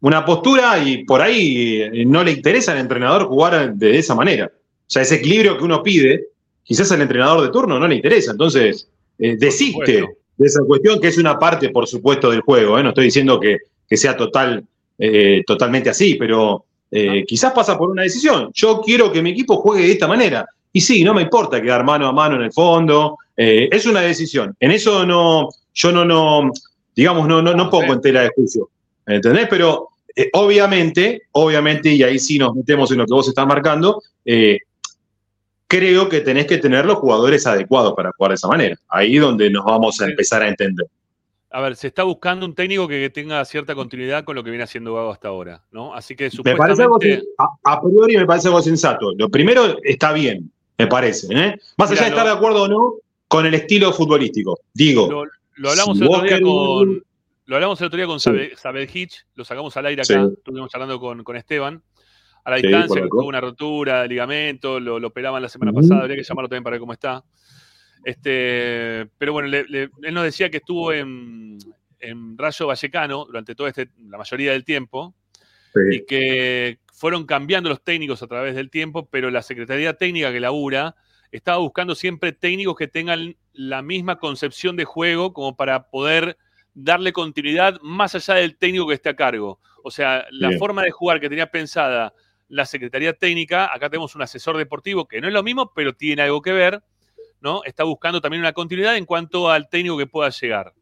Una postura y por ahí eh, no le interesa al entrenador jugar de esa manera. O sea, ese equilibrio que uno pide, quizás al entrenador de turno no le interesa. Entonces, eh, desiste de esa cuestión, que es una parte, por supuesto, del juego. ¿eh? No estoy diciendo que, que sea total, eh, totalmente así, pero eh, quizás pasa por una decisión. Yo quiero que mi equipo juegue de esta manera. Y sí, no me importa quedar mano a mano en el fondo. es una decisión. En eso no, yo no, no, digamos, no, no, no pongo en tela de juicio. ¿Entendés? Pero eh, obviamente, obviamente, y ahí sí nos metemos en lo que vos estás marcando, eh, creo que tenés que tener los jugadores adecuados para jugar de esa manera. Ahí donde nos vamos a empezar a entender. A ver, se está buscando un técnico que tenga cierta continuidad con lo que viene haciendo Gago hasta ahora, ¿no? Así que Me parece algo, supuestamente. a, a priori me parece algo sensato. Lo primero está bien, me parece. ¿eh? Más allá de estar de acuerdo o no con el estilo futbolístico. Digo, Lo, lo hablamos si el otro día querés- con. Lo hablamos el otro día con Sí. Sabel Hitch, lo sacamos al aire Sí. acá, estuvimos hablando con, con Esteban. A la Sí, distancia, que tuvo una rotura de ligamento, lo, lo operaban la semana pasada, habría que llamarlo también para ver cómo está. Este, pero bueno, le- le- él nos decía que estuvo en, en Rayo Vallecano durante toda este, la mayoría del tiempo y que fueron cambiando los técnicos a través del tiempo, pero la Secretaría Técnica que labura estaba buscando siempre técnicos que tengan la misma concepción de juego como para poder darle continuidad más allá del técnico que esté a cargo. O sea, la Bien. forma de jugar que tenía pensada la Secretaría Técnica, acá tenemos un asesor deportivo que no es lo mismo, pero tiene algo que ver, ¿no? Está buscando también una continuidad en cuanto al técnico que pueda llegar.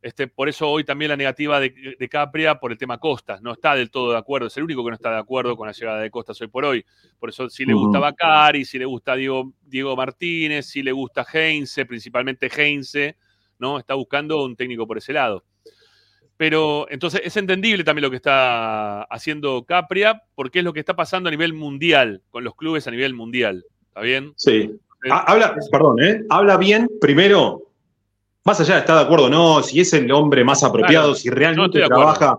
Este, por eso hoy también la negativa de, de Capria por el tema Costas. No está del todo de acuerdo, es el único que no está de acuerdo con la llegada de Costas hoy por hoy. Por eso si le gusta. Bacari, si le gusta Diego, Diego Martínez, si le gusta Heinze, principalmente Heinze, ¿no? Está buscando un técnico por ese lado. Pero entonces es entendible también lo que está haciendo Capria, porque es lo que está pasando a nivel mundial, con los clubes a nivel mundial. ¿Está bien? Sí. Ha- Habla, perdón, ¿eh? Habla bien, primero, más allá de estar de acuerdo o no, si es el hombre más apropiado, Claro, si realmente trabaja.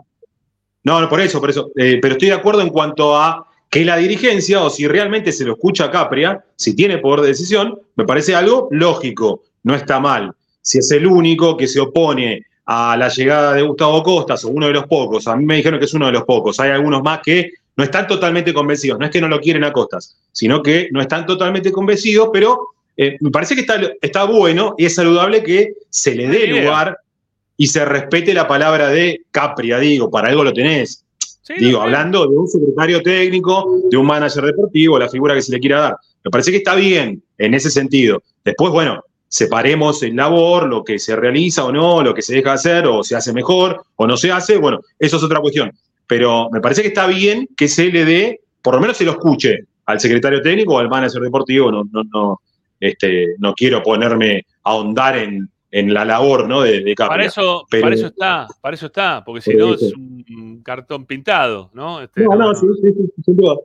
No, no, por eso, por eso. Eh, pero estoy de acuerdo en cuanto a que la dirigencia, o si realmente se lo escucha a Capria, si tiene poder de decisión, me parece algo lógico, no está mal. Si es el único que se opone a la llegada de Gustavo Costas, o uno de los pocos, a mí me dijeron que es uno de los pocos, hay algunos más que no están totalmente convencidos, no es que no lo quieren a Costas, sino que no están totalmente convencidos, pero eh, me parece que está, está bueno y es saludable que se le dé lugar y se respete la palabra de Capria, digo, para algo lo tenés. digo, hablando de un secretario técnico, de un manager deportivo, la figura que se le quiera dar. Me parece que está bien en ese sentido. Después, bueno, separemos en labor lo que se realiza o no, lo que se deja hacer, o se hace mejor o no se hace, bueno, eso es otra cuestión. Pero me parece que está bien que se le dé, por lo menos se lo escuche al secretario técnico o al manager deportivo, no, no, no, este, no quiero ponerme a ahondar en, en la labor ¿no? de, de Capria. Para eso, Pero- para eso está, para eso está, porque si no es un cartón pintado, ¿no? Este, No, no, sí, sí, sí, sin duda.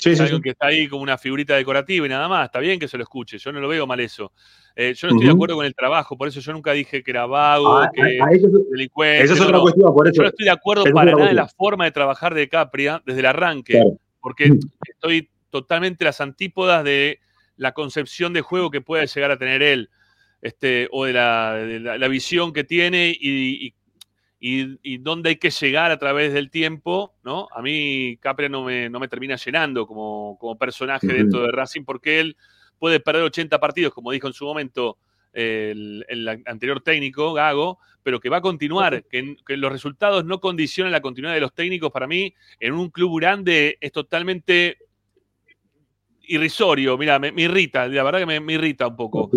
Sí, es sí, algo sí. que está ahí como una figurita decorativa y nada más. Está bien que se lo escuche, yo no lo veo mal eso. Eh, yo no estoy de acuerdo con el trabajo, por eso yo nunca dije que era vago, Ah, que ah, eso es- delincuente. esa es otra no. cuestión, por eso. Yo no estoy de acuerdo para nada en la forma de trabajar de Capria desde el arranque, Claro. porque estoy totalmente las antípodas de la concepción de juego que pueda llegar a tener él, este, o de la, de la- la visión que tiene y, y, y- y dónde hay que llegar a través del tiempo, ¿no? A mí Capria no me, no me termina llenando como, como personaje dentro de Racing porque él puede perder 80 partidos, como dijo en su momento el, el anterior técnico, Gago, pero que va a continuar, que, que, los resultados no condicionan la continuidad de los técnicos, para mí, en un club grande es totalmente irrisorio. Mira, me, me, irrita, la verdad que me, me irrita un poco.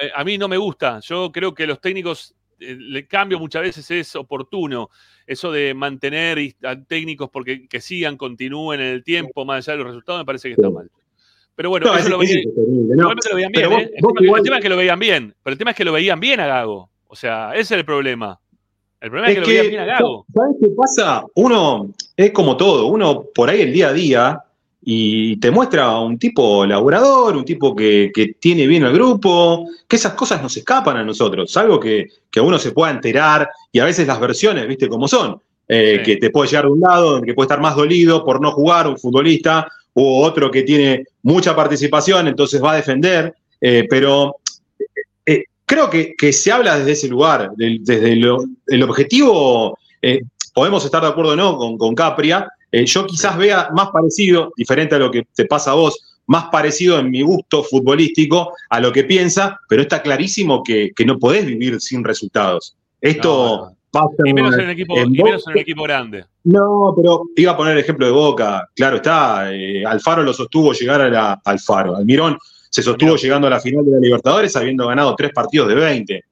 Eh, a mí no me gusta. Yo creo que los técnicos, el cambio muchas veces es oportuno. Eso de mantener a técnicos porque que sigan, continúen en el tiempo, más allá de los resultados, me parece que está mal. Pero bueno, No, eso es- lo es veía- insostenible, no. igualmente lo veían Pero bien, vos- ¿eh? El vos igual- tema es que lo veían bien, pero el tema es que lo veían bien a Gago. O sea, ese es el problema. El problema es, que, lo veían bien a Gago. ¿sabes qué pasa? Uno es como todo, uno por ahí el día a día y te muestra un tipo laburador, un tipo que, que tiene bien al grupo, que esas cosas nos escapan a nosotros, algo que, que uno se pueda enterar y a veces las versiones, viste cómo son, Eh, que te puede llegar de un lado, que puede estar más dolido por no jugar un futbolista, o otro que tiene mucha participación, entonces va a defender, eh, pero eh, creo que, que se habla desde ese lugar, del- desde lo- el objetivo, podemos estar de acuerdo o no con, con Capria, eh, yo quizás vea más parecido, diferente a lo que te pasa a vos, más parecido en mi gusto futbolístico a lo que piensa, pero está clarísimo que, que no podés vivir sin resultados. Esto pasa Y menos en el equipo, en y menos en el equipo grande. no, pero iba a poner el ejemplo de Boca. Claro está, eh, Alfaro lo sostuvo llegar a la Alfaro. Almirón se sostuvo llegando a la final de la Libertadores habiendo ganado tres partidos de 20.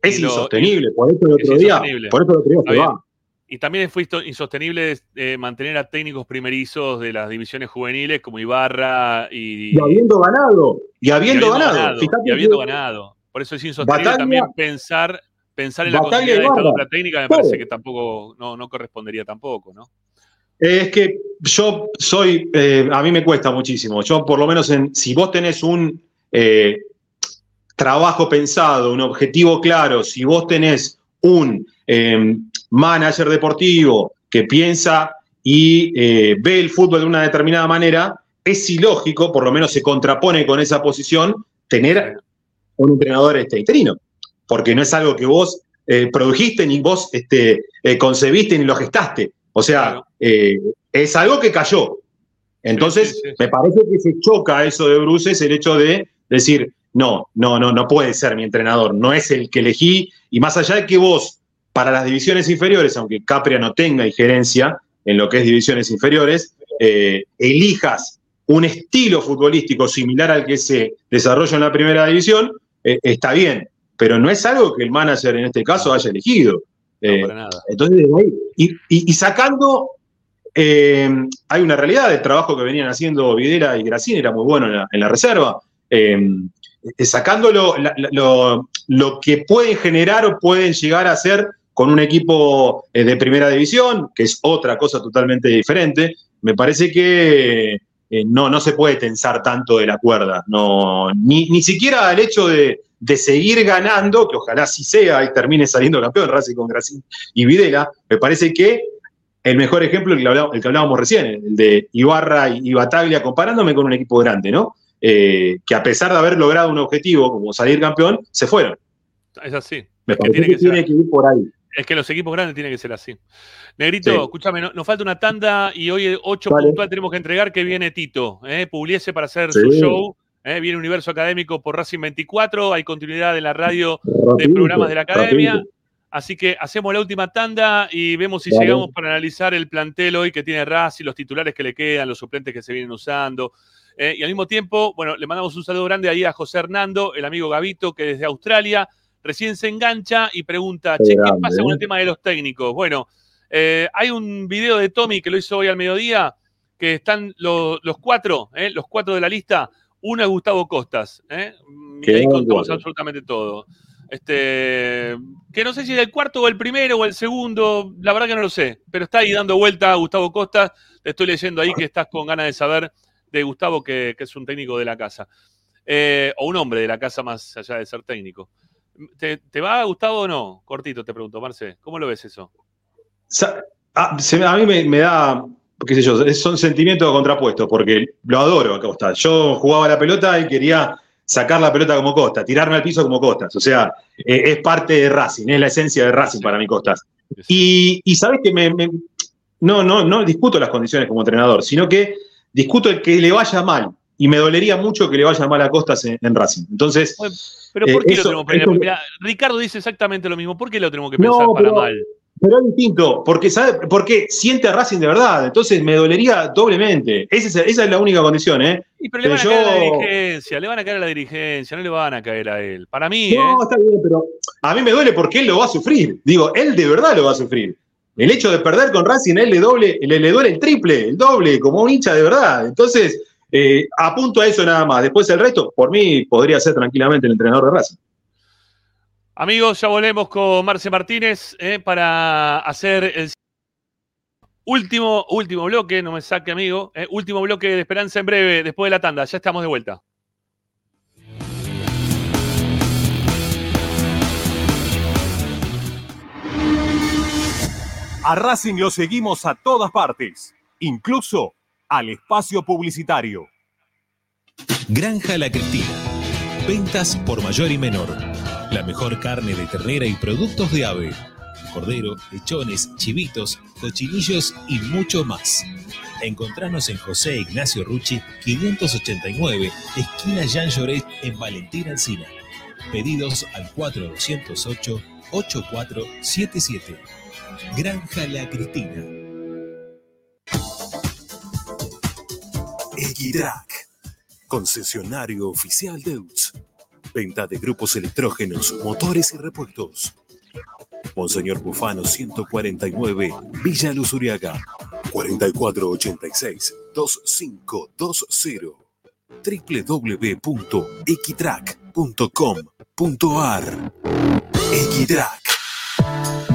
Es Y lo- insostenible, por eso el Es otro día, por eso el otro día se va. Y también fue insostenible eh, mantener a técnicos primerizos de las divisiones juveniles como Ibarra y, Y habiendo ganado, y habiendo, ganado. Y habiendo que- ganado. Por eso es insostenible Batalla- también pensar, pensar en la continuidad de esta dupla técnica, me parece que tampoco no, no correspondería tampoco, ¿no? Es que yo soy, eh, a mí me cuesta muchísimo. Yo, por lo menos, en, si vos tenés un eh, trabajo pensado, un objetivo claro, si vos tenés un eh, manager deportivo que piensa y eh, ve el fútbol de una determinada manera, es ilógico, por lo menos se contrapone con esa posición, tener un entrenador este, interino. Porque no es algo que vos eh, produjiste, ni vos este, eh, concebiste, ni lo gestaste. O sea, es algo que cayó. Entonces, me parece que se choca eso de Bruces, el hecho de decir, no, no, no, no puede ser mi entrenador, no es el que elegí, y más allá de que vos, para las divisiones inferiores, aunque Capria no tenga injerencia en lo que es divisiones inferiores, eh, elijas un estilo futbolístico similar al que se desarrolla en la primera división, eh, está bien, pero no es algo que el manager en este caso haya elegido. Eh, entonces, desde ahí, y, y- y sacando, eh, hay una realidad del trabajo que venían haciendo Videla y Gracini, era muy bueno en la, en la reserva, eh, eh, sacando lo, lo- lo que pueden generar o pueden llegar a hacer con un equipo eh, de primera división, que es otra cosa totalmente diferente, me parece que eh, no, no se puede tensar tanto de la cuerda, no, ni, ni siquiera el hecho de, de seguir ganando, que ojalá sí sea y termine saliendo campeón Racing con Gracini y Videla, me parece que el mejor ejemplo, el que, hablábamos, el que hablábamos recién, el de Ibarra y, Bataglia, comparándome con un equipo grande, ¿no? Eh, que a pesar de haber logrado un objetivo como salir campeón, se fueron. Es así. Me que parece tiene que, tiene que ir por ahí. Es que los equipos grandes tienen que ser así. Negrito, Sí. escúchame, no- nos falta una tanda y hoy 8 Vale. puntual tenemos que entregar que viene Tito. ¿eh? Pugliese para hacer Sí. su show. ¿eh? Viene Universo Académico por Racing 24. Hay continuidad en la radio de programas de la academia. rapidito. Así que hacemos la última tanda y vemos si Vale. llegamos para analizar el plantel hoy que tiene Racing, los titulares que le quedan, los suplentes que se vienen usando. ¿eh? y al mismo tiempo, bueno, le mandamos un saludo grande ahí a José Hernando, el amigo Gavito, que desde Australia recién se engancha y pregunta, che, ¿qué pasa con ¿eh? el tema de los técnicos? Bueno, eh, hay un video de Tommy que lo hizo hoy al mediodía, que están lo- los cuatro, ¿eh? los cuatro de la lista. Uno es Gustavo Costas, ¿eh? y ahí contamos absolutamente todo. Este, que no sé si es el cuarto o el primero o el segundo, la verdad que no lo sé, pero está ahí dando vuelta a Gustavo Costas. Te estoy leyendo ahí que estás con ganas de saber de Gustavo, que, que es un técnico de la casa. Eh, o un hombre de la casa más allá de ser técnico. ¿Te, te va Gustavo o no? Cortito te pregunto, Marce. ¿Cómo lo ves eso? Ah, se a mí me, me da, qué sé yo, es- son sentimientos contrapuestos, porque lo adoro a Costa. Yo jugaba la pelota y quería sacar la pelota como Costa, tirarme al piso como Costas. O sea, eh, es parte de Racing, es la esencia de Racing para mí, Costas. Y, y sabes que me, me- no, no, no discuto las condiciones como entrenador, sino que discuto el que le vaya mal. Y me dolería mucho que le vaya mal a Costas en, en Racing. Entonces, Pero eh, ¿por qué eso- lo tenemos que Mirá, Ricardo dice exactamente lo mismo. ¿Por qué lo tenemos que pensar No, para pero- mal? Pero es distinto, porque sabe, porque siente a Racing de verdad, entonces me dolería doblemente. Esa es, esa es la única condición, ¿eh? Y pero le van a caer a la yo- dirigencia, le van a caer a la dirigencia, no le van a caer a él. Para mí, No, ¿eh? está bien, pero a mí me duele porque él lo va a sufrir. Digo, él de verdad lo va a sufrir. El hecho de perder con Racing, a él le, doble, le, le duele el triple, el doble, como un hincha de verdad. Entonces, eh, apunto a eso nada más. Después el resto, por mí, podría ser tranquilamente el entrenador de Racing. Amigos, ya volvemos con Marce Martínez eh, para hacer el último, último bloque, no me saque amigo, eh, último bloque de Esperanza en breve, después de la tanda, ya estamos de vuelta. A Racing lo seguimos a todas partes, incluso al espacio publicitario. Granja La Cristina. Ventas por mayor y menor. La mejor carne de ternera y productos de ave. Cordero, lechones, chivitos, cochinillos y mucho más. Encontranos en José Ignacio Rucci, 589, esquina Jean Lloret, en Valentín Alcina. Pedidos al 4208-8477. Granja La Cristina. Equitrack, concesionario oficial de UTS. Venta de grupos electrógenos, motores y repuestos. Monseñor Bufano 149, Villa Luz Uriaga. 4486-2520. www.equitrack.com.ar Equitrack.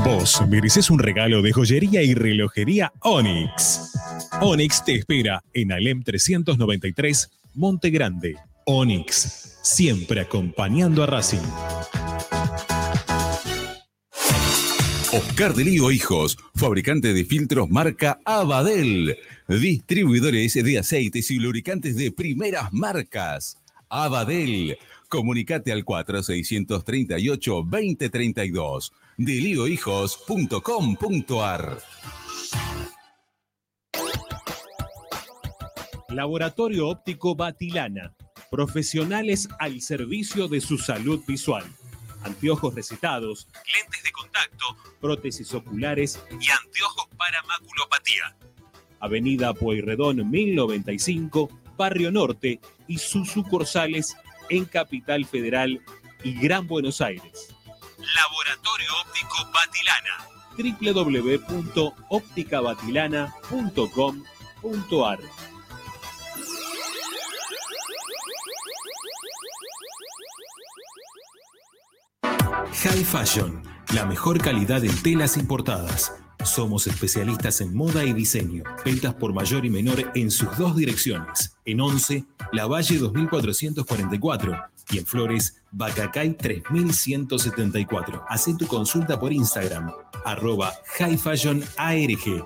Vos mereces un regalo de joyería y relojería Onyx. Onyx te espera en Alem 393, Monte Grande. Onyx, siempre acompañando a Racing. Oscar de Lío Hijos, fabricante de filtros marca Abadel, distribuidores de aceites y lubricantes de primeras marcas. Abadel, comunicate al 4638-2032, deliohijos.com.ar. Laboratorio Óptico Batilana. Profesionales al servicio de su salud visual. Anteojos recetados, lentes de contacto, prótesis oculares y anteojos para maculopatía. Avenida Pueyrredón 1095, Barrio Norte y sus sucursales en Capital Federal y Gran Buenos Aires. Laboratorio Óptico Batilana www.opticabatilana.com.ar High Fashion, la mejor calidad en telas importadas. Somos especialistas en moda y diseño. Ventas por mayor y menor en sus dos direcciones. En 11, La Valle 2444 y en Flores, Bacacay 3174. Haz tu consulta por Instagram, arroba High Fashion ARG.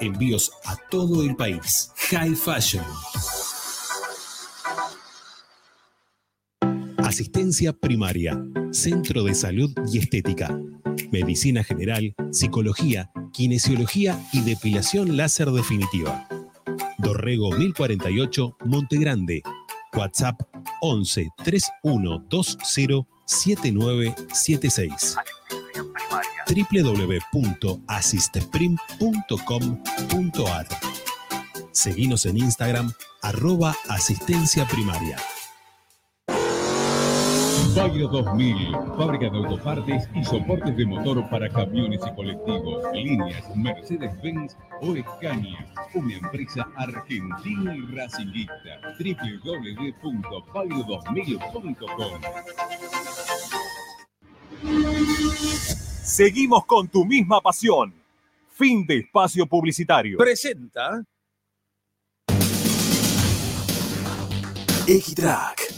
Envíos a todo el país. High Fashion. Asistencia primaria, Centro de Salud y Estética, Medicina General, Psicología, Kinesiología y Depilación Láser Definitiva. Dorrego 1048, Monte Grande. WhatsApp 11 3120 7976 www.asisteprim.com.ar Seguinos en Instagram, arroba asistencia primaria. Bagro 2000, fábrica de autopartes y soportes de motor para camiones y colectivos, líneas Mercedes-Benz o Scania, una empresa argentina y racinguista, www.bagro2000.com. Seguimos con tu misma pasión. Fin de espacio publicitario. Presenta Equitrack,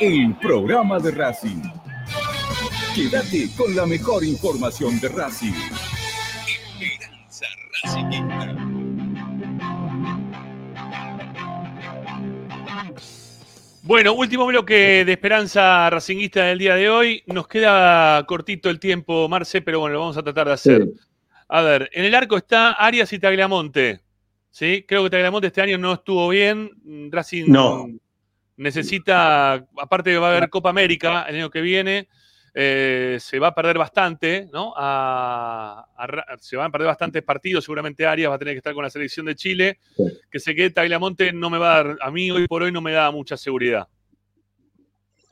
el programa de Racing. Quédate con la mejor información de Racing. Esperanza Racingista. Bueno, último bloque de Esperanza Racinguista del día de hoy. Nos queda cortito el tiempo, Marce, pero bueno, lo vamos a tratar de hacer. A ver, en el arco está Arias y Tagliamonte. ¿sí? Creo que Tagliamonte este año no estuvo bien. Racing No. Necesita, aparte que va a haber Copa América el año que viene, eh, se va a perder bastante, ¿no? A- se van a perder bastantes partidos. Seguramente Arias va a tener que estar con la selección de Chile. Que se quede Tagliamonte no me va a dar, a mí hoy por hoy no me da mucha seguridad.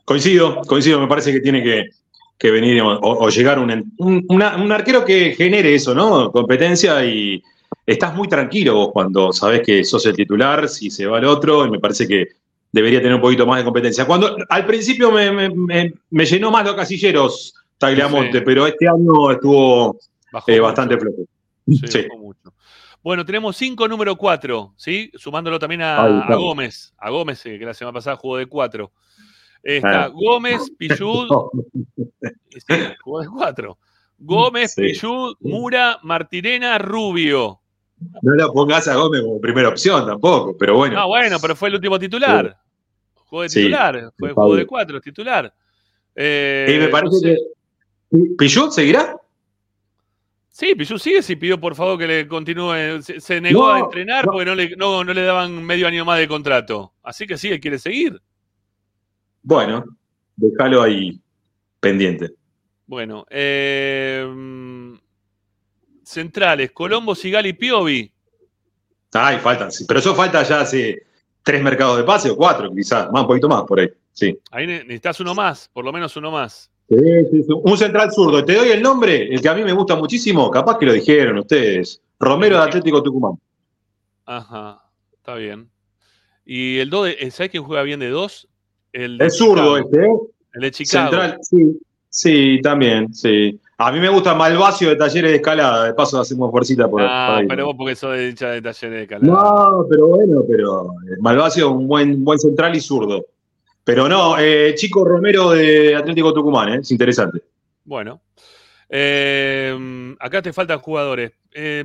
Coincido, coincido, me parece que tiene que, que venir o, o llegar un, un- una- un arquero que genere eso, ¿no? Competencia y estás muy tranquilo vos cuando sabés que sos el titular, si se va el otro, y me parece que debería tener un poquito más de competencia. Cuando al principio me, me- me- me llenó más los casilleros Tagliamonte, Sí. pero este año estuvo eh, bastante flojo. Sí, Sí. bajó mucho. Bueno, tenemos cinco número cuatro, ¿sí? Sumándolo también a. Gómez. A Gómez, eh, que la semana pasada jugó de cuatro. Está Ah. Gómez, Pichud. *laughs* sí, jugó de cuatro. Gómez, Sí. Pichud, Mura, Martirena, Rubio. No lo pongas a Gómez como primera opción tampoco, pero bueno. No, bueno, pero fue el último titular. Jugó de Sí. titular. Fue Está jugó de cuatro, titular. Eh, y me parece no sé. que. ¿Pillot seguirá? Sí, Pichud sigue si pidió por favor que le continúe. Se, se negó No, a entrenar no. porque no le, no, no le daban medio año más de contrato. Así que sí, él quiere seguir. Bueno, déjalo ahí pendiente. Bueno, eh, centrales, Colombo, Sigali y Piovi. Ay, faltan, sí. Pero eso falta ya hace tres mercados de pase o cuatro, quizás, más, un poquito más por ahí. Sí. Ahí ne- necesitas uno más, por lo menos uno más. Sí, sí. Un central zurdo. Te doy el nombre, el que a mí me gusta muchísimo, capaz que lo dijeron ustedes. Romero de Atlético Tucumán. Ajá, está bien. Y el 2, ¿sabes quién juega bien de dos? El de Es zurdo este, ¿eh? El de Chicago. Central, sí. Sí, también, sí. A mí me gusta Malvacio de Talleres de Escalada, de paso hacemos fuercita por, Ah, ahí. pero vos porque sos de hincha de talleres de calada. No, pero bueno, pero eh, Malvacio un buen, buen central y zurdo. Pero no, eh, Chico Romero de Atlético Tucumán, ¿eh? es interesante. Bueno. Eh, acá te faltan jugadores.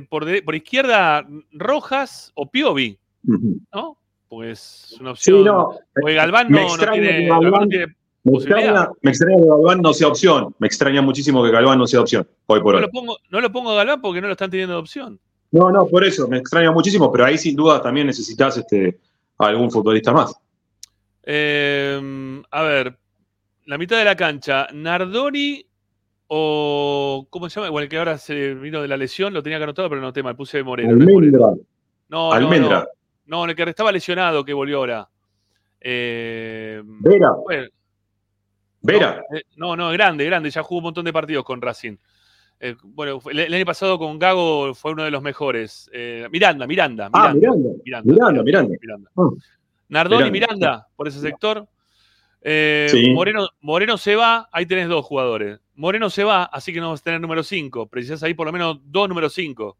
Por, de- por izquierda, Rojas o Piovi. ¿no? Pues una Sí, opción. no. Porque Galván no, no tiene, Galván no tiene Me extraña, me extraña que Galván no sea opción. Me extraña muchísimo que Galván no sea opción, hoy por No hoy. lo, pongo, no lo pongo a Galván porque no lo están teniendo de opción. No, no, por eso, me extraña muchísimo, pero ahí sin duda también necesitas este, algún futbolista más. Eh, a ver, la mitad de la cancha, Nardoni o. ¿Cómo se llama? Bueno, el que ahora se vino de la lesión, lo tenía que anotar, pero no tema, puse Moreno. no. Almendra. No, Almendra. No, no, el que estaba lesionado que volvió ahora. Eh, Vera. bueno, Vera. eh, no, no, grande, grande, ya jugó un montón de partidos con Racing. Eh, bueno, el, el año pasado con Gago fue uno de los mejores. Eh, Miranda, Miranda, Ah, Miranda. Miranda, Miranda. Ah. Nardoni y Miranda. Miranda, por ese sector. Eh, Sí. Moreno, Moreno se va, ahí tenés dos jugadores. Moreno se va, así que no vas a tener número 5. Precisás ahí por lo menos dos número 5.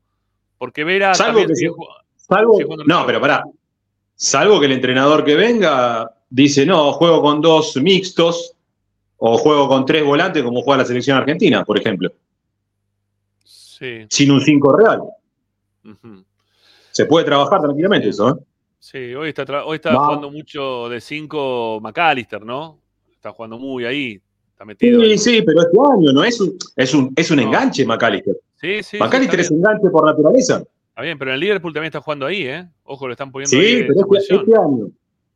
Porque Vera Salvo que sigue Salvo, sigue no, pero pará. Salvo que el entrenador que venga dice, no, juego con dos mixtos o juego con tres volantes como juega la selección argentina, por ejemplo. Sí. Sin un 5 real. Se puede trabajar tranquilamente eso, ¿eh? Sí, hoy está, hoy está Va. jugando mucho de 5 McAllister, ¿no? Está jugando muy ahí. Está metido. Sí, ahí. sí, pero este año no es un, es un, es un enganche McAllister. Sí, sí. sí, McAllister está, es enganche por naturaleza. está bien, pero en el Liverpool también está jugando ahí, ¿eh? Ojo, lo están poniendo Sí, ahí pero este, este año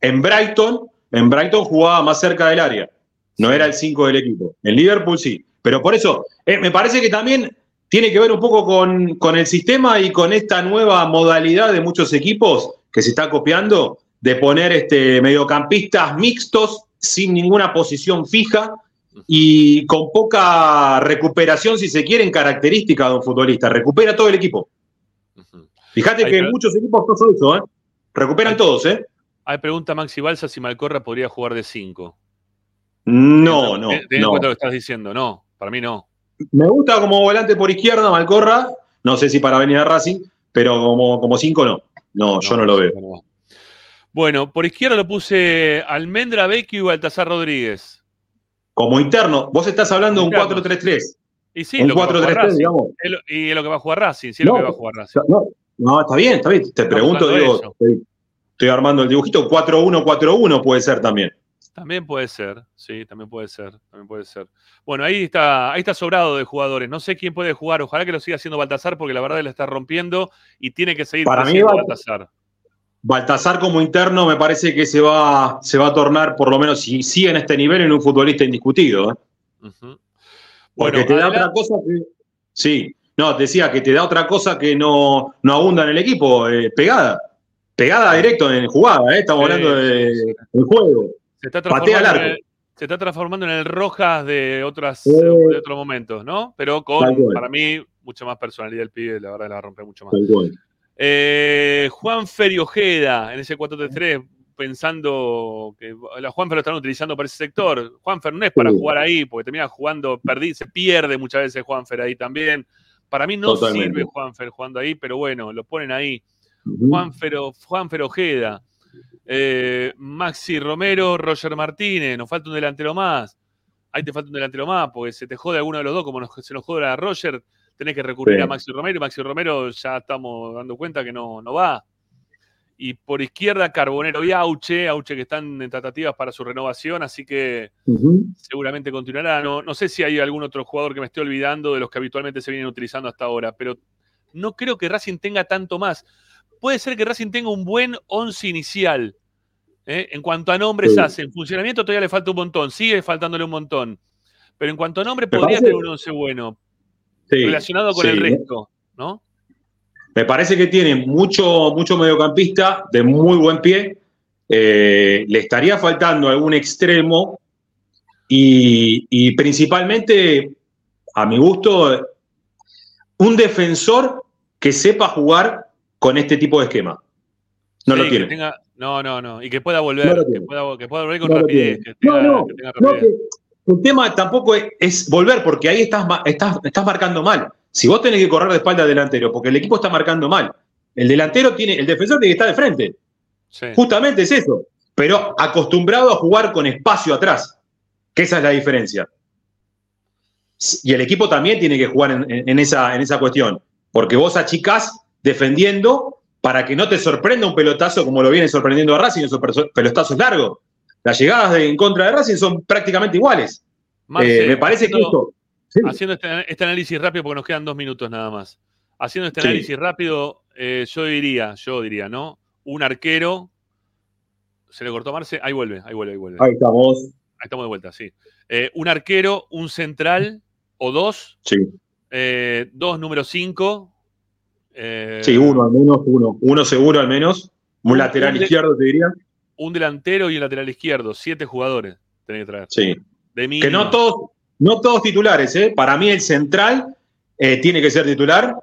en Brighton, en Brighton jugaba más cerca del área. No era el 5 del equipo. En Liverpool sí. Pero por eso, eh, me parece que también tiene que ver un poco con, con el sistema y con esta nueva modalidad de muchos equipos que se está copiando de poner este, mediocampistas mixtos sin ninguna posición fija y con poca recuperación, si se quiere, en características de un futbolista. Recupera todo el equipo. Fíjate que muchos equipos no son eso, ¿eh? Recuperan todos, ¿eh? Ahí pregunta Maxi Balsa si Malcorra podría jugar de 5. No, no, Ten, ten en no. cuenta lo que estás diciendo. No, para mí no. Me gusta como volante por izquierda, Malcorra. No sé si para venir a Racing, pero como, como cinco no. No, yo no lo veo. Bueno, por izquierda lo puse Almendra Vecchio y Baltasar Rodríguez. Como interno, vos estás hablando de un Interno. 4-3-3. Y sí, Un lo que va a jugar 4-3-3, Racing. digamos. Es lo- Y es lo que va a jugar Racing, sí, es lo No, que va a jugar Racing. No, no, está bien, está bien. Te pregunto, digo, estoy, estoy armando el dibujito. 4-1-4-1 puede ser también. También puede ser, sí, también puede ser, también puede ser. Bueno, ahí está, ahí está sobrado de jugadores. No sé quién puede jugar. Ojalá que lo siga haciendo Baltasar, porque la verdad la está rompiendo y tiene que seguir Para mí Baltasar. Baltasar como interno me parece que se va, se va a tornar, por lo menos si sigue en este nivel, en un futbolista indiscutido. ¿eh? Porque Bueno, te da otra cosa que. Sí, no, decía que te da otra cosa que no, no abunda en el equipo, eh, pegada. Pegada directo en jugada, ¿eh? estamos Sí, hablando de, sí, del juego. Se está Patea transformando, arco. en el, se está transformando en el Rojas de, otras, Eh. de otros momentos, ¿no? Pero con, para mí, mucha más personalidad el pibe, la verdad la romper mucho más. Eh, Juan Feri Ojeda en ese 4-3-3, pensando que la Juanfer lo están utilizando para ese sector. Juanfer no es para Sí. jugar ahí, porque termina jugando, perdí, se pierde muchas veces Juanfer ahí también. Para mí no Totalmente. sirve Juanfer jugando ahí, pero bueno, lo ponen ahí. Ujú. Juanfer, O- Juanfer Ojeda, eh, Maxi Romero, Roger Martínez, nos falta un delantero más. Ahí te falta un delantero más, porque se te jode alguno de los dos, como nos- se nos jode a Roger, tenés que recurrir Sí. a Maxi Romero, y Maxi Romero ya estamos dando cuenta que no, no va. Y por izquierda, Carbonero y Auche, Auche que están en tratativas para su renovación, así que seguramente continuará. No, no sé si hay algún otro jugador que me esté olvidando de los que habitualmente se vienen utilizando hasta ahora, pero no creo que Racing tenga tanto más. Puede ser que Racing tenga un buen once inicial. ¿eh? En cuanto a nombres Sí. hace, en funcionamiento todavía le falta un montón, sigue faltándole un montón. Pero en cuanto a nombre, Me podría parece- tener un once bueno, Sí, relacionado con sí. el resto, ¿no? Me parece que tiene mucho, mucho mediocampista de muy buen pie. Eh, le estaría faltando algún extremo y, y principalmente, a mi gusto, un defensor que sepa jugar con este tipo de esquema. No Sí, lo tiene. tenga- no, no, no. Y que pueda volver, No que, pueda, que pueda volver con No rapidez. Que No, tenga, no, que el tema tampoco es, es volver, porque ahí estás, estás, estás marcando mal. Si vos tenés que correr de espalda al delantero, porque el equipo está marcando mal. El delantero tiene, el defensor tiene que estar de frente. Sí. Justamente es eso. Pero acostumbrado a jugar con espacio atrás. Que esa es la diferencia. Y el equipo también tiene que jugar en, en- en esa, en esa cuestión. Porque vos achicás defendiendo para que no te sorprenda un pelotazo como lo viene sorprendiendo a Racing, esos pelotazos largos. Las llegadas de- en contra de Racing son prácticamente iguales. Marce, Eh, me parece que haciendo- esto. Haciendo este, este análisis rápido, porque nos quedan dos minutos nada más. Haciendo este Sí. análisis rápido, eh, yo diría, yo diría, ¿no? Un arquero. ¿Se le cortó a Marce? Ahí vuelve, ahí vuelve, ahí vuelve. Ahí estamos. Ahí estamos de vuelta, sí. Eh, un arquero, un central o dos. Sí. eh, dos número cinco. Eh, Sí, uno al menos, uno. Uno seguro al menos. Un Un- lateral un izquierdo, te diría. Un delantero y un lateral izquierdo. Siete jugadores tenés que traer. Sí. De Que no todos, no todos titulares, ¿eh? Para mí el central eh, tiene que ser titular.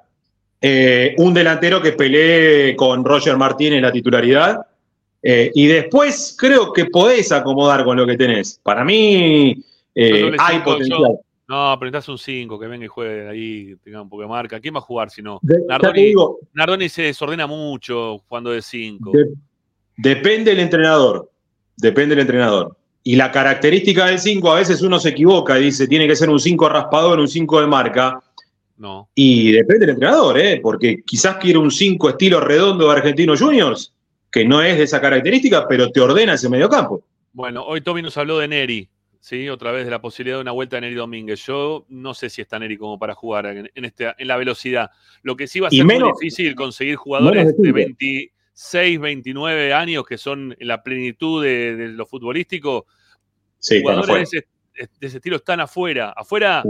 Eh, un delantero que pelee con Roger Martínez la titularidad. Y después creo que podés acomodar con lo que tenés. Para mí hay cinco, potencial. yo- no, pero necesitas un 5 que venga y juegue ahí, tenga un poco de marca. ¿Quién va a jugar si no? De- Nardoni, digo, Nardoni se desordena mucho jugando de 5. de- depende del entrenador. Depende del entrenador. Y la característica del 5, a veces uno se equivoca y dice, tiene que ser un 5 raspador, un 5 de marca. No. Y depende del entrenador, ¿eh? porque quizás quiere un 5 estilo redondo de Argentinos Juniors, que no es de esa característica, pero te ordena ese mediocampo. Bueno, hoy Tommy nos habló de Neri, ¿sí? Otra vez de la posibilidad de una vuelta de Neri Domínguez. Yo no sé si está Neri como para jugar en, en este, en la velocidad. Lo que sí va a ser menos- muy difícil conseguir jugadores de de cinco. 26, 29 años que son en la plenitud de, de lo futbolístico. Sí, jugadores de ese, de ese estilo están afuera. Afuera,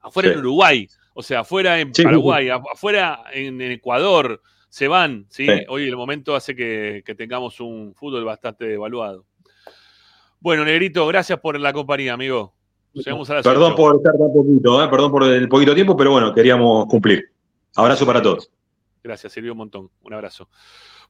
afuera. Sí. en Uruguay, o sea, afuera en Sí, Paraguay, afuera en, en Ecuador, se van, ¿sí? Hoy el momento hace que, que tengamos un fútbol bastante evaluado. Bueno, Negrito, gracias por la compañía, amigo. Llegamos a las Perdón por estar tan poquito, ¿eh? perdón por el poquito tiempo, pero bueno, queríamos cumplir. Abrazo para todos. Gracias, sirvió un montón. Un abrazo.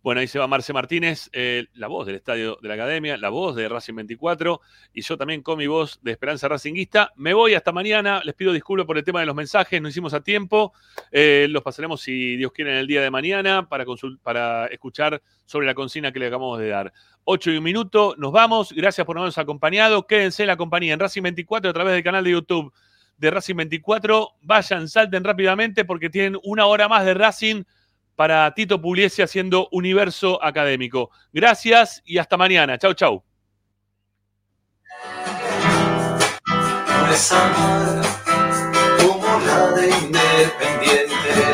Bueno, ahí se va Marce Martínez, eh, la voz del Estadio de la Academia, la voz de Racing 24 y yo también con mi voz de Esperanza Racinguista. Me voy hasta mañana, les pido disculpas por el tema de los mensajes, no hicimos a tiempo, eh, los pasaremos si Dios quiere en el día de mañana para, escuchar sobre la consigna que le acabamos de dar. 8 y un minuto, nos vamos, gracias por habernos acompañado, quédense en la compañía en Racing 24 a través del canal de YouTube de Racing 24, vayan, salten rápidamente porque tienen una hora más de Racing para Tito Pugliese haciendo Universo Académico. Gracias y hasta mañana. Chau, chau.